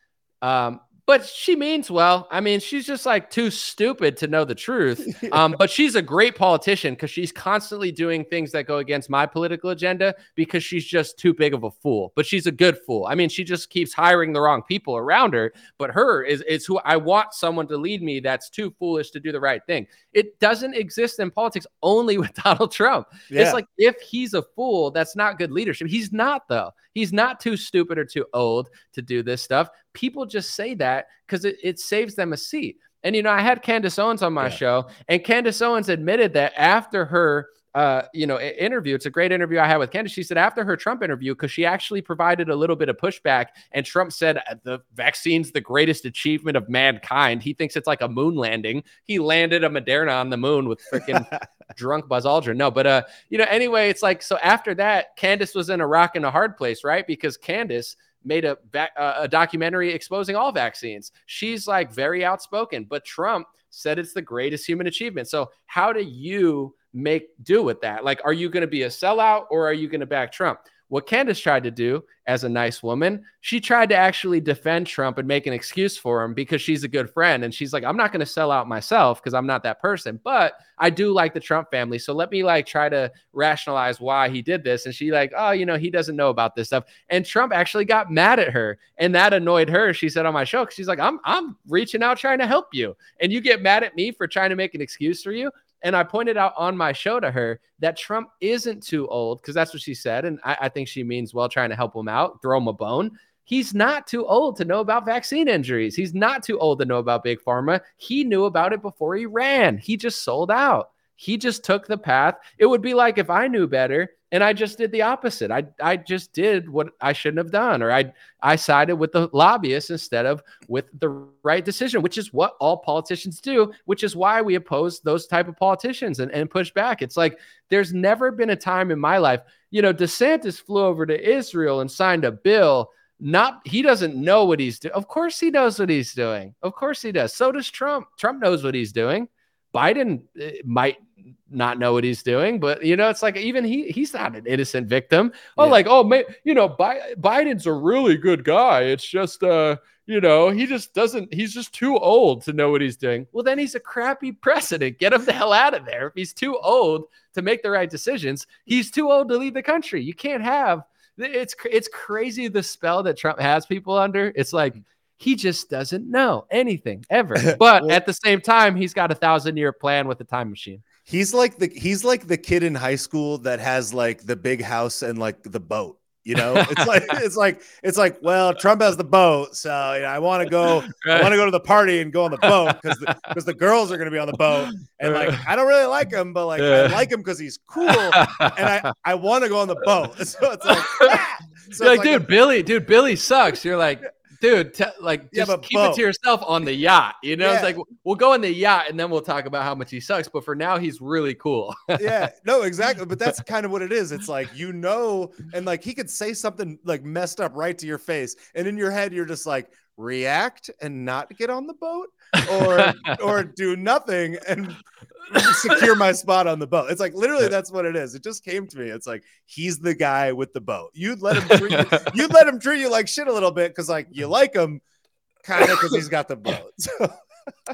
Speaker 3: Um, but she means well. I mean, she's just like too stupid to know the truth. Um, but she's a great politician because she's constantly doing things that go against my political agenda because she's just too big of a fool. But she's a good fool. I mean, she just keeps hiring the wrong people around her. But her is is who I want someone to lead me that's too foolish to do the right thing. It doesn't exist in politics only with Donald Trump. It's like if he's a fool, that's not good leadership. He's not though. He's not too stupid or too old to do this stuff. People just say that because it, it saves them a seat. And you know, I had Candace Owens on my
Speaker 5: Yeah.
Speaker 3: show, and Candace Owens admitted that after her uh, you know, interview. It's a great interview I had with Candace. She said after her Trump interview, because she actually provided a little bit of pushback, and Trump said "Uh, the vaccine's the greatest achievement of mankind. He thinks it's like a moon landing. He landed a Moderna on the moon with freaking drunk Buzz Aldrin. No, but uh, you know, anyway, it's like so after that, Candace was in a rock and a hard place, right? Because Candace made a uh, a documentary exposing all vaccines. She's like very outspoken, but Trump said it's the greatest human achievement. So how do you make do with that? Like, are you going to be a sellout or are you going to back Trump? What Candace tried to do as a nice woman, she tried to actually defend Trump and make an excuse for him because she's a good friend. And she's like, I'm not going to sell out myself because I'm not that person, but I do like the Trump family. So let me like try to rationalize why he did this. And she like, oh, you know, he doesn't know about this stuff. And Trump actually got mad at her. And that annoyed her. She said on my show, she's like, I'm I'm reaching out trying to help you. And you get mad at me for trying to make an excuse for you. And I pointed out on my show to her that Trump isn't too old, because that's what she said. And I, I think she means well trying to help him out, throw him a bone. He's not too old to know about vaccine injuries. He's not too old to know about big pharma. He knew about it before he ran. He just sold out. he just took the path. It would be like if I knew better and I just did the opposite. I I just did what I shouldn't have done, or I I sided with the lobbyists instead of with the right decision, which is what all politicians do, which is why we oppose those type of politicians and, and push back. It's like there's never been a time in my life, you know, DeSantis flew over to Israel and signed a bill. Not he doesn't know what he's doing. Of course he knows what he's doing. Of course he does. So does Trump. Trump knows what he's doing. Biden eh, might not know what he's doing, but you know, it's like even he he's not an innocent victim. Oh, yeah. like oh, man, you know, Bi- Biden's a really good guy. It's just uh, you know, he just doesn't. He's just too old to know what he's doing. Well, then he's a crappy president. Get him the hell out of there. If he's too old to make the right decisions, he's too old to lead the country. You can't have. It's it's crazy the spell that Trump has people under. It's like he just doesn't know anything ever. But well, at the same time, he's got a thousand year plan with a time machine.
Speaker 5: He's like the he's like the kid in high school that has like the big house and like the boat. You know, it's like it's like it's like well, Trump has the boat, so you know, I want to go. I want to go to the party and go on the boat because because the, the, girls are going to be on the boat, and like I don't really like him, but like I like him because he's cool, and I I want to go on the boat. So it's like, ah!
Speaker 3: so like, like, dude, a, Billy, dude, Billy sucks. You're like, dude, like just yeah, keep boat. it to yourself on the yacht. You know, yeah. it's like we'll go on the yacht and then we'll talk about how much he sucks. But for now, he's really cool.
Speaker 5: yeah, no, exactly. But that's kind of what it is. It's like you know, and like he could say something like messed up right to your face, and in your head, you're just like react and not get on the boat, or or do nothing and secure my spot on the boat. It's like literally that's what it is. It just came to me. It's like he's the guy with the boat. You'd let him treat you, you'd let him treat you like shit a little bit because like you like him kind of because he's got the boat. So.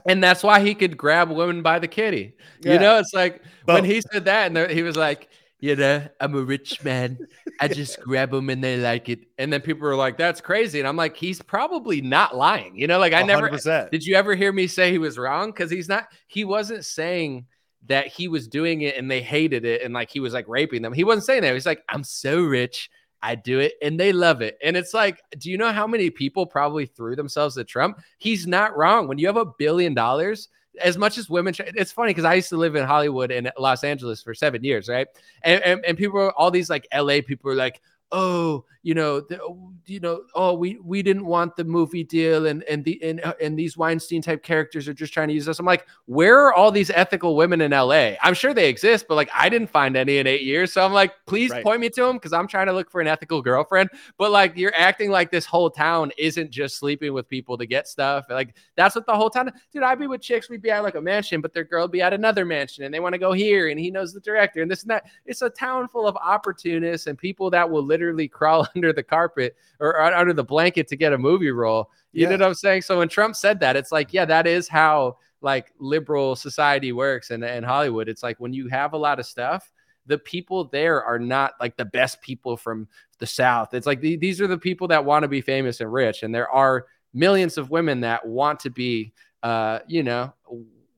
Speaker 3: and that's why he could grab women by the kitty. Yeah. You know, it's like when he said that, and he was like, you know, I'm a rich man. I just grab them and they like it. And then people are like, that's crazy. And I'm like, he's probably not lying. You know, like I 100%. never did you ever hear me say he was wrong? Because he's not, he wasn't saying that he was doing it and they hated it and like he was like raping them. He wasn't saying that. He's like, I'm so rich. I do it and they love it. And it's like, do you know how many people probably threw themselves at Trump? He's not wrong. When you have a billion dollars, as much as women, it's funny because I used to live in Hollywood and Los Angeles for seven years, right? And, and, and people, all these like LA people are like, oh, you know, the, you know, oh, we we didn't want the movie deal, and and the and, uh, and these Weinstein type characters are just trying to use us. I'm like, where are all these ethical women in LA? I'm sure they exist, but like I didn't find any in eight years. So I'm like, please right. point me to them because I'm trying to look for an ethical girlfriend. But like, you're acting like this whole town isn't just sleeping with people to get stuff. Like that's what the whole town. Dude, I'd be with chicks. We'd be at like a mansion, but their girl would be at another mansion, and they want to go here, and he knows the director, and this and that. It's a town full of opportunists and people that will literally crawl under the carpet or under the blanket to get a movie role. You yeah. know what I'm saying? So when Trump said that, it's like, yeah, that is how like liberal society works and, and Hollywood. It's like when you have a lot of stuff, the people there are not like the best people from the South. It's like the, these are the people that want to be famous and rich. And there are millions of women that want to be, uh, you know,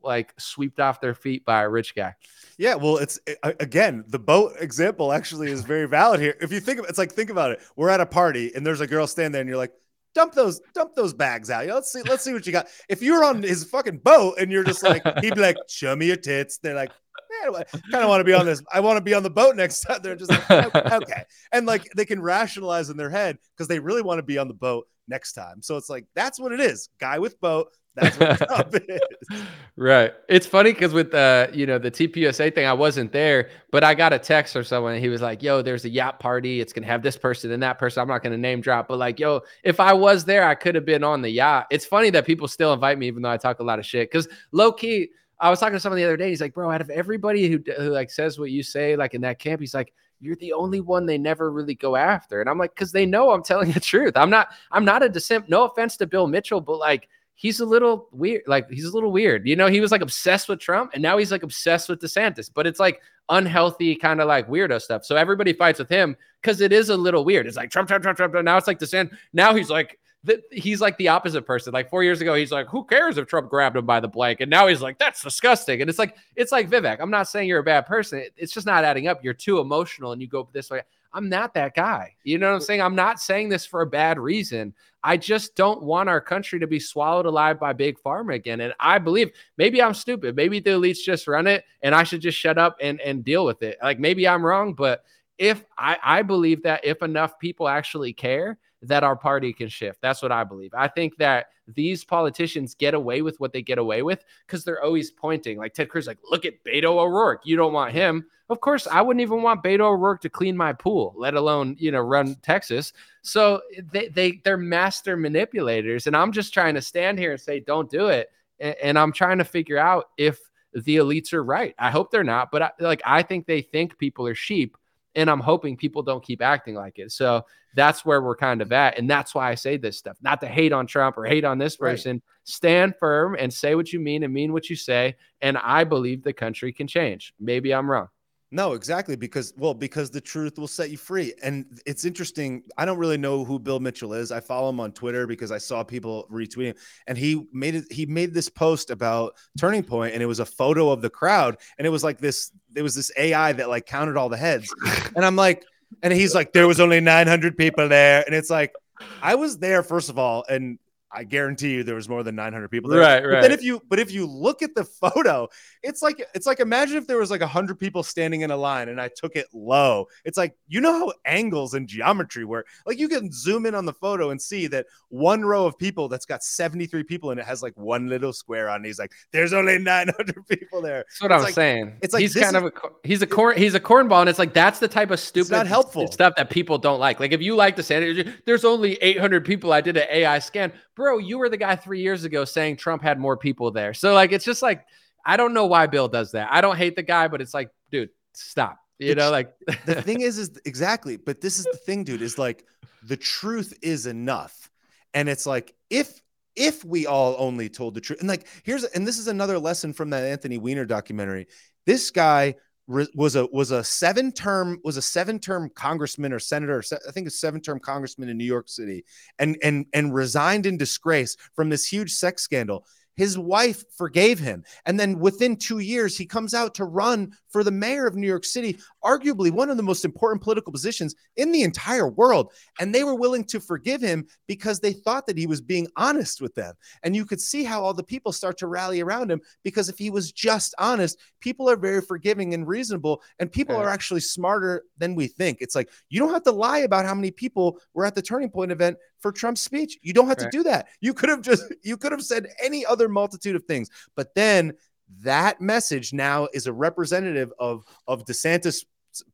Speaker 3: like swept off their feet by a rich guy.
Speaker 5: Yeah, well, it's again the boat example actually is very valid here. If you think of it's like think about it, we're at a party and there's a girl standing there and you're like, dump those dump those bags out. You know, let's see let's see what you got. If you're on his fucking boat and you're just like he'd be like, show me your tits. They're like, I kind of want to be on this. I want to be on the boat next time. They're just like, okay, and like they can rationalize in their head because they really want to be on the boat next time. So it's like that's what it is. Guy with boat. That's what is.
Speaker 3: Right. It's funny because with the you know the TPUSA thing, I wasn't there, but I got a text or someone. And he was like, "Yo, there's a yacht party. It's gonna have this person and that person. I'm not gonna name drop, but like, yo, if I was there, I could have been on the yacht. It's funny that people still invite me, even though I talk a lot of shit. Because low key, I was talking to someone the other day. He's like, bro, out of everybody who, who like says what you say, like in that camp, he's like, you're the only one they never really go after. And I'm like, because they know I'm telling the truth. I'm not, I'm not a dissent. No offense to Bill Mitchell, but like he's a little weird. Like he's a little weird. You know, he was like obsessed with Trump and now he's like obsessed with DeSantis, but it's like unhealthy kind of like weirdo stuff. So everybody fights with him because it is a little weird. It's like Trump, Trump, Trump, Trump. Now it's like DeSantis. Now he's like he's like the opposite person. Like four years ago, he's like, "Who cares if Trump grabbed him by the blank?" And now he's like, "That's disgusting." And it's like, it's like Vivek. I'm not saying you're a bad person. It's just not adding up. You're too emotional, and you go this way. I'm not that guy. You know what I'm saying? I'm not saying this for a bad reason. I just don't want our country to be swallowed alive by big pharma again. And I believe maybe I'm stupid. Maybe the elites just run it, and I should just shut up and and deal with it. Like maybe I'm wrong, but if I, I believe that if enough people actually care, that our party can shift. That's what I believe. I think that these politicians get away with what they get away with because they're always pointing. Like Ted Cruz, like, look at Beto O'Rourke. You don't want him. Of course, I wouldn't even want Beto O'Rourke to clean my pool, let alone, you know, run Texas. So they, they they're master manipulators. And I'm just trying to stand here and say, don't do it. And, I'm trying to figure out if the elites are right. I hope they're not, but I, like I think they think people are sheep and I'm hoping people don't keep acting like it. So that's where we're kind of at. And that's why I say this stuff, not to hate on Trump or hate on this person. Right. Stand firm and say what you mean and mean what you say. And I believe the country can change. Maybe I'm wrong.
Speaker 5: No, exactly. Because, well, because the truth will set you free. And it's interesting. I don't really know who Bill Mitchell is. I follow him on Twitter because I saw people retweeting and he made it, he made this post about Turning Point and it was a photo of the crowd. And it was like this, there was this AI that like counted all the heads. And I'm like, and he's like, there was only 900 people there. And it's like, I was there, first of all, and I guarantee you there was more than 900 people there.
Speaker 3: Right,
Speaker 5: but. Then if you, but if you look at the photo, it's like it's like imagine if there was like 100 people standing in a line and I took it low. It's like you know how angles and geometry work. Like you can zoom in on the photo and see that one row of people that's got 73 people and it has like one little square on. It. He's like, there's only 900 people there.
Speaker 3: That's what
Speaker 5: it's
Speaker 3: I'm
Speaker 5: like,
Speaker 3: saying.
Speaker 5: It's like
Speaker 3: he's kind is, of a he's a corn he's a cornball, and it's like that's the type of stupid
Speaker 5: not helpful
Speaker 3: stuff that people don't like. Like if you like DeSantis, there's only 800 people. I did an AI scan, bro. You were the guy three years ago saying Trump had more people there. So like it's just like I don't know why Bill does that. I don't hate the guy, but it's like, dude, stop. You know, like
Speaker 5: the thing is, is exactly. But this is the thing, dude. Is like the truth is enough, and it's like if if we all only told the truth, and like here's and this is another lesson from that Anthony Weiner documentary. This guy was a was a seven term was a seven term congressman or senator I think a seven term congressman in New York City and and and resigned in disgrace from this huge sex scandal his wife forgave him. And then within two years, he comes out to run for the mayor of New York City, arguably one of the most important political positions in the entire world. And they were willing to forgive him because they thought that he was being honest with them. And you could see how all the people start to rally around him because if he was just honest, people are very forgiving and reasonable. And people are actually smarter than we think. It's like you don't have to lie about how many people were at the Turning Point event for Trump's speech. You don't have right. to do that. You could have just, you could have said any other multitude of things. But then that message now is a representative of of DeSantis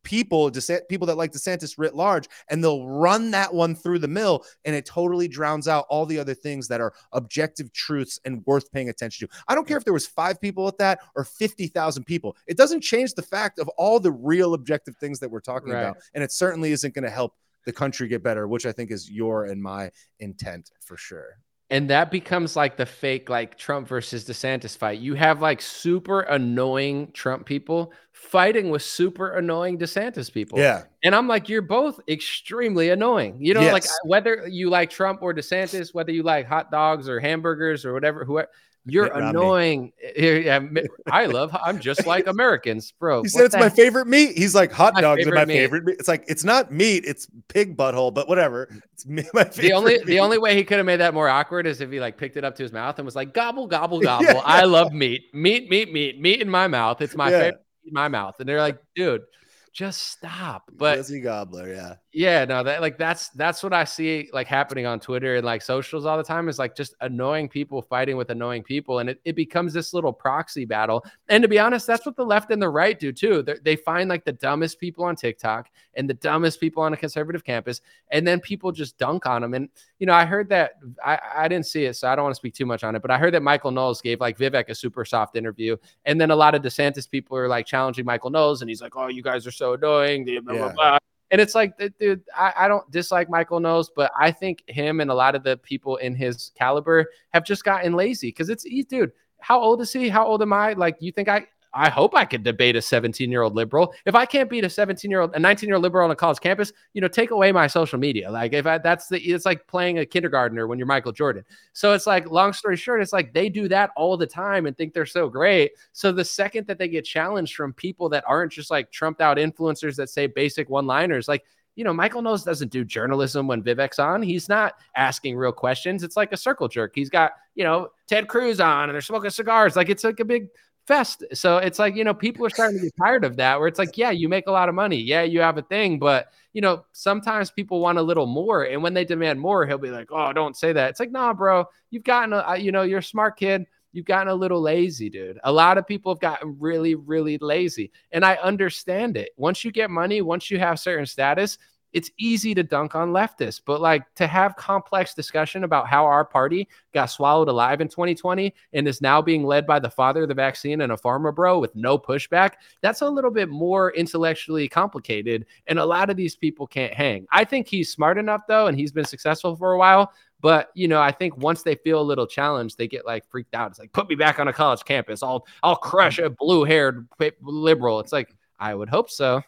Speaker 5: people, DeSantis, people that like DeSantis writ large, and they'll run that one through the mill, and it totally drowns out all the other things that are objective truths and worth paying attention to. I don't care if there was five people at that or fifty thousand people. It doesn't change the fact of all the real objective things that we're talking right. about, and it certainly isn't going to help the country get better, which I think is your and my intent for sure
Speaker 3: and that becomes like the fake like Trump versus DeSantis fight. You have like super annoying Trump people fighting with super annoying DeSantis people.
Speaker 5: Yeah.
Speaker 3: And I'm like, you're both extremely annoying. You know, yes. like whether you like Trump or DeSantis, whether you like hot dogs or hamburgers or whatever, whoever you're annoying. Yeah, I love. I'm just like Americans, bro.
Speaker 5: He said it's my favorite meat. He's like hot dogs are my meat. favorite meat. It's like it's not meat. It's pig butthole, but whatever. It's my favorite.
Speaker 3: The only
Speaker 5: meat.
Speaker 3: the only way he could have made that more awkward is if he like picked it up to his mouth and was like gobble gobble gobble. yeah. I love meat, meat, meat, meat, meat in my mouth. It's my yeah. favorite. In my mouth, and they're like, dude, just stop. But
Speaker 5: Lizzie Gobbler, yeah.
Speaker 3: Yeah, no, that like that's that's what I see like happening on Twitter and like socials all the time is like just annoying people fighting with annoying people, and it, it becomes this little proxy battle. And to be honest, that's what the left and the right do too. They're, they find like the dumbest people on TikTok and the dumbest people on a conservative campus, and then people just dunk on them. And you know, I heard that I, I didn't see it, so I don't want to speak too much on it, but I heard that Michael Knowles gave like Vivek a super soft interview, and then a lot of DeSantis people are like challenging Michael Knowles, and he's like, "Oh, you guys are so annoying." Blah, blah, blah. And it's like, dude, I, I don't dislike Michael Knowles, but I think him and a lot of the people in his caliber have just gotten lazy because it's, dude, how old is he? How old am I? Like, you think I, I hope I could debate a 17 year old liberal. If I can't beat a 17 year old, a 19 year old liberal on a college campus, you know, take away my social media. Like if I, that's the, it's like playing a kindergartner when you're Michael Jordan. So it's like, long story short, it's like they do that all the time and think they're so great. So the second that they get challenged from people that aren't just like trumped out influencers that say basic one liners, like you know, Michael Knowles doesn't do journalism when Vivek's on. He's not asking real questions. It's like a circle jerk. He's got, you know, Ted Cruz on and they're smoking cigars. Like it's like a big fest. So it's like, you know, people are starting to get tired of that where it's like, yeah, you make a lot of money. Yeah, you have a thing. But, you know, sometimes people want a little more. And when they demand more, he'll be like, oh, don't say that. It's like, nah, bro, you've gotten, a, uh, you know, you're a smart kid you've gotten a little lazy, dude. A lot of people have gotten really, really lazy. And I understand it. Once you get money, once you have certain status, it's easy to dunk on leftists, but like to have complex discussion about how our party got swallowed alive in 2020 and is now being led by the father of the vaccine and a pharma bro with no pushback, that's a little bit more intellectually complicated. And a lot of these people can't hang. I think he's smart enough though, and he's been successful for a while. But you know, I think once they feel a little challenged, they get like freaked out. It's like, put me back on a college campus. I'll I'll crush a blue-haired liberal. It's like, I would hope so.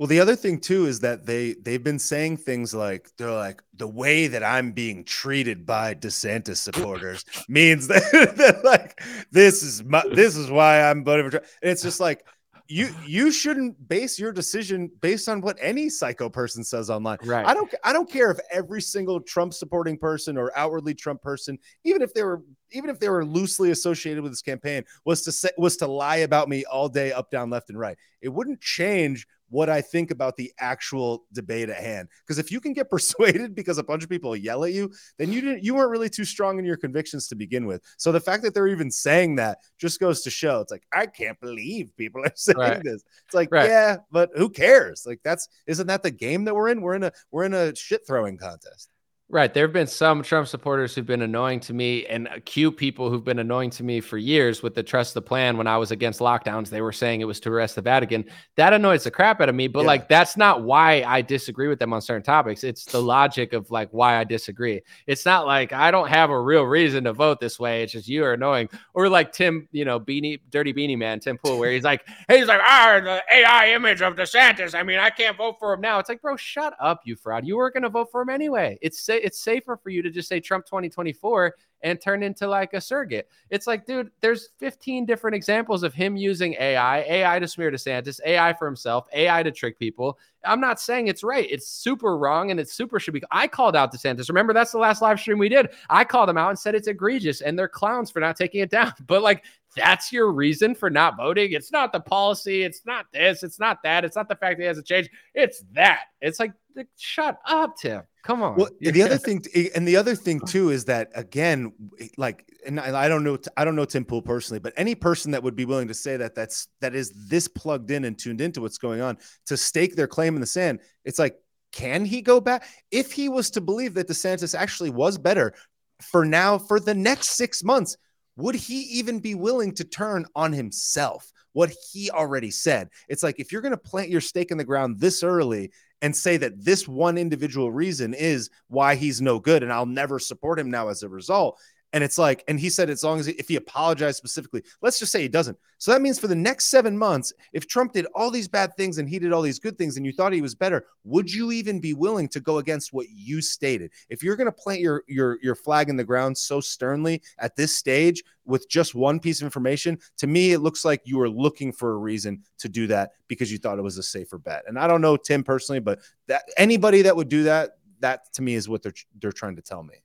Speaker 5: Well, the other thing too is that they they've been saying things like they're like the way that I'm being treated by DeSantis supporters means that, like this is my, this is why I'm voting for Trump. And it's just like you you shouldn't base your decision based on what any psycho person says online.
Speaker 3: Right.
Speaker 5: I don't I don't care if every single Trump supporting person or outwardly Trump person, even if they were even if they were loosely associated with this campaign, was to say was to lie about me all day, up, down, left, and right. It wouldn't change what I think about the actual debate at hand. Because if you can get persuaded because a bunch of people yell at you, then you didn't you weren't really too strong in your convictions to begin with. So the fact that they're even saying that just goes to show it's like I can't believe people are saying right. this. It's like right. yeah, but who cares? Like that's isn't that the game that we're in? We're in a we're in a shit throwing contest.
Speaker 3: Right. There have been some Trump supporters who've been annoying to me and cute people who've been annoying to me for years with the trust the plan when I was against lockdowns. They were saying it was to arrest the Vatican. That annoys the crap out of me. But yeah. like, that's not why I disagree with them on certain topics. It's the logic of like why I disagree. It's not like I don't have a real reason to vote this way. It's just you are annoying. Or like Tim, you know, Beanie, Dirty Beanie Man, Tim Pool, where he's like, he's like, ah, the AI image of DeSantis. I mean, I can't vote for him now. It's like, bro, shut up, you fraud. You were going to vote for him anyway. It's it's safer for you to just say Trump 2024 and turn into like a surrogate. It's like, dude, there's 15 different examples of him using AI, AI to smear DeSantis, AI for himself, AI to trick people. I'm not saying it's right. It's super wrong and it's super should be. I called out DeSantis. Remember, that's the last live stream we did. I called him out and said it's egregious and they're clowns for not taking it down. But like, that's your reason for not voting. It's not the policy. It's not this. It's not that. It's not the fact that he hasn't changed. It's that. It's like, shut up, Tim. Come on.
Speaker 5: Well, the other thing, eh, and the other thing too, is that again, eh, like, and I don't know, I don't know Tim Pool personally, but any person that would be willing to say that that's that is this plugged in and tuned into what's going on to stake their claim in the sand, it's like, can he go back if he was to believe that DeSantis actually was better for now for the next six months? Would he even be willing to turn on himself? What he already said. It's like if you're going to plant your stake in the ground this early and say that this one individual reason is why he's no good and I'll never support him now as a result. And it's like, and he said, as long as he, if he apologized specifically, let's just say he doesn't. So that means for the next seven months, if Trump did all these bad things and he did all these good things and you thought he was better, would you even be willing to go against what you stated? If you're going to plant your your your flag in the ground so sternly at this stage with just one piece of information, to me, it looks like you were looking for a reason to do that because you thought it was a safer bet. And I don't know Tim personally, but that anybody that would do that, that to me is what they're they're trying to tell me.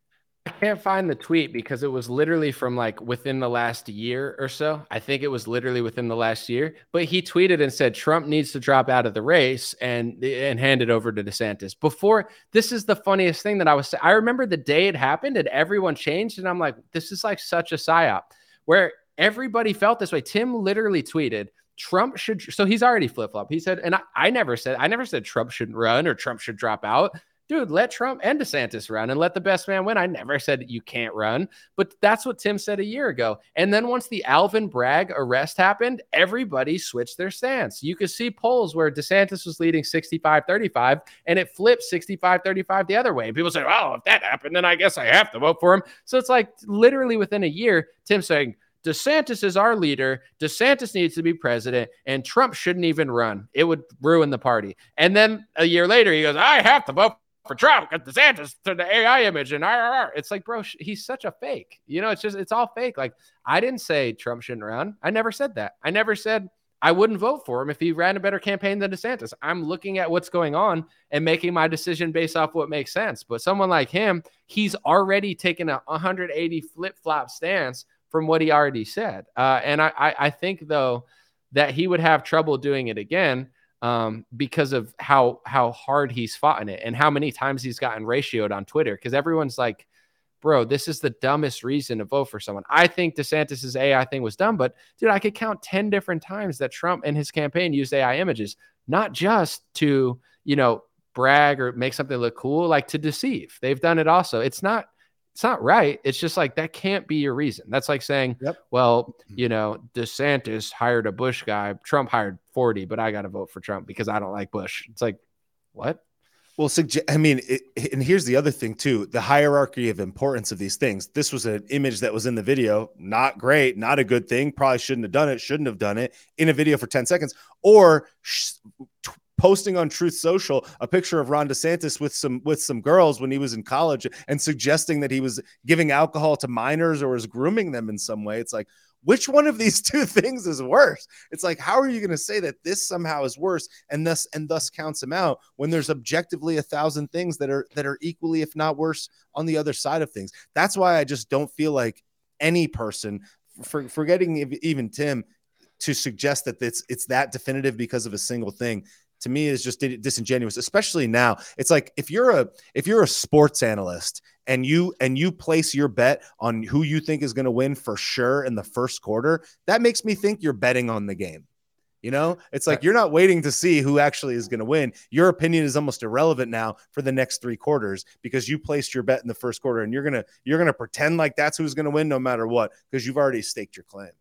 Speaker 3: I can't find the tweet because it was literally from like within the last year or so. I think it was literally within the last year. But he tweeted and said Trump needs to drop out of the race and and hand it over to DeSantis. Before this is the funniest thing that I was. I remember the day it happened and everyone changed, and I'm like, this is like such a psyop where everybody felt this way. Tim literally tweeted. Trump should so he's already flip flop. He said, and I, I never said I never said Trump shouldn't run or Trump should drop out dude, let Trump and DeSantis run and let the best man win. I never said you can't run, but that's what Tim said a year ago. And then once the Alvin Bragg arrest happened, everybody switched their stance. You could see polls where DeSantis was leading 65 35 and it flipped 65 35 the other way. And people say, oh, if that happened, then I guess I have to vote for him. So it's like literally within a year, Tim saying, DeSantis is our leader. DeSantis needs to be president, and Trump shouldn't even run. It would ruin the party. And then a year later, he goes, I have to vote for Trump because DeSantis to the AI image and RRR. It's like, bro, he's such a fake. You know, it's just, it's all fake. Like, I didn't say Trump shouldn't run. I never said that. I never said I wouldn't vote for him if he ran a better campaign than DeSantis. I'm looking at what's going on and making my decision based off what makes sense. But someone like him, he's already taken a 180 flip flop stance from what he already said. Uh, and I, I, I think though that he would have trouble doing it again um, because of how how hard he's fought in it and how many times he's gotten ratioed on Twitter. Because everyone's like, "Bro, this is the dumbest reason to vote for someone." I think DeSantis's AI thing was dumb, but dude, I could count ten different times that Trump and his campaign used AI images, not just to you know brag or make something look cool, like to deceive. They've done it also. It's not it's not right. It's just like that can't be your reason. That's like saying,
Speaker 5: Yep.
Speaker 3: well, mm-hmm. you know, DeSantis hired a Bush guy, Trump hired 40, but I got to vote for Trump because I don't like Bush. It's like, what?
Speaker 5: Well, sugge- I mean, it, and here's the other thing too: the hierarchy of importance of these things. This was an image that was in the video, not great, not a good thing. Probably shouldn't have done it. Shouldn't have done it in a video for ten seconds, or sh- posting on Truth Social a picture of Ron DeSantis with some with some girls when he was in college, and suggesting that he was giving alcohol to minors or was grooming them in some way. It's like, which one of these two things is worse it's like how are you going to say that this somehow is worse and thus and thus counts him out when there's objectively a thousand things that are that are equally if not worse on the other side of things that's why i just don't feel like any person for, forgetting even tim to suggest that it's it's that definitive because of a single thing to me is just disingenuous especially now it's like if you're a if you're a sports analyst and you and you place your bet on who you think is going to win for sure in the first quarter that makes me think you're betting on the game you know it's like you're not waiting to see who actually is going to win your opinion is almost irrelevant now for the next three quarters because you placed your bet in the first quarter and you're going to you're going to pretend like that's who's going to win no matter what because you've already staked your claim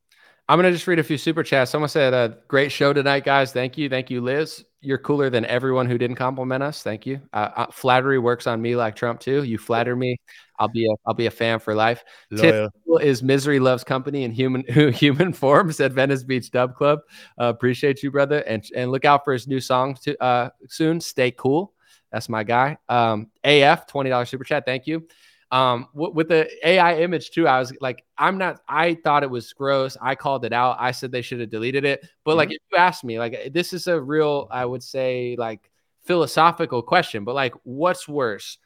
Speaker 3: I'm going to just read a few super chats. Someone said, uh, great show tonight, guys. Thank you. Thank you, Liz. You're cooler than everyone who didn't compliment us. Thank you. Uh, uh, flattery works on me like Trump too. You flatter me. I'll be a, I'll be a fan for life.
Speaker 5: Loyal.
Speaker 3: Typical is misery loves company in human human form. Said Venice Beach Dub Club. Uh, appreciate you, brother, and and look out for his new song to, uh, soon. Stay cool. That's my guy. Um, AF twenty dollars super chat. Thank you. Um, w- with the AI image too, I was like, I'm not. I thought it was gross. I called it out. I said they should have deleted it. But like, if you ask me, like, this is a real, I would say, like philosophical question. But like, what's worse?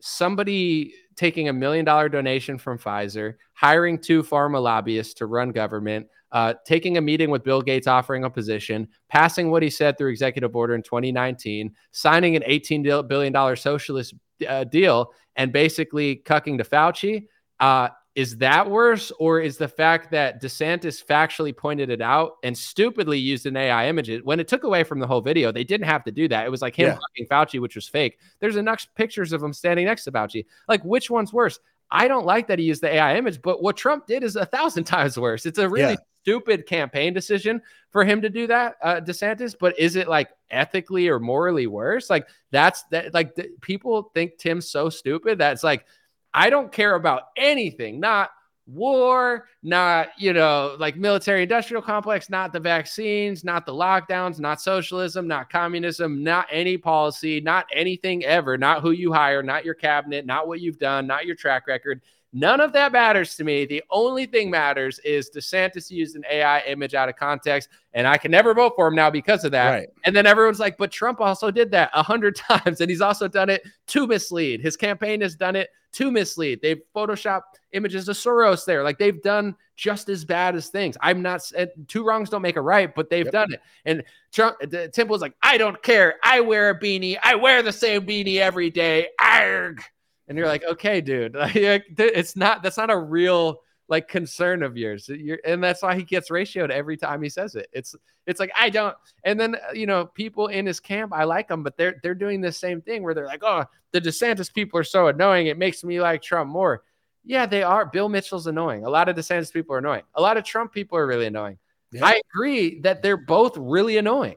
Speaker 3: Somebody taking a million dollar donation from Pfizer, hiring two pharma lobbyists to run government, uh, taking a meeting with Bill Gates offering a position, passing what he said through executive order in 2019, signing an $18 billion socialist uh, deal, and basically cucking to Fauci. Uh, is that worse, or is the fact that DeSantis factually pointed it out and stupidly used an AI image when it took away from the whole video? They didn't have to do that. It was like him
Speaker 5: Yeah.
Speaker 3: fucking Fauci, which was fake. There's enough pictures of him standing next to Fauci. Like, which one's worse? I don't like that he used the AI image, but what Trump did is a thousand times worse. It's a really
Speaker 5: Yeah.
Speaker 3: stupid campaign decision for him to do that, uh, DeSantis. But is it like ethically or morally worse? Like that's that. Like people think Tim's so stupid that it's like I don't care about anything, not war, not you know like military industrial complex, not the vaccines, not the lockdowns, not socialism, not communism, not any policy, not anything ever, not who you hire, not your cabinet, not what you've done, not your track record. None of that matters to me. The only thing matters is DeSantis used an AI image out of context, and I can never vote for him now because of that.
Speaker 5: Right.
Speaker 3: And then everyone's like, but Trump also did that a hundred times, and he's also done it to mislead. His campaign has done it to mislead. They've photoshopped images of Soros there. Like they've done just as bad as things. I'm not two wrongs don't make a right, but they've
Speaker 5: Yep.
Speaker 3: done it. And Trump, the, Tim was like, I don't care. I wear a beanie. I wear the same beanie every day. Arg. And you're like, okay, dude, it's not. That's not a real like concern of yours. You're, and that's why he gets ratioed every time he says it. It's it's like I don't. And then uh, you know, people in his camp, I like them, but they're they're doing the same thing where they're like, oh, the DeSantis people are so annoying. It makes me like Trump more. Yeah, they are. Bill Mitchell's annoying. A lot of DeSantis people are annoying. A lot of Trump people are really annoying.
Speaker 5: Yeah.
Speaker 3: I agree that they're both really annoying.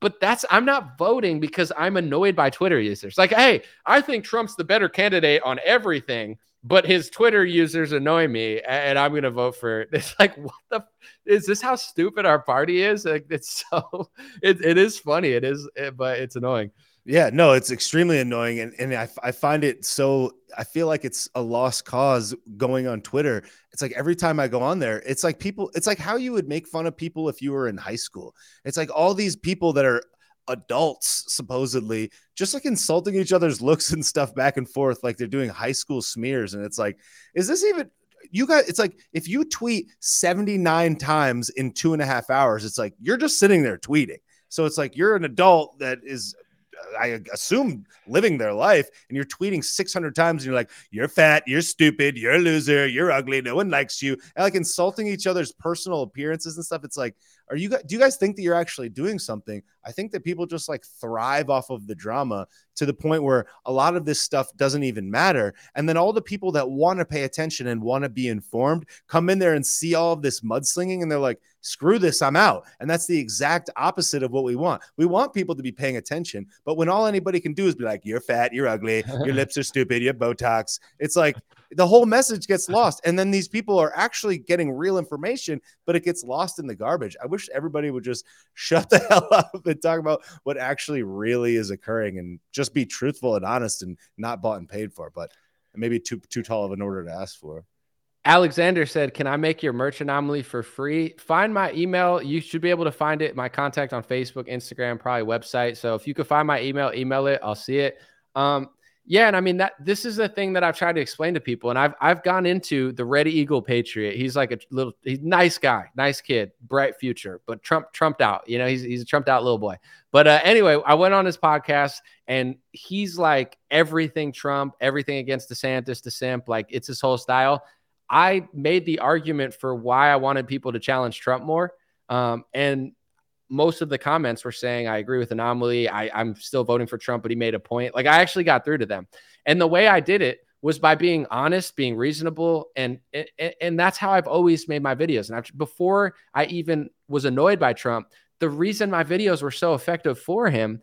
Speaker 3: But that's I'm not voting because I'm annoyed by Twitter users. Like, hey, I think Trump's the better candidate on everything. but his Twitter users annoy me, and I'm gonna vote for. It. It's like, what the? Is this how stupid our party is? Like, it's so. It, it is funny. It is, it, but it's annoying.
Speaker 5: Yeah, no, it's extremely annoying. And, and I, I find it so, I feel like it's a lost cause going on Twitter. It's like every time I go on there, it's like people, it's like how you would make fun of people if you were in high school. It's like all these people that are adults, supposedly, just like insulting each other's looks and stuff back and forth, like they're doing high school smears. And it's like, is this even, you guys, it's like if you tweet 79 times in two and a half hours, it's like you're just sitting there tweeting. So it's like you're an adult that is I assume living their life, and you're tweeting 600 times, and you're like, "You're fat, you're stupid, you're a loser, you're ugly, no one likes you," and like insulting each other's personal appearances and stuff. It's like, are you do you guys think that you're actually doing something? I think that people just like thrive off of the drama to the point where a lot of this stuff doesn't even matter. And then all the people that want to pay attention and want to be informed come in there and see all of this mudslinging and they're like, screw this, I'm out. And that's the exact opposite of what we want. We want people to be paying attention, but when all anybody can do is be like, you're fat, you're ugly, your lips are stupid, you have Botox, it's like the whole message gets lost. And then these people are actually getting real information, but it gets lost in the garbage. I wish everybody would just shut the hell up and talk about what actually really is occurring and just be truthful and honest and not bought and paid for. But maybe too too tall of an order to ask for.
Speaker 3: Alexander said, Can I make your merch anomaly for free? Find my email. You should be able to find it. My contact on Facebook, Instagram, probably website. So if you could find my email, email it. I'll see it. Um, yeah, and I mean that this is the thing that I've tried to explain to people, and I've I've gone into the Red Eagle Patriot. He's like a little, he's nice guy, nice kid, bright future, but Trump trumped out. You know, he's he's a trumped out little boy. But uh, anyway, I went on his podcast, and he's like everything Trump, everything against DeSantis, the simp, like it's his whole style. I made the argument for why I wanted people to challenge Trump more, um, and most of the comments were saying, I agree with Anomaly. I, I'm still voting for Trump, but he made a point. Like I actually got through to them. And the way I did it was by being honest, being reasonable. And, and, and that's how I've always made my videos. And I've, before I even was annoyed by Trump, the reason my videos were so effective for him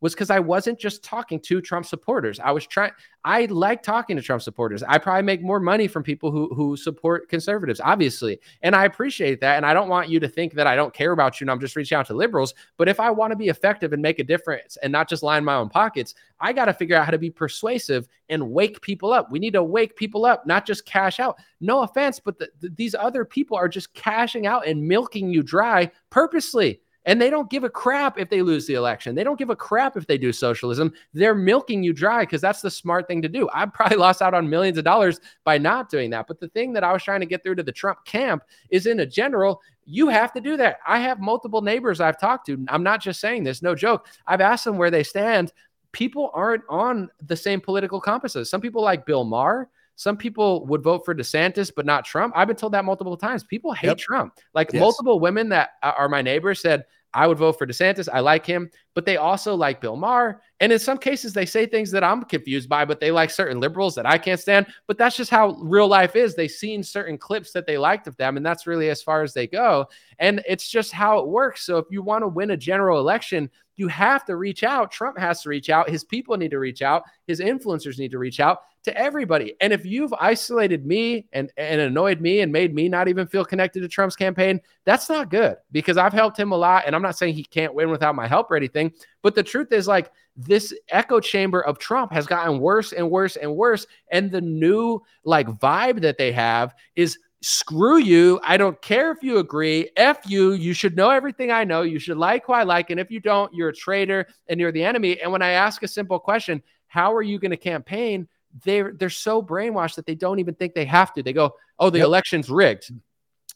Speaker 3: was because I wasn't just talking to Trump supporters. I was trying, I like talking to Trump supporters. I probably make more money from people who, who support conservatives, obviously. And I appreciate that. And I don't want you to think that I don't care about you and I'm just reaching out to liberals. But if I want to be effective and make a difference and not just line my own pockets, I got to figure out how to be persuasive and wake people up. We need to wake people up, not just cash out. No offense, but the, the, these other people are just cashing out and milking you dry purposely. And they don't give a crap if they lose the election. They don't give a crap if they do socialism. They're milking you dry because that's the smart thing to do. I probably lost out on millions of dollars by not doing that. But the thing that I was trying to get through to the Trump camp is in a general, you have to do that. I have multiple neighbors I've talked to. I'm not just saying this, no joke. I've asked them where they stand. People aren't on the same political compasses. Some people like Bill Maher. Some people would vote for DeSantis, but not Trump. I've been told that multiple times. People hate yep. Trump. Like yes. multiple women that are my neighbors said, I would vote for DeSantis. I like him, but they also like Bill Maher. And in some cases, they say things that I'm confused by, but they like certain liberals that I can't stand. But that's just how real life is. They've seen certain clips that they liked of them, and that's really as far as they go. And it's just how it works. So if you want to win a general election, you have to reach out. Trump has to reach out. His people need to reach out. His influencers need to reach out to everybody. And if you've isolated me and, and annoyed me and made me not even feel connected to Trump's campaign, that's not good because I've helped him a lot. And I'm not saying he can't win without my help or anything. But the truth is, like, this echo chamber of Trump has gotten worse and worse and worse. And the new, like, vibe that they have is screw you. I don't care if you agree. F you. You should know everything I know. You should like who I like. And if you don't, you're a traitor and you're the enemy. And when I ask a simple question, how are you going to campaign? They're they're so brainwashed that they don't even think they have to. They go, "Oh, the yep. election's rigged."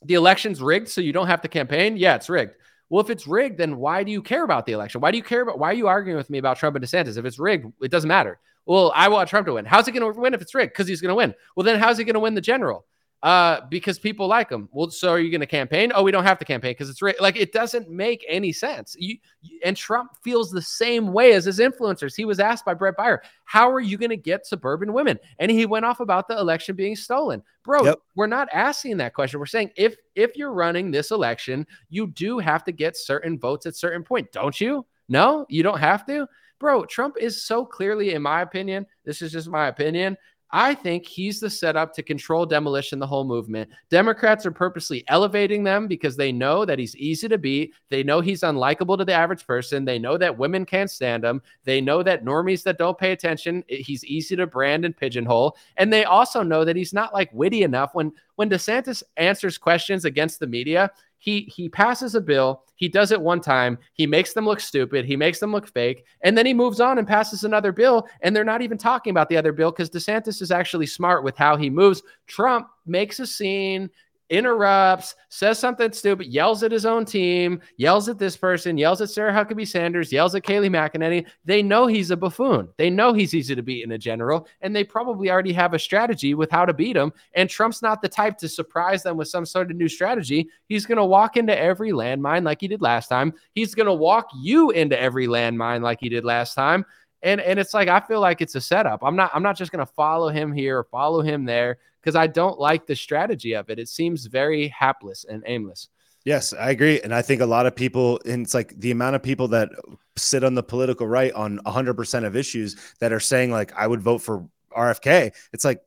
Speaker 3: The election's rigged, so you don't have to campaign. Yeah, it's rigged. Well, if it's rigged, then why do you care about the election? Why do you care about? Why are you arguing with me about Trump and DeSantis? If it's rigged, it doesn't matter. Well, I want Trump to win. How's he going to win if it's rigged? Because he's going to win. Well, then how's he going to win the general? Uh, because people like him. Well, so are you going to campaign? Oh, we don't have to campaign because it's re- like it doesn't make any sense. You, and Trump feels the same way as his influencers. He was asked by Brett Baier, "How are you going to get suburban women?" And he went off about the election being stolen. Bro, yep. we're not asking that question. We're saying if if you're running this election, you do have to get certain votes at certain point, don't you? No, you don't have to. Bro, Trump is so clearly, in my opinion, this is just my opinion, I think he's the setup to control demolition, the whole movement. Democrats are purposely elevating them because they know that he's easy to beat. They know he's unlikable to the average person. They know that women can't stand him. They know that normies that don't pay attention, he's easy to brand and pigeonhole. And they also know that he's not like witty enough when when DeSantis answers questions against the media, he he passes a bill, he does it one time, he makes them look stupid, he makes them look fake, and then he moves on and passes another bill, and they're not even talking about the other bill because DeSantis is actually smart with how he moves. Trump makes a scene, interrupts, says something stupid, yells at his own team, yells at this person, yells at Sarah Huckabee Sanders, yells at Kayleigh McEnany. They know he's a buffoon. They know he's easy to beat in a general, and they probably already have a strategy with how to beat him. And Trump's not the type to surprise them with some sort of new strategy. He's going to walk into every landmine like he did last time. He's going to walk you into every landmine like he did last time. And, and it's like I feel like it's a setup. I'm not I'm not just to follow him here or follow him there because I don't like the strategy of it. It seems very hapless and aimless.
Speaker 5: Yes, I agree. And I think a lot of people, and it's like the amount of people that sit on the political right on 100% of issues that are saying, like, I would vote for RFK. It's like,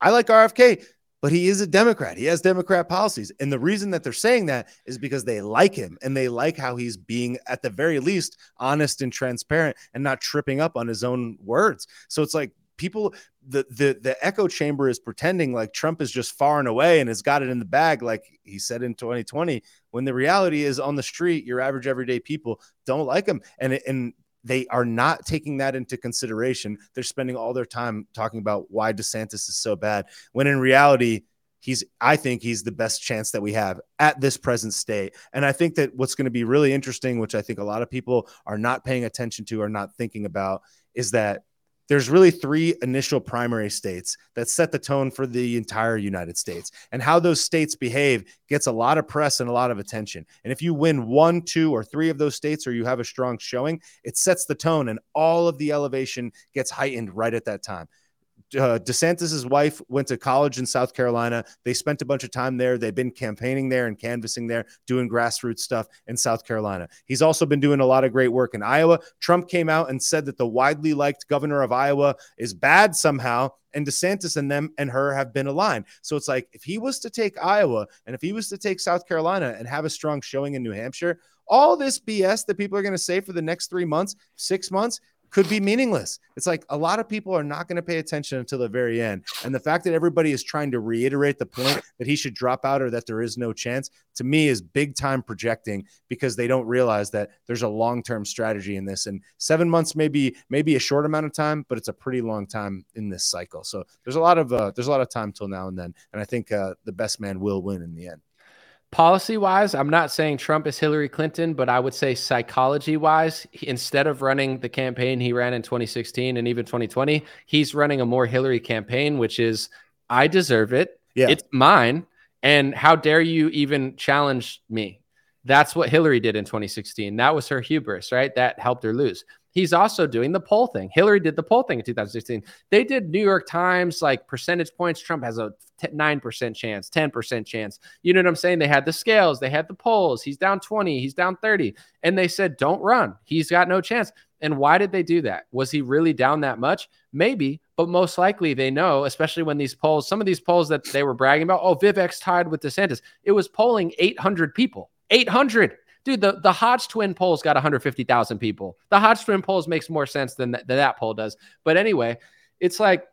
Speaker 5: I like RFK, but he is a Democrat. He has Democrat policies. And the reason that they're saying that is because they like him and they like how he's being, at the very least, honest and transparent and not tripping up on his own words. So it's like, people the the the echo chamber is pretending like Trump is just far and away and has got it in the bag, like he said in 2020. When the reality is, on the street, your average everyday people don't like him, and and they are not taking that into consideration. They're spending all their time talking about why DeSantis is so bad, when in reality, he's I think he's the best chance that we have at this present state. And I think that what's going to be really interesting, which I think a lot of people are not paying attention to or not thinking about, is that there's really three initial primary states that set the tone for the entire United States. And how those states behave gets a lot of press and a lot of attention. And if you win one, two, or three of those states, or you have a strong showing, it sets the tone and all of the elevation gets heightened right at that time uh, DeSantis's wife went to college in South Carolina. They spent a bunch of time there. They've been campaigning there and canvassing there, doing grassroots stuff in South Carolina. He's also been doing a lot of great work in Iowa. Trump came out and said that the widely liked governor of Iowa is bad somehow, and DeSantis and them and her have been aligned. So it's like if he was to take Iowa and if he was to take South Carolina and have a strong showing in New Hampshire, all this BS that people are going to say for the next three months, six months, could be meaningless. It's like a lot of people are not going to pay attention until the very end. And the fact that everybody is trying to reiterate the point that he should drop out or that there is no chance to me is big time projecting because they don't realize that there's a long term strategy in this. And seven months may be maybe a short amount of time, but it's a pretty long time in this cycle. So there's a lot of uh, there's a lot of time till now and then. And I think uh, the best man will win in the end
Speaker 3: policy wise, I'm not saying Trump is Hillary Clinton, but I would say psychology wise, instead of running the campaign he ran in 2016 and even 2020, he's running a more Hillary campaign, which is I deserve it. Yeah. It's mine. And how dare you even challenge me? That's what Hillary did in 2016. That was her hubris, right? That helped her lose. He's also doing the poll thing. Hillary did the poll thing in 2016. They did New York Times like percentage points. Trump has a 9% chance, 10% chance. You know what I'm saying? They had the scales, they had the polls. He's down 20, he's down 30. And they said, don't run. He's got no chance. And why did they do that? Was he really down that much? Maybe, but most likely they know, especially when these polls, some of these polls that they were bragging about, oh, Vivek's tied with DeSantis. It was polling 800 people. 800 dude, the, the Hodge twin polls got 150,000 people. The Hodge twin polls makes more sense than, th- than that poll does. But anyway, it's like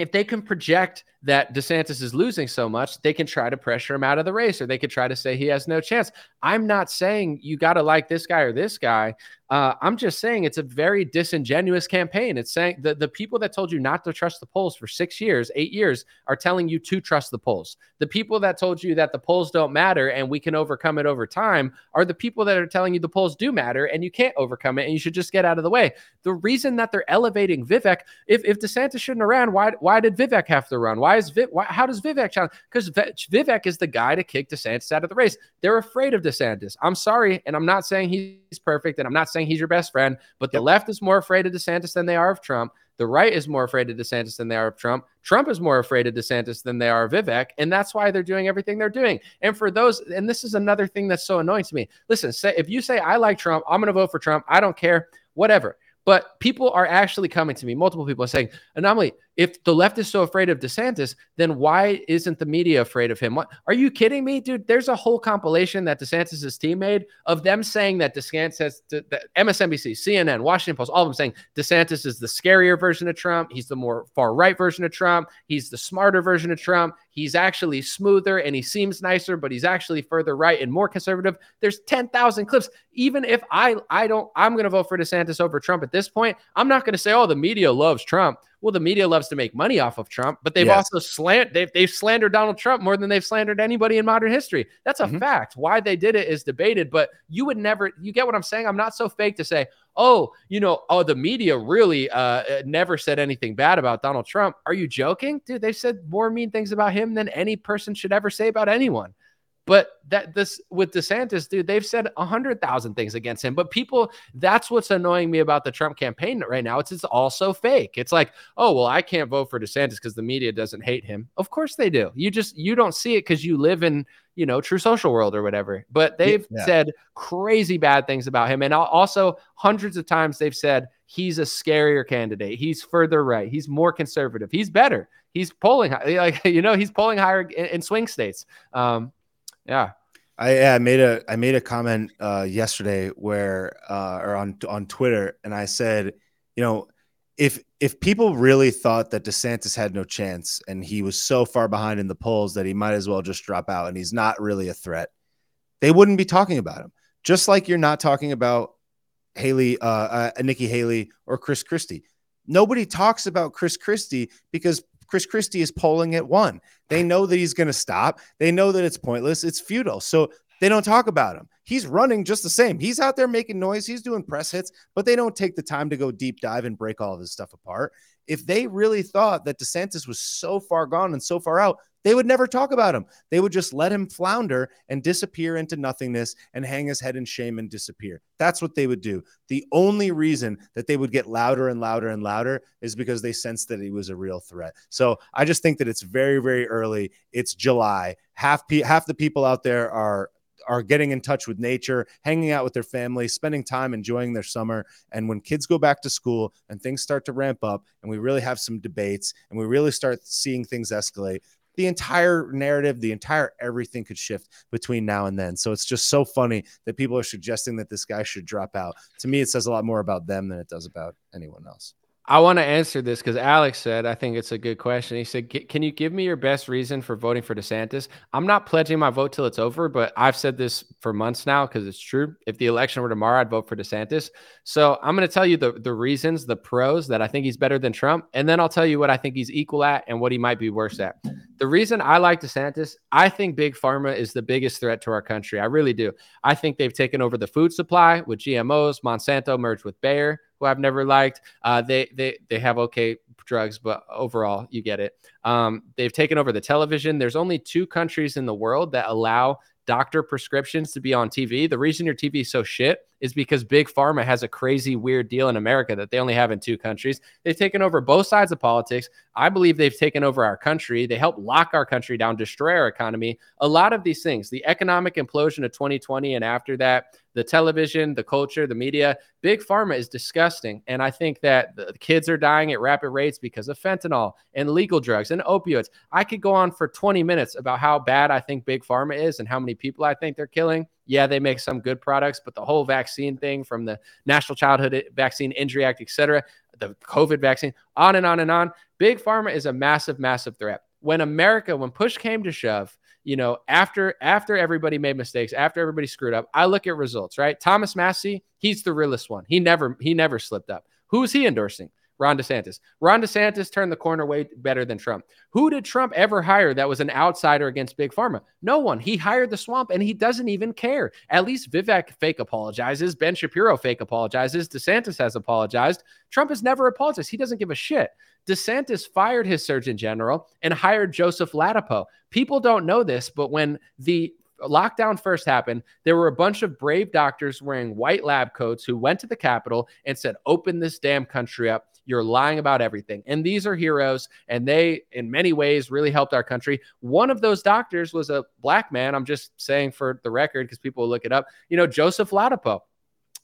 Speaker 3: if they can project that DeSantis is losing so much, they can try to pressure him out of the race or they could try to say he has no chance. I'm not saying you got to like this guy or this guy. Uh, I'm just saying it's a very disingenuous campaign. It's saying the, the people that told you not to trust the polls for six years, eight years, are telling you to trust the polls. The people that told you that the polls don't matter and we can overcome it over time are the people that are telling you the polls do matter and you can't overcome it and you should just get out of the way. The reason that they're elevating Vivek, if, if DeSantis shouldn't have ran, why, why did Vivek have to run? Why is Viv, why, how does Vivek challenge? Because Vivek is the guy to kick DeSantis out of the race. They're afraid of DeSantis. I'm sorry. And I'm not saying he's perfect and I'm not saying he's your best friend, but the left is more afraid of DeSantis than they are of Trump. The right is more afraid of DeSantis than they are of Trump. Trump is more afraid of DeSantis than they are of Vivek. And that's why they're doing everything they're doing. And for those, and this is another thing that's so annoying to me. Listen, say if you say I like Trump, I'm gonna vote for Trump. I don't care, whatever. But people are actually coming to me, multiple people are saying, Anomaly, if the left is so afraid of DeSantis, then why isn't the media afraid of him? What are you kidding me, dude? There's a whole compilation that DeSantis' team made of them saying that DeSantis, that MSNBC, CNN, Washington Post, all of them saying DeSantis is the scarier version of Trump. He's the more far right version of Trump. He's the smarter version of Trump. He's actually smoother and he seems nicer, but he's actually further right and more conservative. There's 10,000 clips. Even if I I don't I'm going to vote for DeSantis over Trump at this point, I'm not going to say oh the media loves Trump. Well, the media loves to make money off of Trump, but they've
Speaker 5: Yes.
Speaker 3: also slant they've they've slandered Donald Trump more than they've slandered anybody in modern history. That's a
Speaker 5: Mhm.
Speaker 3: fact. Why they did it is debated, but you would never you get what I'm saying? I'm not so fake to say, "Oh, you know, oh the media really uh uh, never said anything bad about Donald Trump." Are you joking? Dude, they've said more mean things about him than any person should ever say about anyone. But that this with DeSantis, dude, they've said a hundred thousand things against him. But people, that's what's annoying me about the Trump campaign right now. It's it's also fake. It's like, oh well, I can't vote for DeSantis because the media doesn't hate him. Of course they do. You just you don't see it because you live in you know Truth Social world or whatever. But they've
Speaker 5: Yeah.
Speaker 3: said crazy bad things about him, and also hundreds of times they've said he's a scarier candidate. He's further right. He's more conservative. He's better. He's polling like you know he's polling higher in, in swing states. Um, yeah.
Speaker 5: I, I made a I made a comment uh, yesterday where uh, or on on Twitter, and I said, you know, if if people really thought that DeSantis had no chance and he was so far behind in the polls that he might as well just drop out and he's not really a threat, they wouldn't be talking about him. Just like you're not talking about Haley, uh, uh, Nikki Haley or Chris Christie. Nobody talks about Chris Christie because Chris Christie is polling at one. They know that he's going to stop. They know that it's pointless. It's futile. So they don't talk about him. He's running just the same. He's out there making noise. He's doing press hits, but they don't take the time to go deep dive and break all of this stuff apart. If they really thought that DeSantis was so far gone and so far out, they would never talk about him. They would just let him flounder and disappear into nothingness and hang his head in shame and disappear. That's what they would do. The only reason that they would get louder and louder and louder is because they sensed that he was a real threat. So I just think that it's very, very early. It's July. Half pe- half the people out there are are getting in touch with nature, hanging out with their family, spending time enjoying their summer. And when kids go back to school and things start to ramp up and we really have some debates and we really start seeing things escalate, the entire narrative, the entire everything could shift between now and then. So it's just so funny that people are suggesting that this guy should drop out. To me, it says a lot more about them than it does about anyone else.
Speaker 3: I want to answer this because Alex said, I think it's a good question. He said, Can you give me your best reason for voting for DeSantis? I'm not pledging my vote till it's over, but I've said this for months now because it's true. If the election were tomorrow, I'd vote for DeSantis. So I'm going to tell you the, the reasons, the pros that I think he's better than Trump. And then I'll tell you what I think he's equal at and what he might be worse at. The reason I like DeSantis, I think Big Pharma is the biggest threat to our country. I really do. I think they've taken over the food supply with GMOs. Monsanto merged with Bayer, who I've never liked. Uh, they they they have okay drugs, but overall, you get it. Um, they've taken over the television. There's only two countries in the world that allow doctor prescriptions to be on TV. The reason your TV is so shit is because Big Pharma has a crazy, weird deal in America that they only have in two countries. They've taken over both sides of politics. I believe they've taken over our country. They helped lock our country down, destroy our economy. A lot of these things, the economic implosion of 2020 and after that, the television, the culture, the media, big pharma is disgusting. And I think that the kids are dying at rapid rates because of fentanyl and legal drugs and opioids. I could go on for 20 minutes about how bad I think big pharma is and how many people I think they're killing. Yeah, they make some good products, but the whole vaccine thing from the National Childhood Vaccine Injury Act, et cetera, the COVID vaccine, on and on and on. Big pharma is a massive, massive threat. When America, when push came to shove, you know, after after everybody made mistakes, after everybody screwed up, I look at results, right? Thomas Massie, he's the realest one. He never he never slipped up. Who's he endorsing? Ron DeSantis. Ron DeSantis turned the corner way better than Trump. Who did Trump ever hire that was an outsider against Big Pharma? No one. He hired the swamp and he doesn't even care. At least Vivek fake apologizes. Ben Shapiro fake apologizes. DeSantis has apologized. Trump has never apologized. He doesn't give a shit. DeSantis fired his surgeon general and hired Joseph Ladapo. People don't know this, but when the lockdown first happened, there were a bunch of brave doctors wearing white lab coats who went to the Capitol and said, Open this damn country up. You're lying about everything. And these are heroes, and they, in many ways, really helped our country. One of those doctors was a black man. I'm just saying for the record because people will look it up. You know, Joseph Ladapo.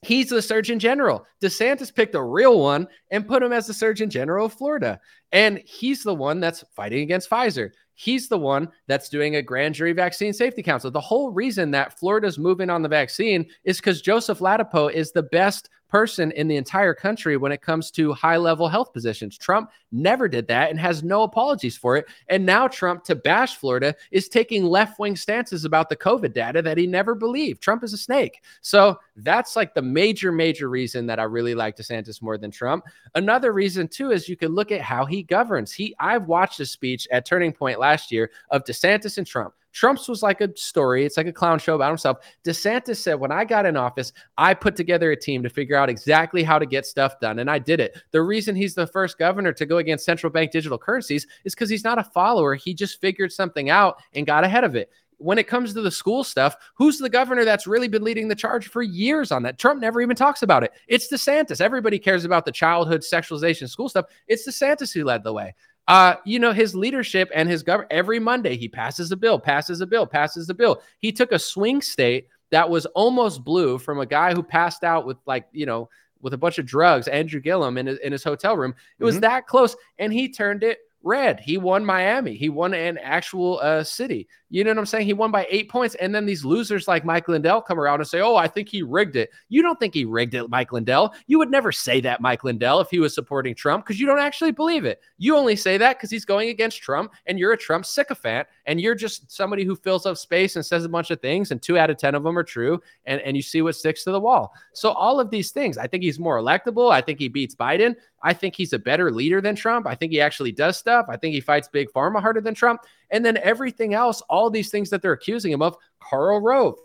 Speaker 3: He's the Surgeon General. DeSantis picked a real one and put him as the Surgeon General of Florida. And he's the one that's fighting against Pfizer. He's the one that's doing a grand jury vaccine safety council. The whole reason that Florida's moving on the vaccine is because Joseph Ladapo is the best person in the entire country when it comes to high level health positions. Trump never did that and has no apologies for it. And now Trump, to bash Florida, is taking left wing stances about the COVID data that he never believed. Trump is a snake. So that's like the major, major reason that I really like DeSantis more than Trump. Another reason, too, is you can look at how he governs. He I've watched a speech at Turning Point last year of DeSantis and Trump. Trump's was like a story. It's like a clown show about himself. DeSantis said, when I got in office, I put together a team to figure out exactly how to get stuff done. And I did it. The reason he's the first governor to go against central bank digital currencies is because he's not a follower. He just figured something out and got ahead of it when it comes to the school stuff, who's the governor that's really been leading the charge for years on that? Trump never even talks about it. It's DeSantis. Everybody cares about the childhood sexualization school stuff. It's DeSantis who led the way uh, you know, his leadership and his government every Monday, he passes a bill, passes a bill, passes a bill. He took a swing state that was almost blue from a guy who passed out with like, you know, with a bunch of drugs, Andrew Gillum in his, in his hotel room. It was mm-hmm. that close, and he turned it red. He won Miami. He won an actual uh, city. You know what I'm saying? He won by eight points. And then these losers like Mike Lindell come around and say, Oh, I think he rigged it. You don't think he rigged it, Mike Lindell. You would never say that, Mike Lindell, if he was supporting Trump, because you don't actually believe it. You only say that because he's going against Trump and you're a Trump sycophant and you're just somebody who fills up space and says a bunch of things, and two out of 10 of them are true. And, and you see what sticks to the wall. So, all of these things, I think he's more electable. I think he beats Biden. I think he's a better leader than Trump. I think he actually does stuff. I think he fights big pharma harder than Trump. And then everything else, all these things that they're accusing him of, Karl Rove,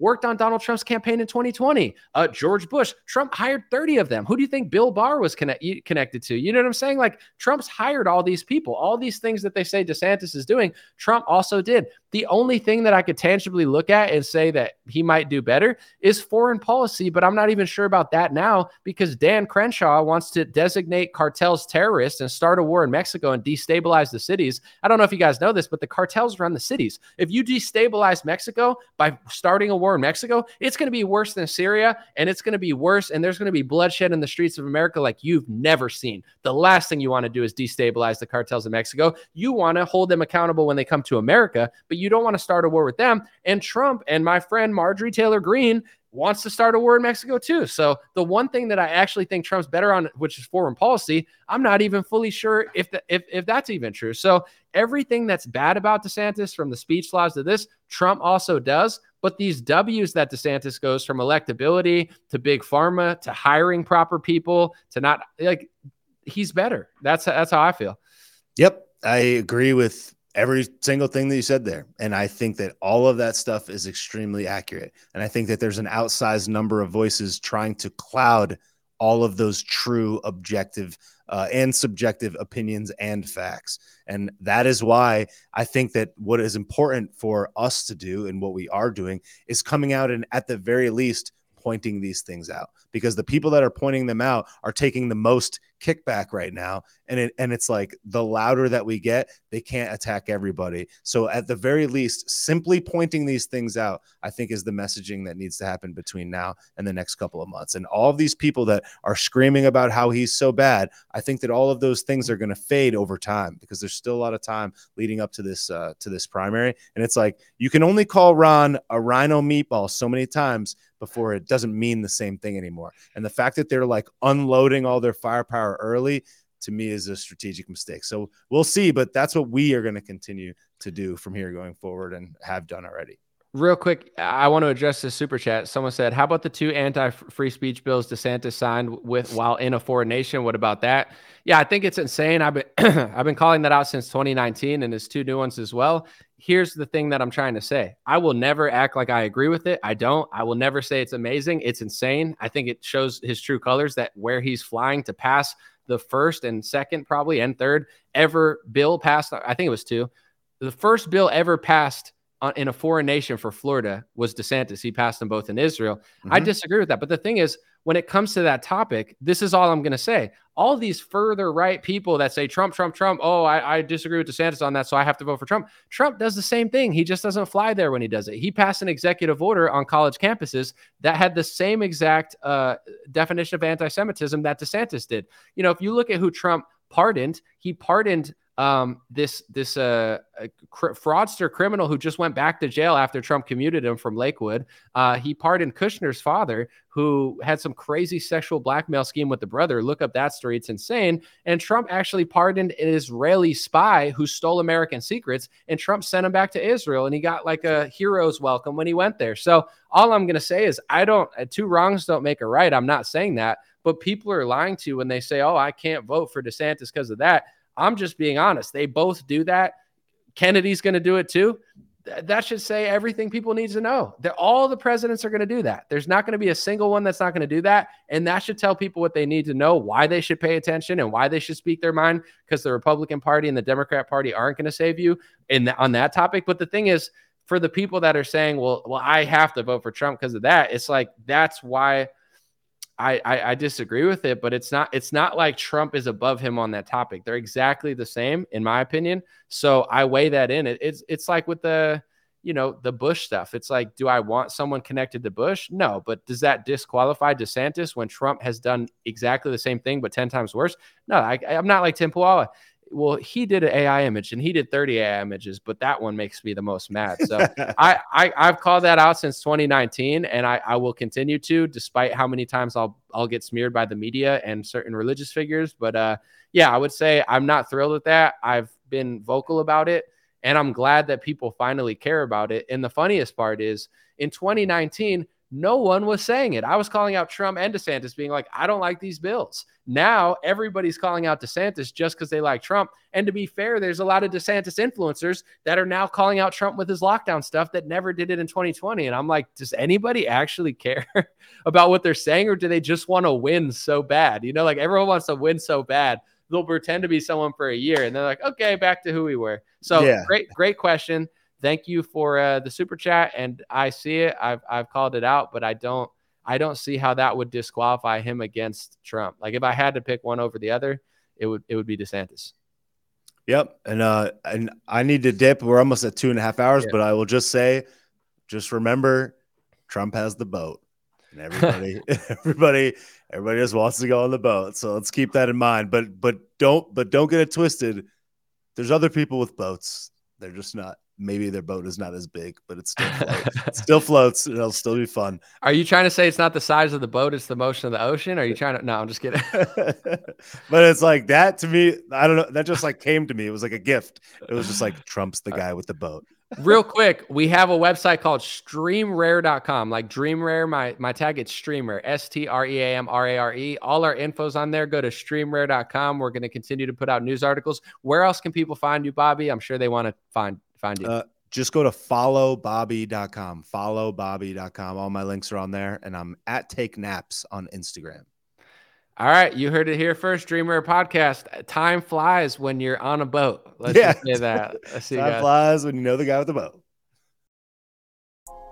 Speaker 3: worked on Donald Trump's campaign in 2020. Uh, George Bush, Trump hired 30 of them. Who do you think Bill Barr was connect- connected to? You know what I'm saying? Like Trump's hired all these people, all these things that they say DeSantis is doing, Trump also did. The only thing that I could tangibly look at and say that he might do better is foreign policy, but I'm not even sure about that now because Dan Crenshaw wants to designate cartels terrorists and start a war in Mexico and destabilize the cities. I don't know if you guys know this, but the cartels run the cities. If you destabilize Mexico by starting a war in Mexico, it's going to be worse than Syria and it's going to be worse and there's going to be bloodshed in the streets of America like you've never seen. The last thing you want to do is destabilize the cartels in Mexico. You want to hold them accountable when they come to America, but you don't want to start a war with them. And Trump and my friend Marjorie Taylor Greene wants to start a war in Mexico too. So the one thing that I actually think Trump's better on, which is foreign policy, I'm not even fully sure if the, if if that's even true. So everything that's bad about DeSantis, from the speech laws to this, Trump also does. But these W's that DeSantis goes from electability to big pharma to hiring proper people to not like he's better. That's that's how I feel.
Speaker 5: Yep, I agree with every single thing that you said there. And I think that all of that stuff is extremely accurate. And I think that there's an outsized number of voices trying to cloud all of those true, objective, uh, and subjective opinions and facts. And that is why I think that what is important for us to do and what we are doing is coming out and, at the very least, pointing these things out because the people that are pointing them out are taking the most kickback right now and it and it's like the louder that we get they can't attack everybody. So at the very least simply pointing these things out i think is the messaging that needs to happen between now and the next couple of months. And all of these people that are screaming about how he's so bad i think that all of those things are going to fade over time because there's still a lot of time leading up to this uh, to this primary. And it's like you can only call ron a RINO meatball so many times before it doesn't mean the same thing anymore. And the fact that they're like unloading all their firepower early to me is a strategic mistake. So we'll see, but that's what we are going to continue to do from here going forward and have done already.
Speaker 3: Real quick, I want to address this super chat. Someone said, "How about the two anti-free speech bills DeSantis signed with while in a foreign nation? What about that?" Yeah, I think it's insane. I've been I've been calling that out since 2019, and there's two new ones as well. Here's the thing that I'm trying to say: I will never act like I agree with it. I don't. I will never say it's amazing. It's insane. I think it shows his true colors that where he's flying to pass the first and second, probably and third ever bill passed. I think it was two. The first bill ever passed in a foreign nation for Florida was DeSantis. He passed them both in Israel. Mm-hmm. I disagree with that. But the thing is, when it comes to that topic, this is all I'm going to say. All these further right people that say Trump, Trump, Trump, oh, I, I, disagree with DeSantis on that, so I have to vote for Trump. Trump does the same thing. He just doesn't fly there when he does it. He passed an executive order on college campuses that had the same exact uh, definition of anti Semitism that DeSantis did. You know, if you look at who Trump pardoned, he pardoned um, this this uh, cr- fraudster criminal who just went back to jail after Trump commuted him from Lakewood. Uh, he pardoned Kushner's father, who had some crazy sexual blackmail scheme with the brother. Look up that story; it's insane. And Trump actually pardoned an Israeli spy who stole American secrets, and Trump sent him back to Israel, and he got like a hero's welcome when he went there. So all I'm gonna say is, I don't uh, two wrongs don't make a right. I'm not saying that, but people are lying to you when they say, "Oh, I can't vote for DeSantis because of that." I'm just being honest. They both do that. Kennedy's going to do it too. that should say everything people need to know. That all the presidents are going to do that. There's not going to be a single one that's not going to do that, and that should tell people what they need to know, why they should pay attention, and why they should speak their mind. Because the Republican Party and the Democrat Party aren't going to save you in the, on that topic. But the thing is, for the people that are saying, "Well, well, I have to vote for Trump because of that," it's like that's why I, I, I disagree with it, but it's not it's not like Trump is above him on that topic. They're exactly the same, in my opinion. So I weigh that in. It, it's it's like with the you know the Bush stuff. It's like, do I want someone connected to Bush? No, but does that disqualify DeSantis when Trump has done exactly the same thing but ten times worse? No, I, I'm not like Tim Poala well, he did an AI image and he did 30 AI images, but that one makes me the most mad. So I, I I've called that out since 2019, and I, I will continue to, despite how many times I'll I'll get smeared by the media and certain religious figures. But uh, yeah, I would say I'm not thrilled with that. I've been vocal about it, and I'm glad that people finally care about it. And the funniest part is in 2019 no one was saying it. I was calling out Trump and DeSantis, being like, I don't like these bills. Now everybody's calling out DeSantis just because they like Trump. And to be fair, there's a lot of DeSantis influencers that are now calling out Trump with his lockdown stuff that never did it in 2020. And I'm like, does anybody actually care about what they're saying, or do they just want to win so bad? You know, like everyone wants to win so bad. They'll pretend to be someone for a year and they're like, okay, back to who we were. So yeah. great, great question thank you for uh, the super chat. And I see it. I've I've called it out, but I don't I don't see how that would disqualify him against Trump. Like if I had to pick one over the other, it would it would be DeSantis.
Speaker 5: Yep. And uh and I need to dip. We're almost at two and a half hours, yeah. but I will just say, just remember Trump has the boat. And everybody, everybody, everybody just wants to go on the boat. So let's keep that in mind. But but don't but don't get it twisted. There's other people with boats. They're just not maybe their boat is not as big, but it still floats. it still floats. It'll still be fun.
Speaker 3: Are you trying to say it's not the size of the boat; it's the motion of the ocean? Are you trying to? No, I'm just kidding.
Speaker 5: but it's like that to me. I don't know. That just like came to me. It was like a gift. It was just like Trump's the uh, guy with the boat.
Speaker 3: Real quick, we have a website called streamrare.com. Like Dream Rare, my my tag it's Streamrare, S T R E A M R A R E. All our info's on there. Go to streamrare.com. We're going to continue to put out news articles. Where else can people find you, Bobby? I'm sure they want to find find you? Uh,
Speaker 5: just go to followbobby.com. Followbobby.com. All my links are on there. And I'm at Take Naps on Instagram.
Speaker 3: All right. You heard it here first. Dreamer podcast. Time flies when you're on a boat. Let's yeah. say that.
Speaker 5: Time flies when you know the guy with the boat.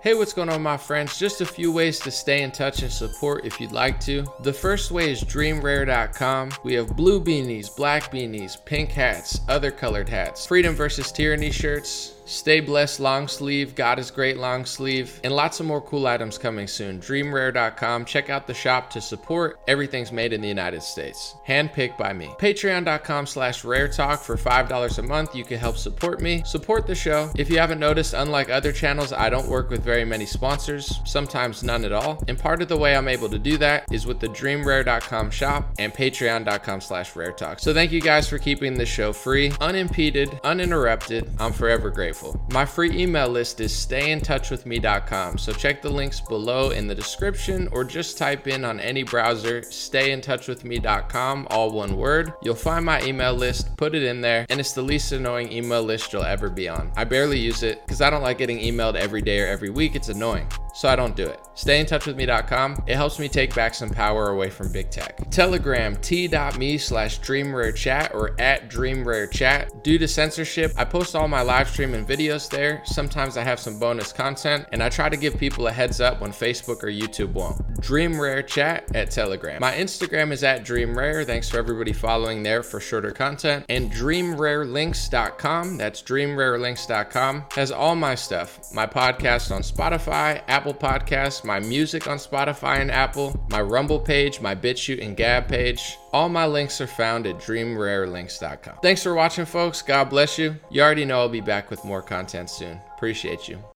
Speaker 3: Hey, what's going on, my friends? Just a few ways to stay in touch and support if you'd like to. The first way is dreamrare.com. We have blue beanies, black beanies, pink hats, other colored hats, freedom versus tyranny shirts Stay blessed long sleeve, God is great long sleeve, and lots of more cool items coming soon. Dreamrare.com. Check out the shop to support. Everything's made in the United States. Handpicked by me. Patreon.com slash rare talk for $5 a month. You can help support me, support the show. If you haven't noticed, unlike other channels, I don't work with very many sponsors, sometimes none at all. And part of the way I'm able to do that is with the dreamrare.com shop and patreon.com slash rare talk. So thank you guys for keeping the show free, unimpeded, uninterrupted. I'm forever grateful grateful. My free email list is stayintouchwithme.com, so check the links below in the description or just type in on any browser stayintouchwithme.com, all one word. You'll find my email list, put it in there, and it's the least annoying email list you'll ever be on. I barely use it because I don't like getting emailed every day or every week, it's annoying. so I don't do it. StayInTouchWithMe.com. It helps me take back some power away from big tech. Telegram t.me slash DreamRareChat or at DreamRareChat. Due to censorship, I post all my live stream and videos there. Sometimes I have some bonus content, and I try to give people a heads up when Facebook or YouTube won't. Dream Rare Chat at Telegram. My Instagram is at Dream Rare. Thanks for everybody following there for shorter content. And DreamRareLinks.com. That's DreamRareLinks.com. Has all my stuff. My podcast on Spotify, Apple Podcasts, my music on Spotify and Apple, my Rumble page, my BitChute and Gab page. All my links are found at DreamRareLinks.com. Thanks for watching, folks. God bless you. You already know I'll be back with more content soon. Appreciate you.